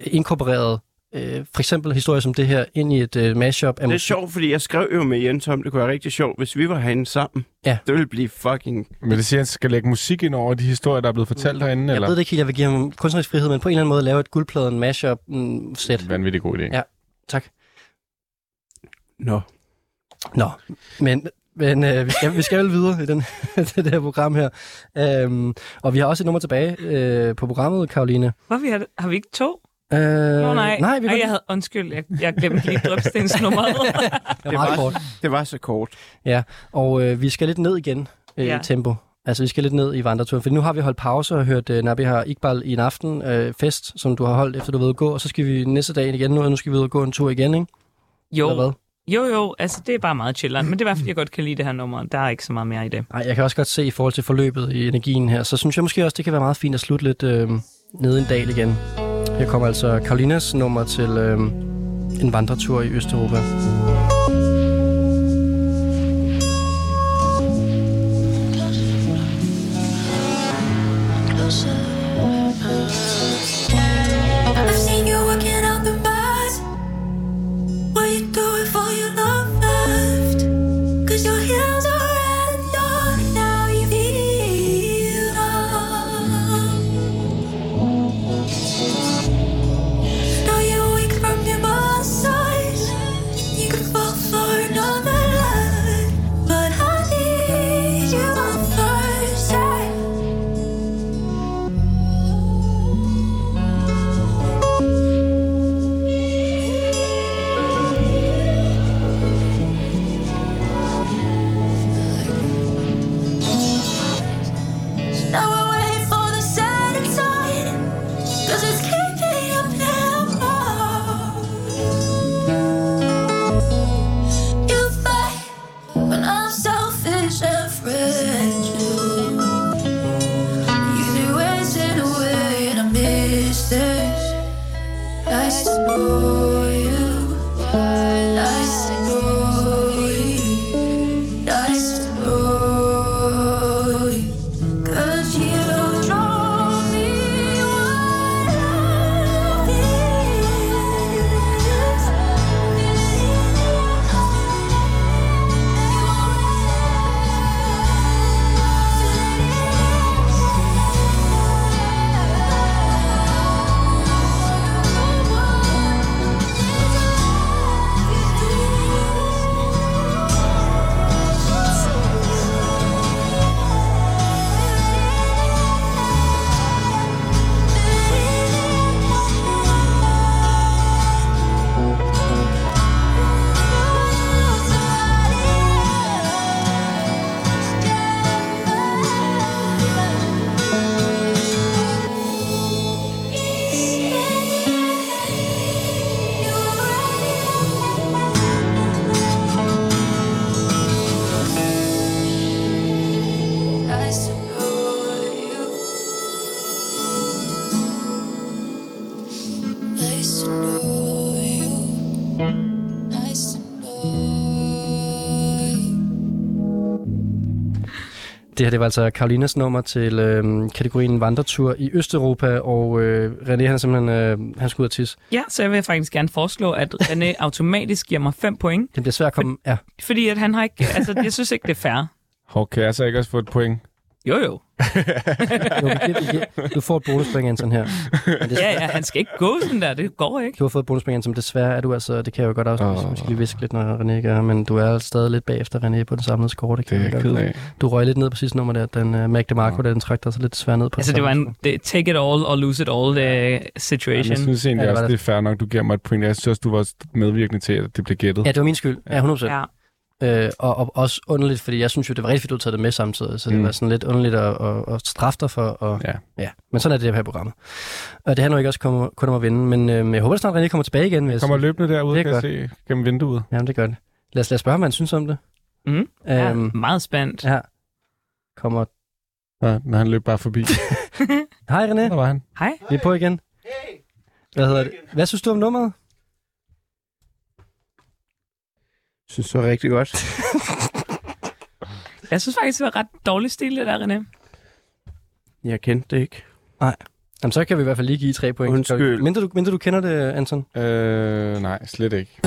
inkorporeret uh, for eksempel historier som det her ind i et uh, mashup af
Det er
musik.
sjovt, fordi jeg skrev jo med Jens om, det kunne være rigtig sjovt, hvis vi var herinde sammen.
Ja.
Det ville blive fucking...
Men det siger, at han skal lægge musik ind over de historier, der er blevet fortalt herinde,
Jeg
eller?
ved det ikke helt, jeg vil give ham kunstnerisk frihed, men på en eller anden måde lave et Guldpladen mashup-sæt.
Vanvittig god idé.
Ja. Tak.
Nå.
Nå, men, men øh, vi, skal, vi skal vel videre i den, (laughs) det her program her. Øhm, og vi har også et nummer tilbage øh, på programmet, Karoline.
Hvor vi har, har vi ikke to?
Øh,
Nå, nej.
nej, vi
Ej, jeg havde, undskyld, jeg, jeg glemte lige drøbstensnummeret. (laughs)
det var kort.
det var så kort.
Og øh, vi skal lidt ned igen øh,
Ja.
i tempo. Altså, vi skal lidt ned i vandreturen, for nu har vi holdt pause og hørt øh, Nabi har Iqbal i en aften øh, fest, som du har holdt, efter du ude at gå, og så skal vi næste dag igen nu, og nu skal vi ud og gå en tur igen, ikke? Eller
Jo,
hvad?
jo, jo, altså det er bare meget chilleren. Men det er bare, fordi jeg godt kan lide det her nummer. Der er ikke så meget mere i det.
Nej, jeg kan også godt se i forhold til forløbet i energien her, så synes jeg måske også, det kan være meget fint at slutte lidt øh, nede en dal igen. Her kommer altså Karolinas nummer til øh, en vandretur i Østeuropa. Det her det var altså Karolinas nummer til øh, kategorien vandretur i Østeuropa, og øh, René han er simpelthen øh, han skulle ud og tisse.
Ja, så jeg vil faktisk gerne foreslå, at René (laughs) automatisk giver mig 5 point,
Det bliver svært at komme... Ja,
fordi at han har ikke, altså, jeg synes ikke, det er fair.
Jeg så ikke også få et point?
Jo, jo.
Jo, vi giver, vi giver, du får et bonuspoint, Anton, her. Men det,
Ja, ja, han skal ikke gå sådan der. Det går ikke.
Du har fået et bonuspoint, Anton. Desværre er du altså... Det kan jeg jo godt afsløre,
Åh.
oh. hvis jeg lige viske lidt, når René er her, men du er stadig lidt bagefter René på den samlede score. Det, kan
Det er
jeg godt. Du røg lidt ned på sidste nummer der. Den uh, Mac DeMarco,
Nå.
der, den trak dig så lidt svært ned på.
Altså, det var en det, take it all or lose it all uh,
Men
situation.
jeg synes egentlig
Ja, det
også, det er fair nok, du giver mig et point. Jeg synes også, du var medvirkende til, at det blev gættet.
Ja, det var min skyld. Ja, 100%.
Ja.
Øh, og, og også underligt, fordi jeg synes jo, det var rigtig fedt, du taget det med samtidig, så det
Mm.
var sådan lidt underligt at, at, at straffe dig for. Og,
Ja.
ja. Men sådan er det her program. Og det handler jo ikke også kun, kun om at vinde, men øh, jeg håber snart, René kommer tilbage igen. Jeg
Kommer løbende derude,
Det
kan jeg se, gennem vinduet.
Jamen, det gør det. Lad os, lad os spørge, hvad han synes om det.
Mm. Ja,
Øhm,
meget spændt.
ja. Kommer.
Ja, men han løb bare forbi. (laughs) (laughs)
Hej René,
Der var han.
Hej.
vi er på igen. Hvad hedder det? Hvad synes du om nummeret?
Synes det var rigtig godt. (laughs)
Jeg synes faktisk, det var ret dårlig stil, det der, René.
Jeg kendte det ikke.
Jamen, så kan vi i hvert fald lige give tre point.
Undskyld.
Mindre du, mindre du kender det, Anton.
Øh, nej, slet ikke.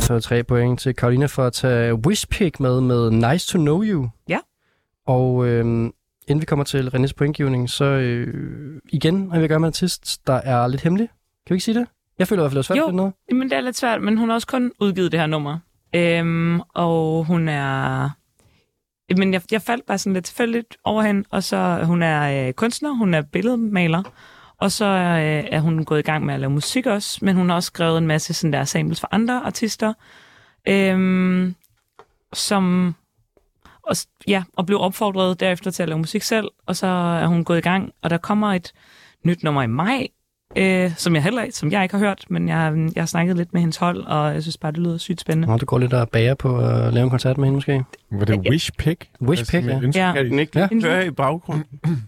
Så tre point til Karolina for at tage Wishpick med med Nice to Know You.
Ja.
Og øhm, inden vi kommer til Renés pointgivning, så øh, igen har vi at gøre med en artist, der er lidt hemmelig. Kan vi ikke sige det? Jeg føler i hvert fald, det er svært
Jo.
at finde noget.
Men det er lidt svært, men hun har også kun udgivet det her nummer. Øhm, og hun er... Men jeg, jeg faldt bare sådan lidt tilfældigt over hende, og så hun er øh, kunstner, hun er billedmaler, og så øh, er hun gået i gang med at lave musik også, men hun har også skrevet en masse sådan der samples for andre artister, øhm, som og, ja, og blev opfordret derefter til at lave musik selv, og så er hun gået i gang, og der kommer et nyt nummer i maj, øh, som jeg heller ikke, som jeg ikke har hørt, men jeg, jeg har snakket lidt med hendes hold, og jeg synes bare, det lyder sygt spændende.
Nå, du går lidt og bager på at lave en koncert med hende måske.
Var det Wish Pick?
Wishpick, ja.
ønske-
Ja.
Kan den ikke
Ja.
i baggrunden? (laughs)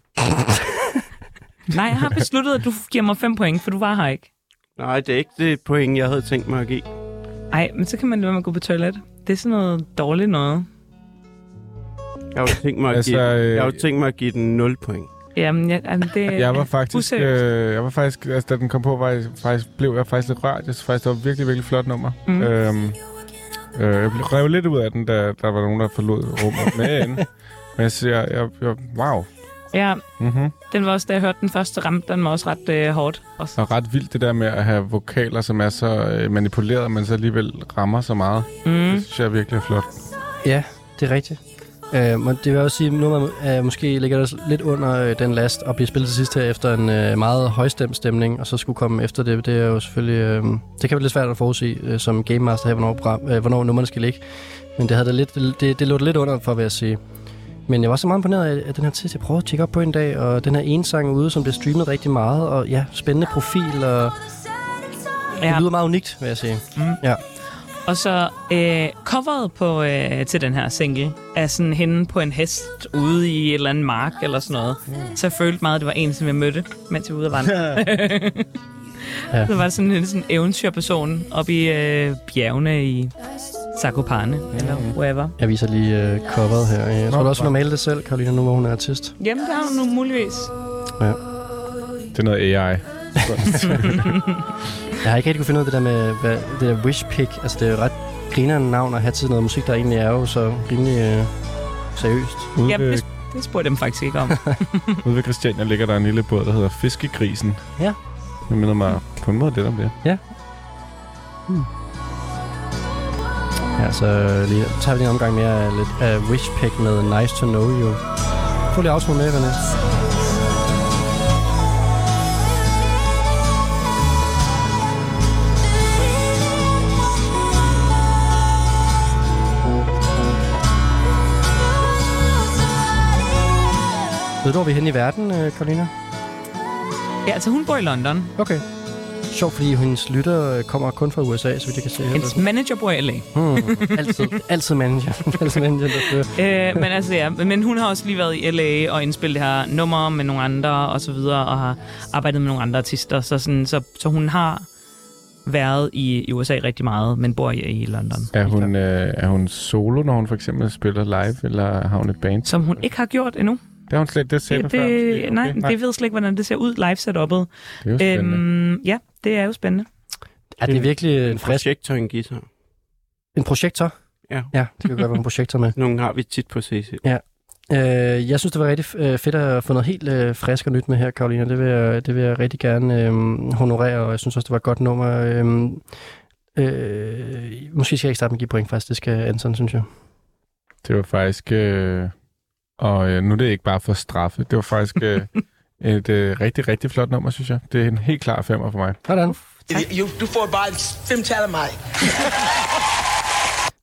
Nej, jeg har besluttet, at du giver mig fem point, for du var her ikke.
Nej, det er ikke det point, jeg havde tænkt mig at give.
Nej, men så kan man lade med at gå på toilet. Det er sådan noget dårligt noget.
Jeg har jo tænkt mig at,
Altså,
give,
øh,
jeg har tænkt mig at give den 0 point.
Jamen, jeg, altså, det,
Jeg var faktisk,
Useriøst.
øh, jeg var faktisk, altså da den kom på, var jeg, faktisk, blev jeg faktisk lidt rørt. Jeg synes faktisk, det var et virkelig, virkelig flot nummer.
Mm.
Øhm, øh, jeg blev revet lidt ud af den, da der var nogen, der forlod rummet. (laughs) Men, men jeg siger, jeg, jeg, wow.
ja,
Mm-hmm.
den var også, da jeg hørte den første ramte, den var også ret øh, hårdt. Også.
Og ret vildt det der med at have vokaler, som er så øh, manipuleret, men så alligevel rammer så meget.
Mm.
Det synes jeg er virkelig flot.
Ja, det er rigtigt. Øh, men det vil også sige, at nummeret øh, måske ligger der lidt under øh, den last og bliver spillet til sidst her efter en øh, meget højstemt stemning, og så skulle komme efter det. Det er jo selvfølgelig... Øh, det kan være lidt svært at forudse øh, som game master her, hvornår, program, øh, hvornår nummerne skal ligge. Men det, havde det, lidt, det, det lå det lidt under for, vil jeg sige. Men jeg var så meget imponeret af, af den her tid. Jeg prøvede at tjekke op på en dag, og den her ene sang ude, som bliver streamet rigtig meget, og ja, spændende profil, og det
Ja.
lyder meget unikt, vil jeg sige.
Og så øh, coveret på, øh, til den her single er sådan hende på en hest ude i et eller andet mark eller sådan noget. Så jeg følte meget, at det var en, som jeg mødte, mens jeg var ude at vandre. (laughs)
Ja.
Så var det sådan en sådan eventyrperson oppe i øh, bjergene i Zakopane, eller wherever.
Jeg viser lige øh, coveret her. Jeg tror
Nå,
du også, hun har malet det selv, Karolina, nu hvor hun er artist.
Jamen, det har hun nu muligvis.
Det er noget AI. (laughs) (laughs)
Jeg har ikke rigtig kunne finde ud af det der med hvad, det der wish pick. Altså, det er jo ret grinerende navn at have til noget musik, der egentlig er jo så rimelig øh, seriøst.
Ude, ved,
det, det spurgte jeg dem faktisk ikke om. (laughs)
ude ved Christiania ligger der en lille båd, der hedder Fiskegrisen.
Ja.
Det minder mig på en måde lidt om det.
Ja, så lige, tager vi lige en omgang mere af, lidt af wish pick med Nice to Know You. Få lige outro med, René. Ved du, hvor vi er henne i verden, øh, Karolina?
ja, altså hun bor i London.
Okay. Sjovt, fordi hendes lytter øh, kommer kun fra USA, så vidt jeg kan se.
Hendes manager bor i LA.
Hmm, altid, altid manager. (laughs) altid manager, der
øh, men altså ja, men hun har også lige været i LA og indspillet det her nummer med nogle andre og så videre, og har arbejdet med nogle andre artister, så, sådan, så, så hun har været i, i USA rigtig meget, men bor i, i London.
Er hun, øh, er hun solo, når hun for eksempel spiller live, eller har hun et band?
Som hun ikke har gjort endnu.
Det har hun slet det sagde
Det,
før. måske.
nej,
Okay,
det ved slet ikke, hvordan det ser ud live setup'et.
Det er jo spændende.
Øhm, ja, det er jo spændende.
Er det virkelig en frisk
Projektor en guitar.
en projektor?
Ja.
Ja, det kan godt være en projektor med. (laughs)
Nogle har vi tit på CC.
Øh, jeg synes, det var rigtig øh, fedt at få noget helt øh, frisk og nyt med her, Karolina. Det vil jeg, det vil jeg rigtig gerne øh, honorere, og jeg synes også, det var et godt nummer. Øh, øh, måske skal jeg ikke starte med at give point, faktisk. Det skal Anton, synes jeg.
Det var faktisk... Øh, og øh, nu er det ikke bare for straffe. Det var faktisk øh, (laughs) et øh, rigtig, rigtig flot nummer, synes jeg. Det er en helt klar femmer for mig.
Sådan.
You, du får bare fem tal af mig. (laughs)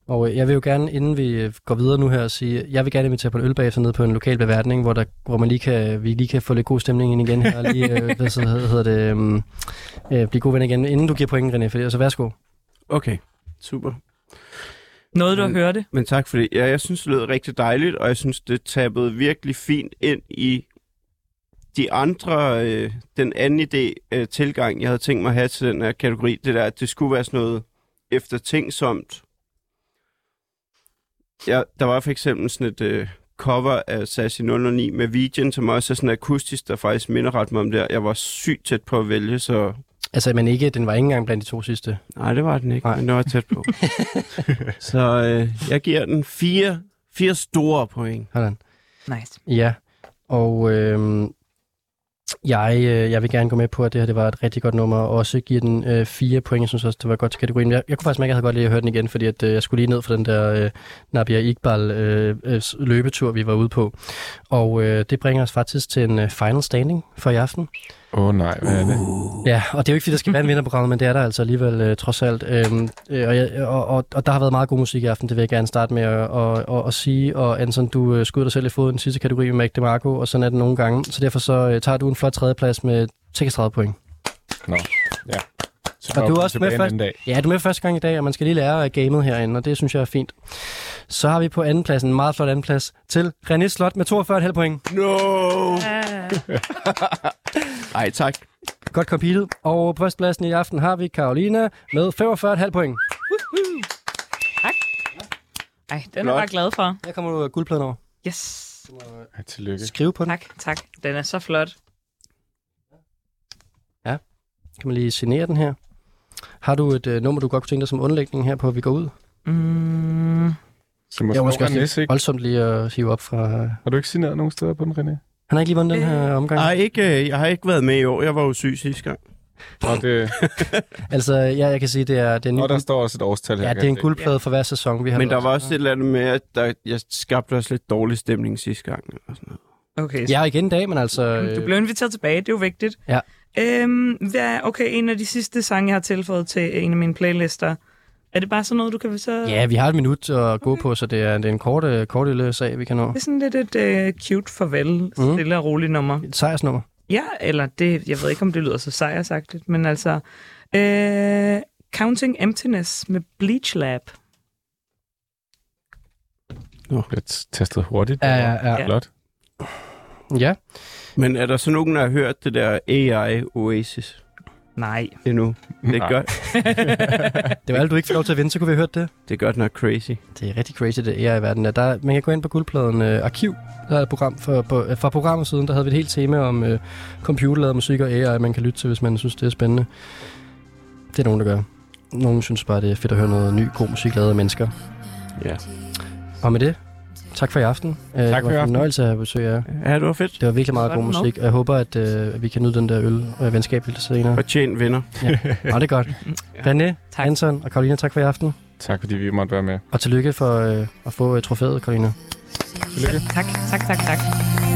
Og øh, jeg vil jo gerne, inden vi øh, går videre nu her, sige, jeg vil gerne invitere på en øl bagefter nede på en lokal beværtning, hvor, der, hvor man lige kan, vi lige kan få lidt god stemning ind igen her, og lige, øh, hvad så hedder, det, um, øh, blive gode venner igen, inden du giver point, René, for det, så værsgo.
Okay, super.
Noget, du
Men-
hørt det.
Men tak for det. Ja, jeg synes, det lød rigtig dejligt, og jeg synes, det tappede virkelig fint ind i de andre, øh, den anden idé, øh, tilgang, jeg havde tænkt mig at have til den her kategori. Det der, at det skulle være sådan noget eftertænksomt. Ja, der var for eksempel sådan et øh, cover af Sassy 009 med Vigen, som også er sådan akustisk, der faktisk minder ret meget om det. Jeg var sygt tæt på at vælge, så
Altså, men ikke, den var ikke engang blandt de to sidste.
Nej, det var den ikke,
Nej.
Men det var tæt på. (laughs) så øh, jeg giver den fire, fire store point.
Sådan.
Nice.
Ja, og øh, jeg, øh, jeg vil gerne gå med på, at det her det var et rigtig godt nummer, og også give den øh, fire point. Jeg synes også, det var godt til kategorien. Jeg, jeg kunne faktisk jeg havde godt lide at høre den igen, fordi at, øh, jeg skulle lige ned for den der øh, Nabia Iqbal øh, øh, løbetur, vi var ude på. Og øh, det bringer os faktisk til en øh, final standing for i aften.
Åh oh, nej, hvad er det?
Ja, og det er jo ikke, fordi der skal være en vinderprogram, men det er der altså alligevel øh, trods alt. Øhm, øh, og, jeg, og, og, og der har været meget god musik i aften, det vil jeg gerne starte med at, og, og, at sige. Og Anson, du øh, skød dig selv i foden i den sidste kategori med Mac DeMarco, og sådan er det nogle gange. Så derfor så øh, tager du en flot tredjeplads med 36 point.
Nå, ja. Så
Og
må
du er også med først.
dag.
Ja, du er med første gang i dag, og man skal lige lære af gamet herinde, og det synes jeg er fint. Så har vi på anden pladsen, en meget flot anden plads, til René Slot med 42,5 point.
No! (laughs) Ej, tak.
Godt competed. Og på førstepladsen i aften har vi Karolina med 45,5 point.
ej, den er
Flot.
jeg bare glad for.
Her kommer du guldpladen over.
Yes.
Ja, tillykke.
Skrive på den.
Tak, tak. Den er så flot.
Kan man lige signere den her? Har du et øh, nummer, du godt kunne tænke dig som underlægning her på, at vi går ud?
Mm,
Så må
Jeg måske
måske
også
næste, ikke?
voldsomt lige at hive op fra...
Har du ikke signeret nogen steder på den, René?
Han har ikke lige vundet den her omgang.
Ej, ikke, øh, jeg har ikke været med i år. Jeg var jo syg sidste gang.
Og, det, (laughs)
Altså, ja, jeg kan sige, det er, det er en,
og der
ny,
står også et årstal her.
ja, det er en guldplade for hver sæson, vi har
Men der var også et eller andet med, at der, jeg skabte også lidt dårlig stemning sidste gang. Og sådan noget.
okay, så
Ja, igen i dag, men altså...
Du
Øh,
blev inviteret tilbage, det er jo vigtigt.
Ja.
Øhm, hvad, okay, en af de sidste sange, jeg har tilføjet til en af mine playlister. Er det bare sådan noget, du kan så...
ja, vi har et minut at gå på, så det er, det er en kort, øh, kort lille sag, vi kan nå.
Det er sådan lidt et uh, cute farvel,
Mhm.
stille og roligt nummer.
Et sejrsnummer.
Ja, eller det, jeg ved ikke, om det lyder så sejrsagtigt, men altså... Øh, Counting Emptiness med Bleach Lab.
Det er tastet hurtigt.
Ja, ja, ja.
Flot.
Ja,
Men er der så nogen, der har hørt det der AI Oasis
Nej.
endnu? Det er godt. (laughs)
det var alt, du ikke fik lov til at vinde, så kunne vi have hørt det.
Det er godt nok crazy.
Det er rigtig crazy, det er i verden. Der, der, man kan gå ind på guldpladen øh, Arkiv, der er et program for, på, øh, fra programmet siden, der havde vi et helt tema om øh, computerlavet musik og AI, man kan lytte til, hvis man synes, det er spændende. Det er nogen, der gør. Nogen synes bare, det er fedt at høre noget ny, god musik lavet af mennesker.
Ja.
Og med det, tak for i aften. Øh,
Tak
det
for i
var en
aften.
fornøjelse at have besøg af jer.
Ja, det var fedt.
Det var virkelig meget god musik, og jeg håber, at øh, vi kan nyde den der øl øh, venskabeligt senere.
Fortjent vinder.
Ja, det er godt. (laughs) René,
Tak.
Anton og Karolina, tak for i aften.
Tak, fordi vi måtte være med.
Og tillykke for øh, at få øh, trofæet, Karolina.
Tillykke.
Tak, tak, tak, tak.